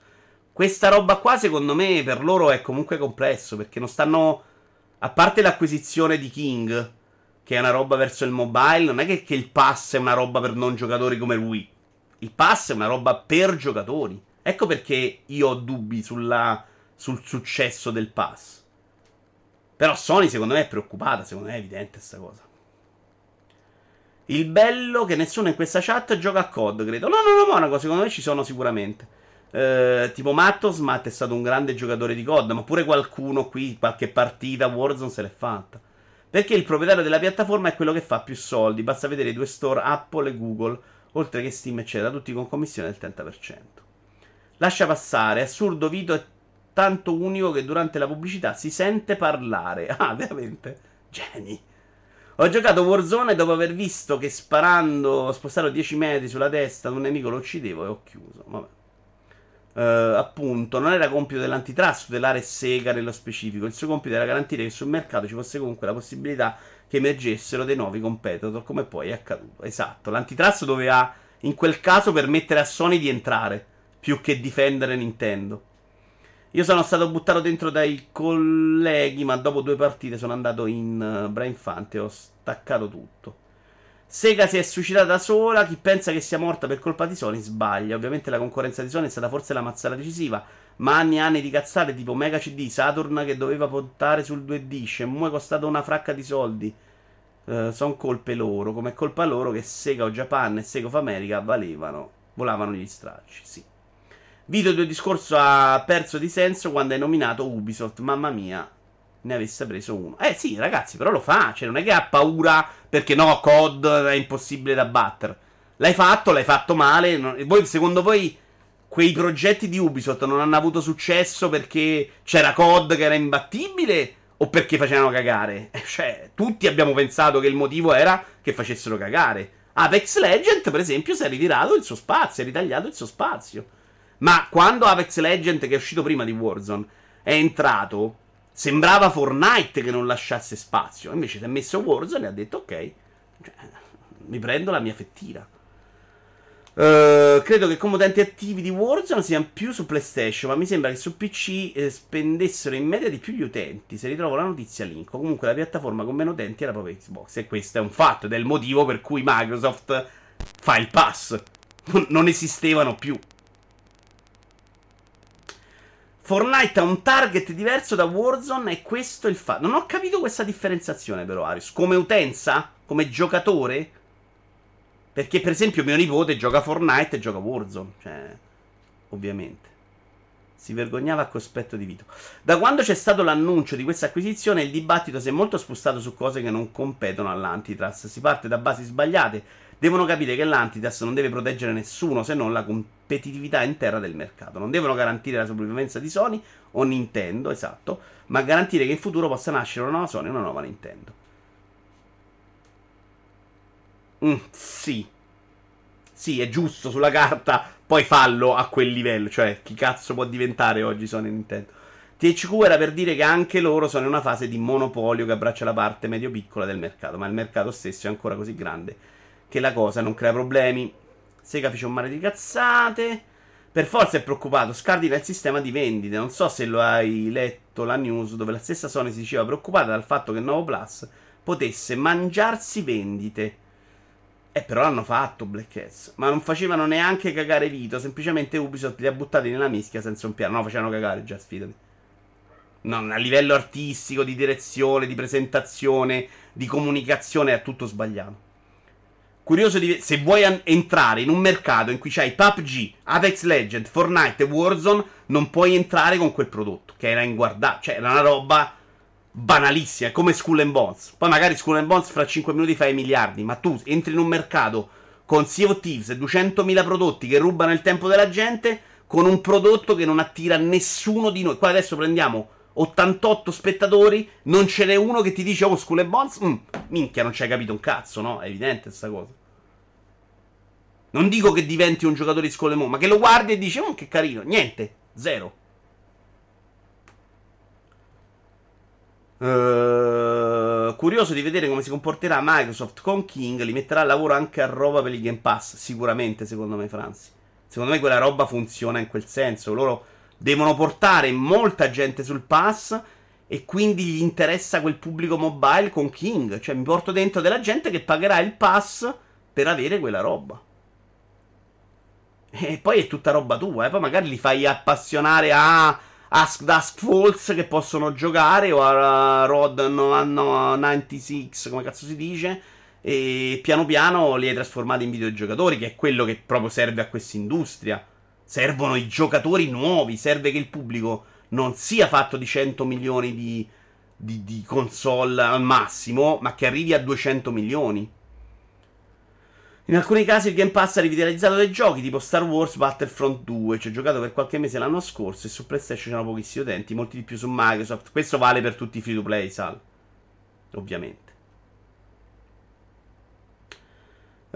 Questa roba qua, secondo me, per loro è comunque complesso. Perché non stanno. A parte l'acquisizione di King, che è una roba verso il mobile, non è che, che il pass è una roba per non giocatori come lui. Il pass è una roba per giocatori. Ecco perché io ho dubbi sulla, sul successo del pass. Però Sony secondo me è preoccupata, secondo me è evidente questa cosa. Il bello che nessuno in questa chat gioca a COD, credo. No, no, no, Monaco, secondo me ci sono sicuramente. Eh, tipo Mattos, Matt è stato un grande giocatore di COD, ma pure qualcuno qui, qualche partita Warzone se l'è fatta. Perché il proprietario della piattaforma è quello che fa più soldi. Basta vedere i due store Apple e Google oltre che Steam eccetera, tutti con commissione del 30%. Lascia passare, assurdo Vito è tanto unico che durante la pubblicità si sente parlare. Ah, veramente? Geni. Ho giocato Warzone dopo aver visto che sparando, spostare 10 metri sulla testa ad un nemico lo uccidevo e ho chiuso. Vabbè. Uh, appunto, non era compito dell'antitrust tutelare Sega nello specifico. Il suo compito era garantire che sul mercato ci fosse comunque la possibilità che emergessero dei nuovi competitor, come poi è accaduto. Esatto, l'antitrust doveva in quel caso permettere a Sony di entrare, più che difendere Nintendo. Io sono stato buttato dentro dai colleghi, ma dopo due partite sono andato in uh, Brain e ho staccato tutto. Sega si è suicidata da sola, chi pensa che sia morta per colpa di Sony sbaglia. Ovviamente la concorrenza di Sony è stata forse la mazzata decisiva, ma anni e anni di cazzate tipo Mega CD, Saturn che doveva puntare sul 2D, Shenmue è costato una fracca di soldi. Uh, sono colpe loro, come colpa loro che Sega o Japan e Sega of America valevano, volavano gli stracci, sì. Video del discorso ha perso di senso quando hai nominato Ubisoft, mamma mia, ne avesse preso uno. Eh sì, ragazzi, però lo fa, cioè non è che ha paura perché no, COD è impossibile da battere. L'hai fatto, l'hai fatto male, non... voi, secondo voi quei progetti di Ubisoft non hanno avuto successo perché c'era COD che era imbattibile o perché facevano cagare? Eh, cioè, tutti abbiamo pensato che il motivo era che facessero cagare. Apex Legend, per esempio, si è ritirato il suo spazio, è ritagliato il suo spazio. Ma quando Apex Legend, che è uscito prima di Warzone, è entrato, sembrava Fortnite che non lasciasse spazio. Invece si è messo Warzone e ha detto ok, cioè, mi prendo la mia fettina. Uh, credo che come utenti attivi di Warzone siano più su PlayStation, ma mi sembra che su PC eh, spendessero in media di più gli utenti. Se ritrovo la notizia, link. Comunque la piattaforma con meno utenti è la propria Xbox. E questo è un fatto ed è il motivo per cui Microsoft fa il pass. non esistevano più. Fortnite ha un target diverso da Warzone e questo è il fatto. Non ho capito questa differenziazione però, Arius. Come utenza? Come giocatore? Perché, per esempio, mio nipote gioca Fortnite e gioca Warzone. Cioè, ovviamente. Si vergognava a cospetto di Vito. Da quando c'è stato l'annuncio di questa acquisizione, il dibattito si è molto spostato su cose che non competono all'antitrust. Si parte da basi sbagliate. Devono capire che l'antitrust non deve proteggere nessuno se non la competitività interna del mercato. Non devono garantire la sopravvivenza di Sony o Nintendo, esatto, ma garantire che in futuro possa nascere una nuova Sony e una nuova Nintendo. Mm, sì. Sì, è giusto sulla carta. Poi fallo a quel livello. Cioè, chi cazzo può diventare oggi Sony Nintendo? THQ era per dire che anche loro sono in una fase di monopolio che abbraccia la parte medio-piccola del mercato. Ma il mercato stesso è ancora così grande che la cosa non crea problemi. Sega fece un mare di cazzate. Per forza è preoccupato. Scardina il sistema di vendite. Non so se lo hai letto la news dove la stessa Sony si diceva preoccupata dal fatto che il nuovo Plus potesse mangiarsi vendite. Eh, però l'hanno fatto Black Cats. Ma non facevano neanche cagare Vito. Semplicemente Ubisoft li ha buttati nella mischia senza un piano. No, facevano cagare già, sfidati. No, a livello artistico, di direzione, di presentazione, di comunicazione è tutto sbagliato. Curioso di se vuoi an- entrare in un mercato in cui c'hai PUBG, Apex Legend, Fortnite e Warzone, non puoi entrare con quel prodotto, che era inguardabile, cioè era una roba banalissima, come Skull and Bones. Poi magari Skull and Bones fra 5 minuti fai miliardi, ma tu entri in un mercato con Sea of Thieves e 200.000 prodotti che rubano il tempo della gente, con un prodotto che non attira nessuno di noi. Qua adesso prendiamo 88 spettatori, non ce n'è uno che ti dice oh Skull and Bones, mm, minchia non ci hai capito un cazzo, no? È evidente questa cosa. Non dico che diventi un giocatore di Skull and Bones, ma che lo guardi e dici oh che carino, niente, zero. Uh, curioso di vedere come si comporterà Microsoft con King. Li metterà a lavoro anche a roba per il Game Pass. Sicuramente, secondo me, Franzi. Secondo me quella roba funziona in quel senso. Loro devono portare molta gente sul pass e quindi gli interessa quel pubblico mobile con King. Cioè mi porto dentro della gente che pagherà il pass per avere quella roba. E poi è tutta roba tua, eh? poi magari li fai appassionare a Ask Dusk Falls che possono giocare o a Rod 96, come cazzo si dice. E piano piano li hai trasformati in videogiocatori, che è quello che proprio serve a questa industria. Servono i giocatori nuovi, serve che il pubblico non sia fatto di 100 milioni di, di, di console al massimo, ma che arrivi a 200 milioni. In alcuni casi il Game Pass ha rivitalizzato dei giochi tipo Star Wars Battlefront 2. Ci ho giocato per qualche mese l'anno scorso e su PlayStation c'erano pochissimi utenti, molti di più su Microsoft. Questo vale per tutti i free to play, Sal. Ovviamente.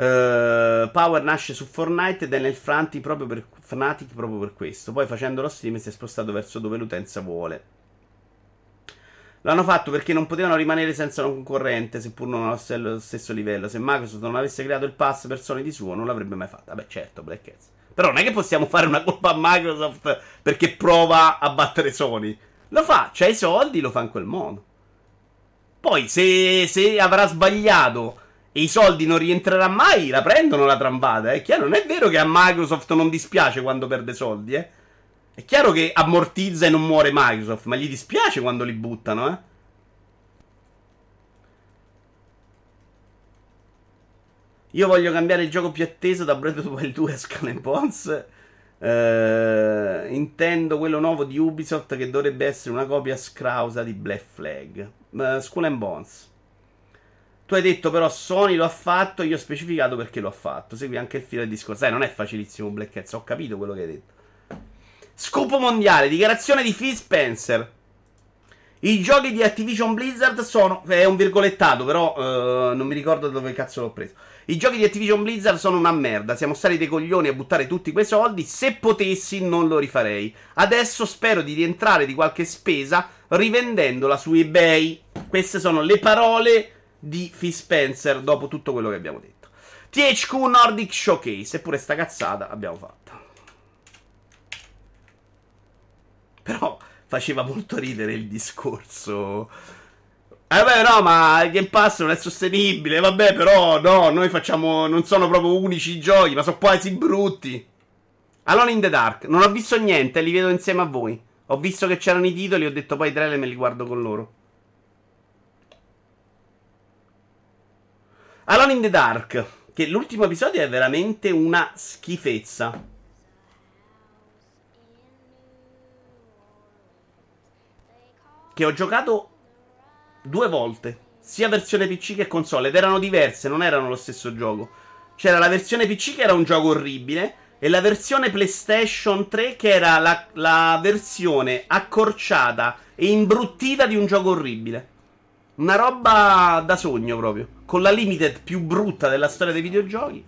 Uh, Power nasce su Fortnite ed è nel Franti proprio per, Fnatic proprio per questo. Poi facendo lo stream si è spostato verso dove l'utenza vuole. L'hanno fatto perché non potevano rimanere senza un concorrente, seppur non allo stesso livello. Se Microsoft non avesse creato il pass per Sony di suo, non l'avrebbe mai fatto. Vabbè, certo, Black Cats. Però non è che possiamo fare una colpa a Microsoft perché prova a battere Sony. Lo fa, c'ha i soldi, lo fa in quel modo. Poi, se, se avrà sbagliato e i soldi non rientrerà mai, la prendono la trambata. È eh. chiaro, non è vero che a Microsoft non dispiace quando perde soldi, eh. È chiaro che ammortizza e non muore Microsoft, ma gli dispiace quando li buttano, eh. Io voglio cambiare il gioco più atteso da Breath of the Wild 2 a Skull and Bones. Uh, intendo quello nuovo di Ubisoft che dovrebbe essere una copia scrausa di Black Flag. Uh, Skull and Bones. Tu hai detto però Sony lo ha fatto, io ho specificato perché lo ha fatto. Segui anche il filo del discorso. Eh, non è facilissimo Black Cats, ho capito quello che hai detto. Scopo mondiale, dichiarazione di Phil Spencer. I giochi di Activision Blizzard sono. È un virgolettato, però uh, non mi ricordo dove cazzo l'ho preso. I giochi di Activision Blizzard sono una merda. Siamo stati dei coglioni a buttare tutti quei soldi. Se potessi, non lo rifarei. Adesso spero di rientrare di qualche spesa rivendendola su eBay. Queste sono le parole di Phil Spencer dopo tutto quello che abbiamo detto. THQ Nordic Showcase. Eppure sta cazzata abbiamo fatto. Però faceva molto ridere il discorso. Eh beh, no, ma il Game Pass non è sostenibile. Vabbè, però, no, noi facciamo. Non sono proprio unici i giochi, ma sono quasi brutti. Alone in the Dark. Non ho visto niente, li vedo insieme a voi. Ho visto che c'erano i titoli, ho detto poi i trailer me li guardo con loro. Alone in the Dark. Che l'ultimo episodio è veramente una schifezza. che ho giocato due volte, sia versione PC che console, ed erano diverse, non erano lo stesso gioco. C'era la versione PC che era un gioco orribile e la versione PlayStation 3 che era la, la versione accorciata e imbruttita di un gioco orribile. Una roba da sogno proprio, con la limited più brutta della storia dei videogiochi.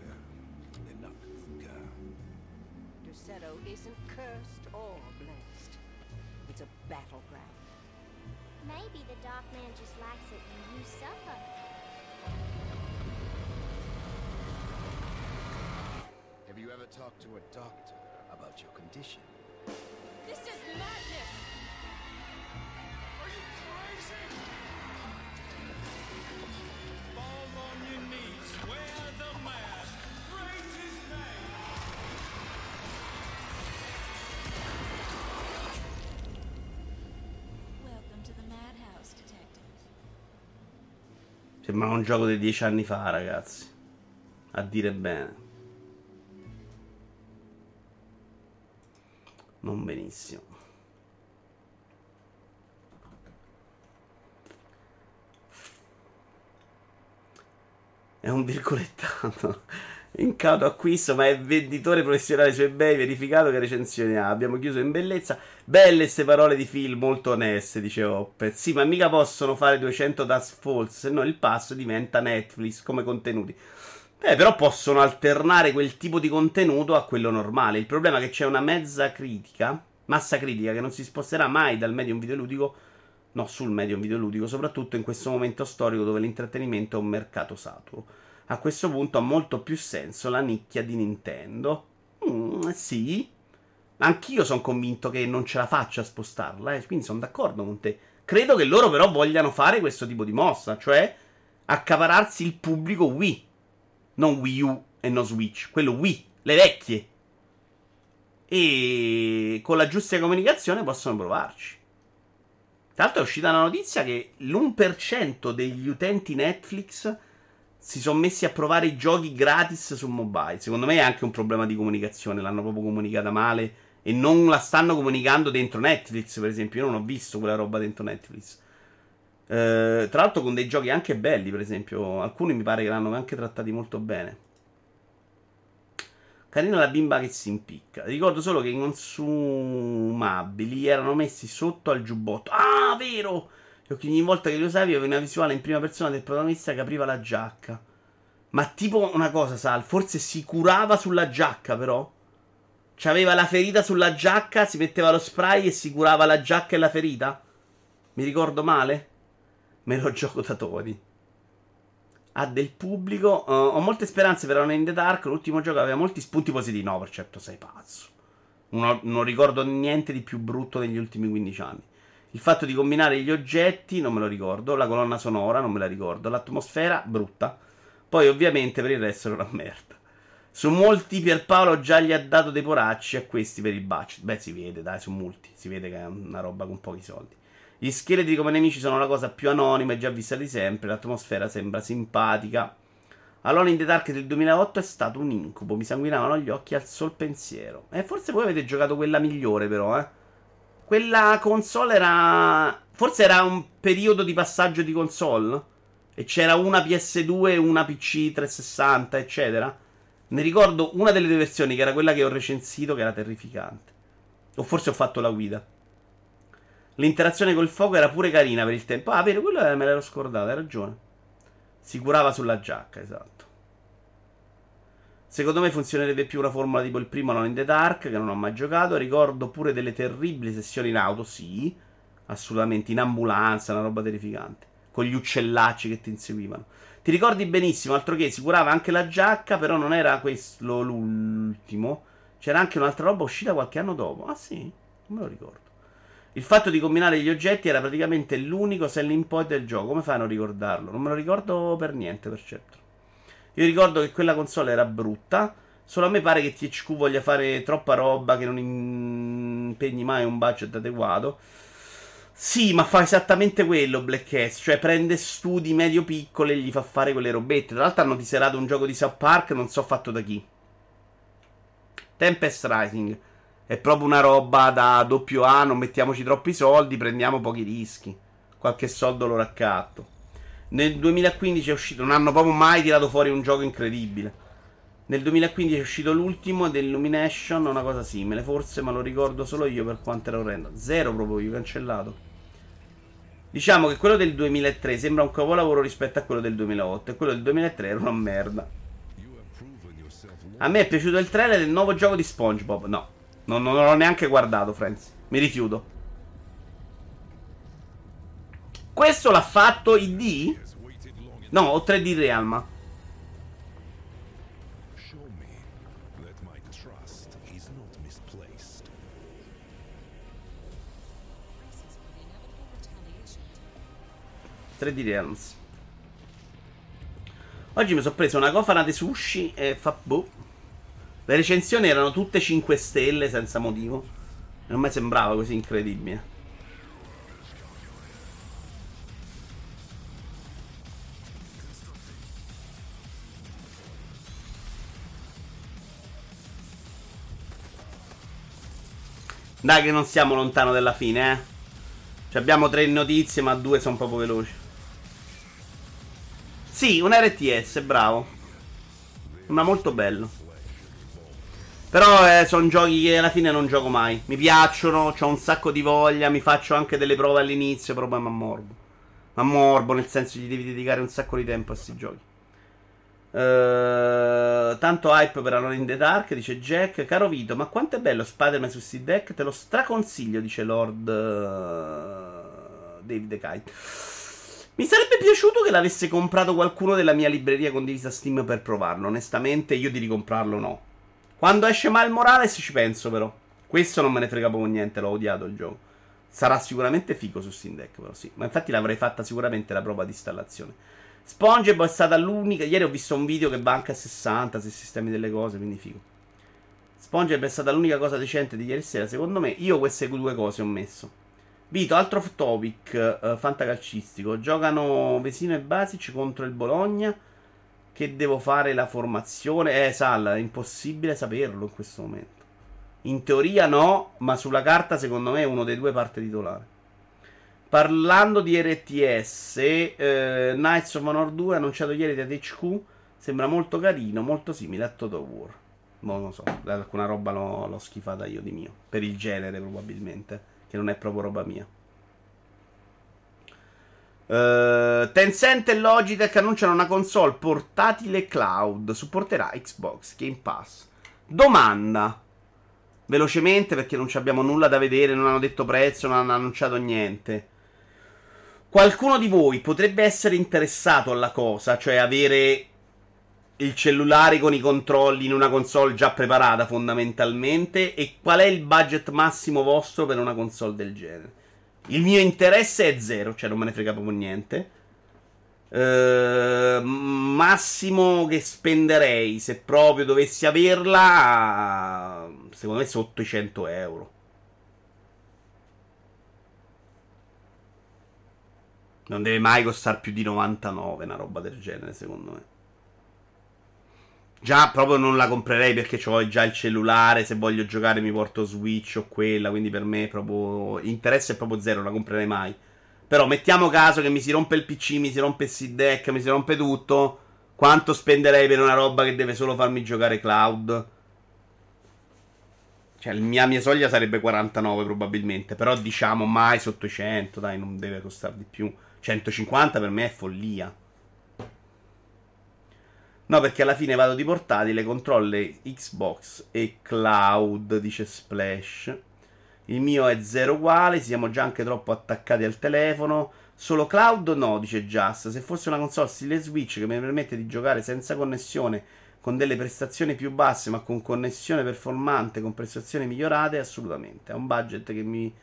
Sembra un gioco di dieci anni fa, ragazzi. A dire bene. Non benissimo. È un virgolettato. In cato acquisto, ma è venditore professionale su eBay. Verificato che recensioni ha. Abbiamo chiuso in bellezza. Belle queste parole di Phil, molto oneste, dice Opet. Sì, ma mica possono fare 200 task false, se no il passo diventa Netflix come contenuti. Eh, però possono alternare quel tipo di contenuto a quello normale. Il problema è che c'è una mezza critica, massa critica, che non si sposterà mai dal medium videoludico, no, sul medium videoludico, soprattutto in questo momento storico dove l'intrattenimento è un mercato saturo a questo punto ha molto più senso la nicchia di Nintendo. Mm, sì. Anch'io sono convinto che non ce la faccia a spostarla, eh, quindi sono d'accordo con te. Credo che loro però vogliano fare questo tipo di mossa, cioè accapararsi il pubblico Wii. Non Wii U e non Switch, quello Wii, le vecchie. E con la giusta comunicazione possono provarci. Tra l'altro è uscita la notizia che l'1% degli utenti Netflix si sono messi a provare i giochi gratis su mobile. Secondo me è anche un problema di comunicazione. L'hanno proprio comunicata male. E non la stanno comunicando dentro Netflix, per esempio. Io non ho visto quella roba dentro Netflix. Eh, tra l'altro con dei giochi anche belli, per esempio. Alcuni mi pare che l'hanno anche trattati molto bene. Carina la bimba che si impicca. Ricordo solo che i consumabili erano messi sotto al giubbotto. Ah, vero! Perché ogni volta che li usavi avevi una visuale in prima persona del protagonista che apriva la giacca. Ma tipo una cosa, Sal, forse si curava sulla giacca però? C'aveva la ferita sulla giacca, si metteva lo spray e si curava la giacca e la ferita? Mi ricordo male? Me lo gioco da Tony. Ha del pubblico. Uh, ho molte speranze per One in the Dark. L'ultimo gioco aveva molti spunti positivi. No, per certo sei pazzo. Non, non ricordo niente di più brutto negli ultimi 15 anni. Il fatto di combinare gli oggetti, non me lo ricordo. La colonna sonora, non me la ricordo. L'atmosfera, brutta. Poi, ovviamente, per il resto era una merda. Su molti Pierpaolo già gli ha dato dei poracci a questi per il budget. Beh, si vede, dai, su molti. Si vede che è una roba con pochi soldi. Gli scheletri come nemici sono la cosa più anonima e già vista di sempre. L'atmosfera sembra simpatica. Alone in the Dark del 2008 è stato un incubo. Mi sanguinavano gli occhi al sol pensiero. E forse voi avete giocato quella migliore, però, eh. Quella console era. Forse era un periodo di passaggio di console. E c'era una PS2 e una PC 360, eccetera. Ne ricordo una delle due versioni, che era quella che ho recensito, che era terrificante. O forse ho fatto la guida. L'interazione col fuoco era pure carina per il tempo. Ah, vero, quello me l'ero scordato, hai ragione. Si curava sulla giacca, esatto. Secondo me funzionerebbe più una formula tipo il primo Non in the Dark, che non ho mai giocato. Ricordo pure delle terribili sessioni in auto, sì, assolutamente, in ambulanza, una roba terrificante, con gli uccellacci che ti inseguivano. Ti ricordi benissimo, altro che si curava anche la giacca, però non era questo l'ultimo. C'era anche un'altra roba uscita qualche anno dopo. Ah sì, non me lo ricordo. Il fatto di combinare gli oggetti era praticamente l'unico selling point del gioco. Come fai a non ricordarlo? Non me lo ricordo per niente, per certo. Io ricordo che quella console era brutta. Solo a me pare che THQ voglia fare troppa roba che non impegni mai un budget adeguato. Sì, ma fa esattamente quello Black S, cioè prende studi medio-piccoli e gli fa fare quelle robette. Tra l'altro hanno tiserato un gioco di South Park, non so fatto da chi. Tempest Rising. È proprio una roba da doppio A, non mettiamoci troppi soldi, prendiamo pochi rischi. Qualche soldo lo raccatto. Nel 2015 è uscito, non hanno proprio mai tirato fuori un gioco incredibile. Nel 2015 è uscito l'ultimo dell'Illumination, una cosa simile, forse, ma lo ricordo solo io per quanto era orrendo. Zero proprio io, cancellato. Diciamo che quello del 2003 sembra un capolavoro rispetto a quello del 2008 e quello del 2003 era una merda. A me è piaciuto il trailer del nuovo gioco di SpongeBob. No, non, non l'ho neanche guardato, friends. Mi rifiuto. Questo l'ha fatto ID? No, ho 3D Realma. Tre di Realms. Oggi mi sono preso una cofana di sushi e fa boh. Le recensioni erano tutte 5 stelle senza motivo. Non mi sembrava così incredibile. Dai che non siamo lontano dalla fine, eh. Cioè abbiamo tre notizie, ma due sono proprio veloci. Sì, un RTS, bravo. Una molto bello. Però eh, sono giochi che alla fine non gioco mai. Mi piacciono, ho un sacco di voglia, mi faccio anche delle prove all'inizio, però poi mi ammorbo. Mi ammorbo nel senso gli devi dedicare un sacco di tempo a questi giochi. Uh, tanto hype per Alone in the Dark, dice Jack. Caro Vito, ma quanto è bello Spider-Man su Steam Deck? Te lo straconsiglio, dice Lord uh, David Kite. Mi sarebbe piaciuto che l'avesse comprato qualcuno della mia libreria condivisa Steam per provarlo. Onestamente, io di ricomprarlo no. Quando esce Mal Morales ci penso, però. Questo non me ne frega proprio niente, l'ho odiato il gioco. Sarà sicuramente figo su Steam Deck, però sì. Ma infatti l'avrei fatta sicuramente la prova di installazione. SpongeBob è stata l'unica. Ieri ho visto un video che banca a 60 se sistemi delle cose, quindi figo. SpongeBob è stata l'unica cosa decente di ieri sera. Secondo me, io queste due cose ho messo. Vito, altro off topic uh, fantacalcistico. Giocano Vesino e Basic contro il Bologna. Che devo fare la formazione? Eh, Sal, è impossibile saperlo in questo momento. In teoria no, ma sulla carta secondo me uno dei due parte titolare. Parlando di RTS, eh, Knights of Honor 2 annunciato ieri da THQ. Sembra molto carino, molto simile a Total War. Non so, alcuna roba l'ho, l'ho schifata io di mio. Per il genere, probabilmente. Che non è proprio roba mia. Uh, Tencent e Logitech annunciano una console portatile cloud. Supporterà Xbox Game Pass. Domanda. Velocemente perché non abbiamo nulla da vedere, non hanno detto prezzo, non hanno annunciato niente. Qualcuno di voi potrebbe essere interessato alla cosa, cioè avere il cellulare con i controlli in una console già preparata fondamentalmente e qual è il budget massimo vostro per una console del genere? Il mio interesse è zero, cioè non me ne frega proprio niente. Uh, massimo che spenderei se proprio dovessi averla, secondo me sotto i 100 euro. Non deve mai costare più di 99, una roba del genere, secondo me. Già proprio non la comprerei perché ho già il cellulare. Se voglio giocare mi porto Switch o quella. Quindi per me proprio. Interesse è proprio zero, non la comprerei mai. Però mettiamo caso che mi si rompe il PC, mi si rompe il seed deck, mi si rompe tutto. Quanto spenderei per una roba che deve solo farmi giocare cloud? Cioè, la mia, mia soglia sarebbe 49 probabilmente. Però diciamo mai sotto i 100, dai, non deve costare di più. 150 per me è follia. No, perché alla fine vado di portatile, controlle Xbox e cloud, dice Splash. Il mio è zero uguale, siamo già anche troppo attaccati al telefono. Solo cloud no, dice Just. Se fosse una console stile Switch che mi permette di giocare senza connessione, con delle prestazioni più basse, ma con connessione performante, con prestazioni migliorate, assolutamente. È un budget che mi...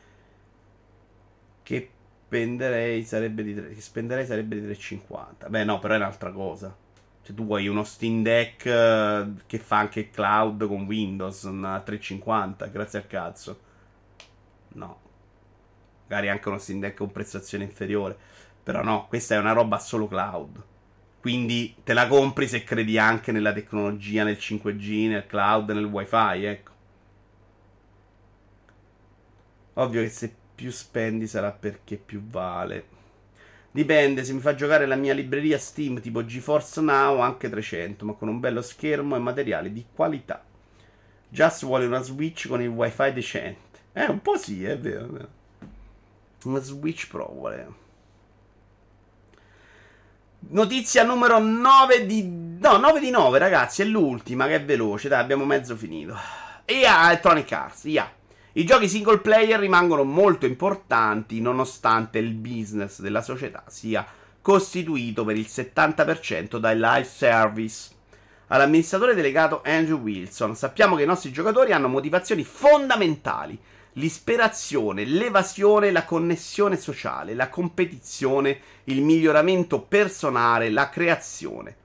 che spenderei sarebbe di, 3, spenderei sarebbe di 3,50. Beh, no, però è un'altra cosa. Cioè, tu vuoi uno Steam Deck uh, che fa anche cloud con Windows a 3,50, grazie al cazzo. No. Magari anche uno Steam Deck con prestazione inferiore. Però no, questa è una roba solo cloud. Quindi te la compri se credi anche nella tecnologia, nel 5G, nel cloud, nel wifi, ecco. Ovvio che se più spendi sarà perché più vale. Dipende, se mi fa giocare la mia libreria Steam tipo GeForce Now anche 300, ma con un bello schermo e materiali di qualità. Just vuole una Switch con il wifi decente. Eh, un po' sì, è vero. È vero. Una Switch Pro vuole. Notizia numero 9 di... No, 9 di 9 ragazzi, è l'ultima che è veloce, dai, abbiamo mezzo finito. EA Electronic Arts, EA. I giochi single player rimangono molto importanti nonostante il business della società sia costituito per il 70% dai live service. All'amministratore delegato Andrew Wilson, sappiamo che i nostri giocatori hanno motivazioni fondamentali, l'ispirazione, l'evasione, la connessione sociale, la competizione, il miglioramento personale, la creazione.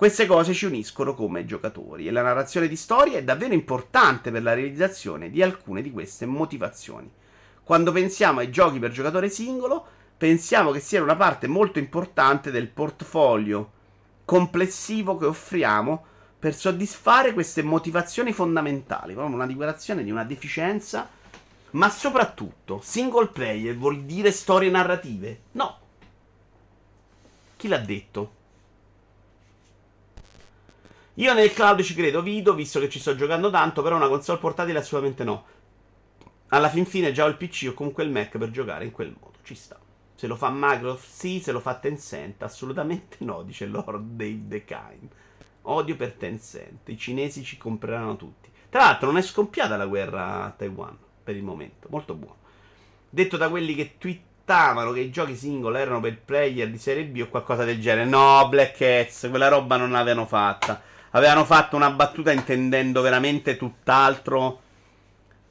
Queste cose ci uniscono come giocatori e la narrazione di storia è davvero importante per la realizzazione di alcune di queste motivazioni. Quando pensiamo ai giochi per giocatore singolo, pensiamo che siano una parte molto importante del portfolio complessivo che offriamo per soddisfare queste motivazioni fondamentali, proprio una dichiarazione di una deficienza Ma soprattutto, single player vuol dire storie narrative? No. Chi l'ha detto? Io nel cloud ci credo, Vito, visto che ci sto giocando tanto, però una console portatile assolutamente no. Alla fin fine già ho il PC o comunque il Mac per giocare in quel modo, ci sta. Se lo fa Microsoft sì, se lo fa Tencent assolutamente no, dice Lord Dave DeKine. Odio per Tencent, i cinesi ci compreranno tutti. Tra l'altro non è scoppiata la guerra a Taiwan per il momento, molto buono. Detto da quelli che twittavano che i giochi single erano per player di serie B o qualcosa del genere. No, Black Cats, quella roba non l'avevano fatta. Avevano fatto una battuta intendendo veramente tutt'altro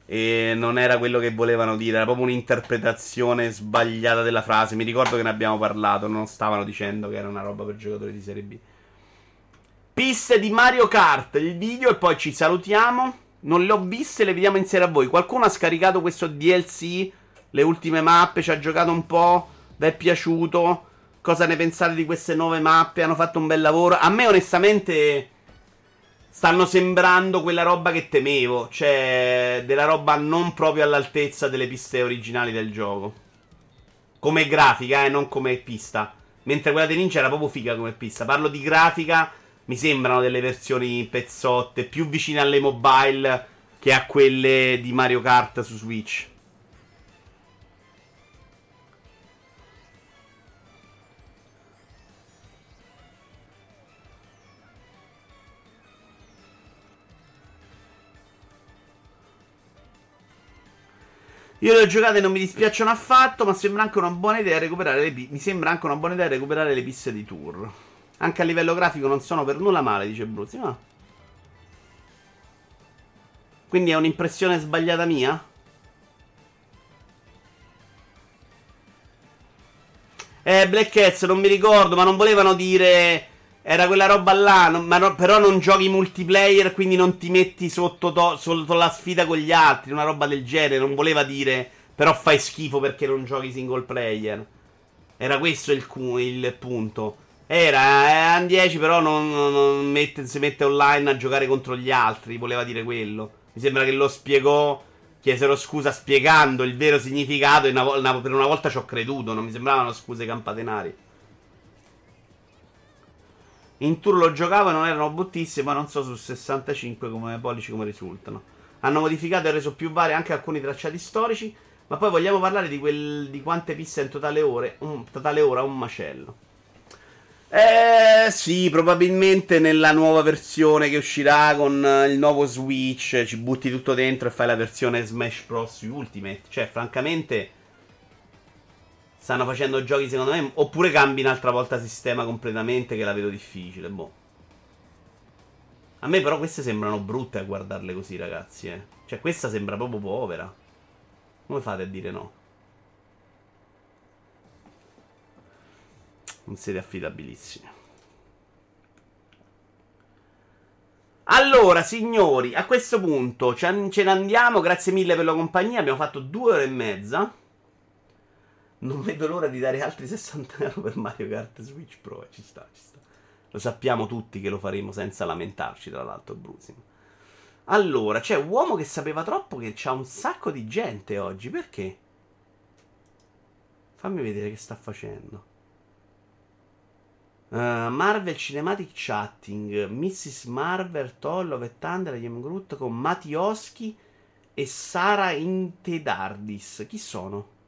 e non era quello che volevano dire, era proprio un'interpretazione sbagliata della frase. Mi ricordo che ne abbiamo parlato, non stavano dicendo che era una roba per giocatori di Serie B. Piste di Mario Kart, il video e poi ci salutiamo. Non le ho viste, le vediamo insieme a voi. Qualcuno ha scaricato questo DLC, le ultime mappe, ci ha giocato un po', vi è piaciuto? Cosa ne pensate di queste nuove mappe? Hanno fatto un bel lavoro. A me onestamente stanno sembrando quella roba che temevo, cioè della roba non proprio all'altezza delle piste originali del gioco. Come grafica, eh, non come pista. Mentre quella di Ninja era proprio figa come pista. Parlo di grafica, mi sembrano delle versioni pezzotte, più vicine alle mobile che a quelle di Mario Kart su Switch. Io le ho giocate e non mi dispiacciono affatto, ma sembra anche una buona idea recuperare le, mi sembra anche una buona idea recuperare le piste di tour. Anche a livello grafico non sono per nulla male, dice Bruzzi. Ma... Quindi è un'impressione sbagliata mia? Eh, Black Cats, non mi ricordo, ma non volevano dire era quella roba là, non, no, però non giochi multiplayer, quindi non ti metti sotto, to, sotto, la sfida con gli altri, una roba del genere. Non voleva dire, però fai schifo perché non giochi single player. Era questo il, il punto. Era, eh, 10, però non, non mette, si mette online a giocare contro gli altri, voleva dire quello. Mi sembra che lo spiegò, chiesero scusa spiegando il vero significato e una, una, per una volta ci ho creduto, non mi sembravano scuse campatenari. In tour lo giocavo non erano bruttissime, ma non so su 65 come pollici come risultano. Hanno modificato e reso più vari anche alcuni tracciati storici, ma poi vogliamo parlare di, quel, di quante piste in totale ore, un, totale ora un macello. Eh sì, probabilmente nella nuova versione che uscirà con il nuovo Switch ci butti tutto dentro e fai la versione Smash Bros. Ultimate. Cioè, francamente stanno facendo giochi secondo me. Oppure cambi un'altra volta sistema completamente che la vedo difficile. Boh. A me però queste sembrano brutte a guardarle così, ragazzi. Eh. Cioè, questa sembra proprio povera. Come fate a dire no? Non siete affidabilissimi. Allora, signori, a questo punto ce ne andiamo. Grazie mille per la compagnia. Abbiamo fatto due ore e mezza. Non vedo l'ora di dare altri 60 euro per Mario Kart Switch Pro. Ci sta, ci sta. Lo sappiamo tutti che lo faremo senza lamentarci, tra l'altro, Brusim. Allora, c'è un uomo che sapeva troppo che c'ha un sacco di gente oggi. Perché? Fammi vedere che sta facendo. Uh, Marvel Cinematic Chatting, Mrs. Marvel, Tollo e Thunder, Ian Groot con Matioski e Sara Intedardis. Chi sono?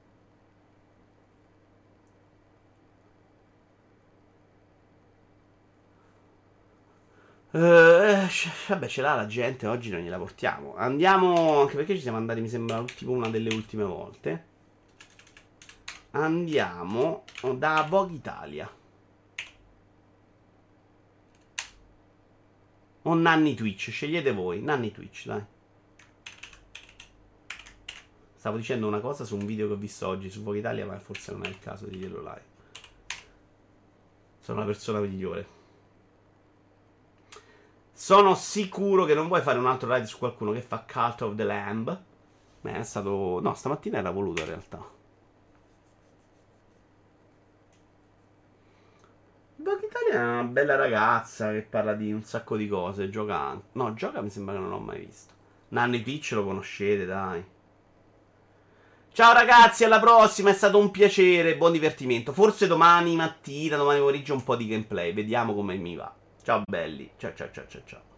Uh, vabbè, ce l'ha la gente, oggi non gliela portiamo. Andiamo, anche perché ci siamo andati, mi sembra, tipo una delle ultime volte. Andiamo da Bog Italia. O Nanni Twitch, scegliete voi. Nanni Twitch, dai. Stavo dicendo una cosa su un video che ho visto oggi su Vogue Italia, ma forse non è il caso di dirlo live. Sono la persona migliore. Sono sicuro che non vuoi fare un altro raid su qualcuno che fa Cult of the Lamb. Beh, è stato. No, stamattina era voluto in realtà. Dog Italia è una bella ragazza che parla di un sacco di cose. Gioca. No, gioca mi sembra che non l'ho mai visto. Nanni Peach lo conoscete, dai. Ciao ragazzi, alla prossima, è stato un piacere, buon divertimento. Forse domani mattina, domani pomeriggio un po' di gameplay, vediamo come mi va. Ciao belli, ciao ciao ciao ciao ciao.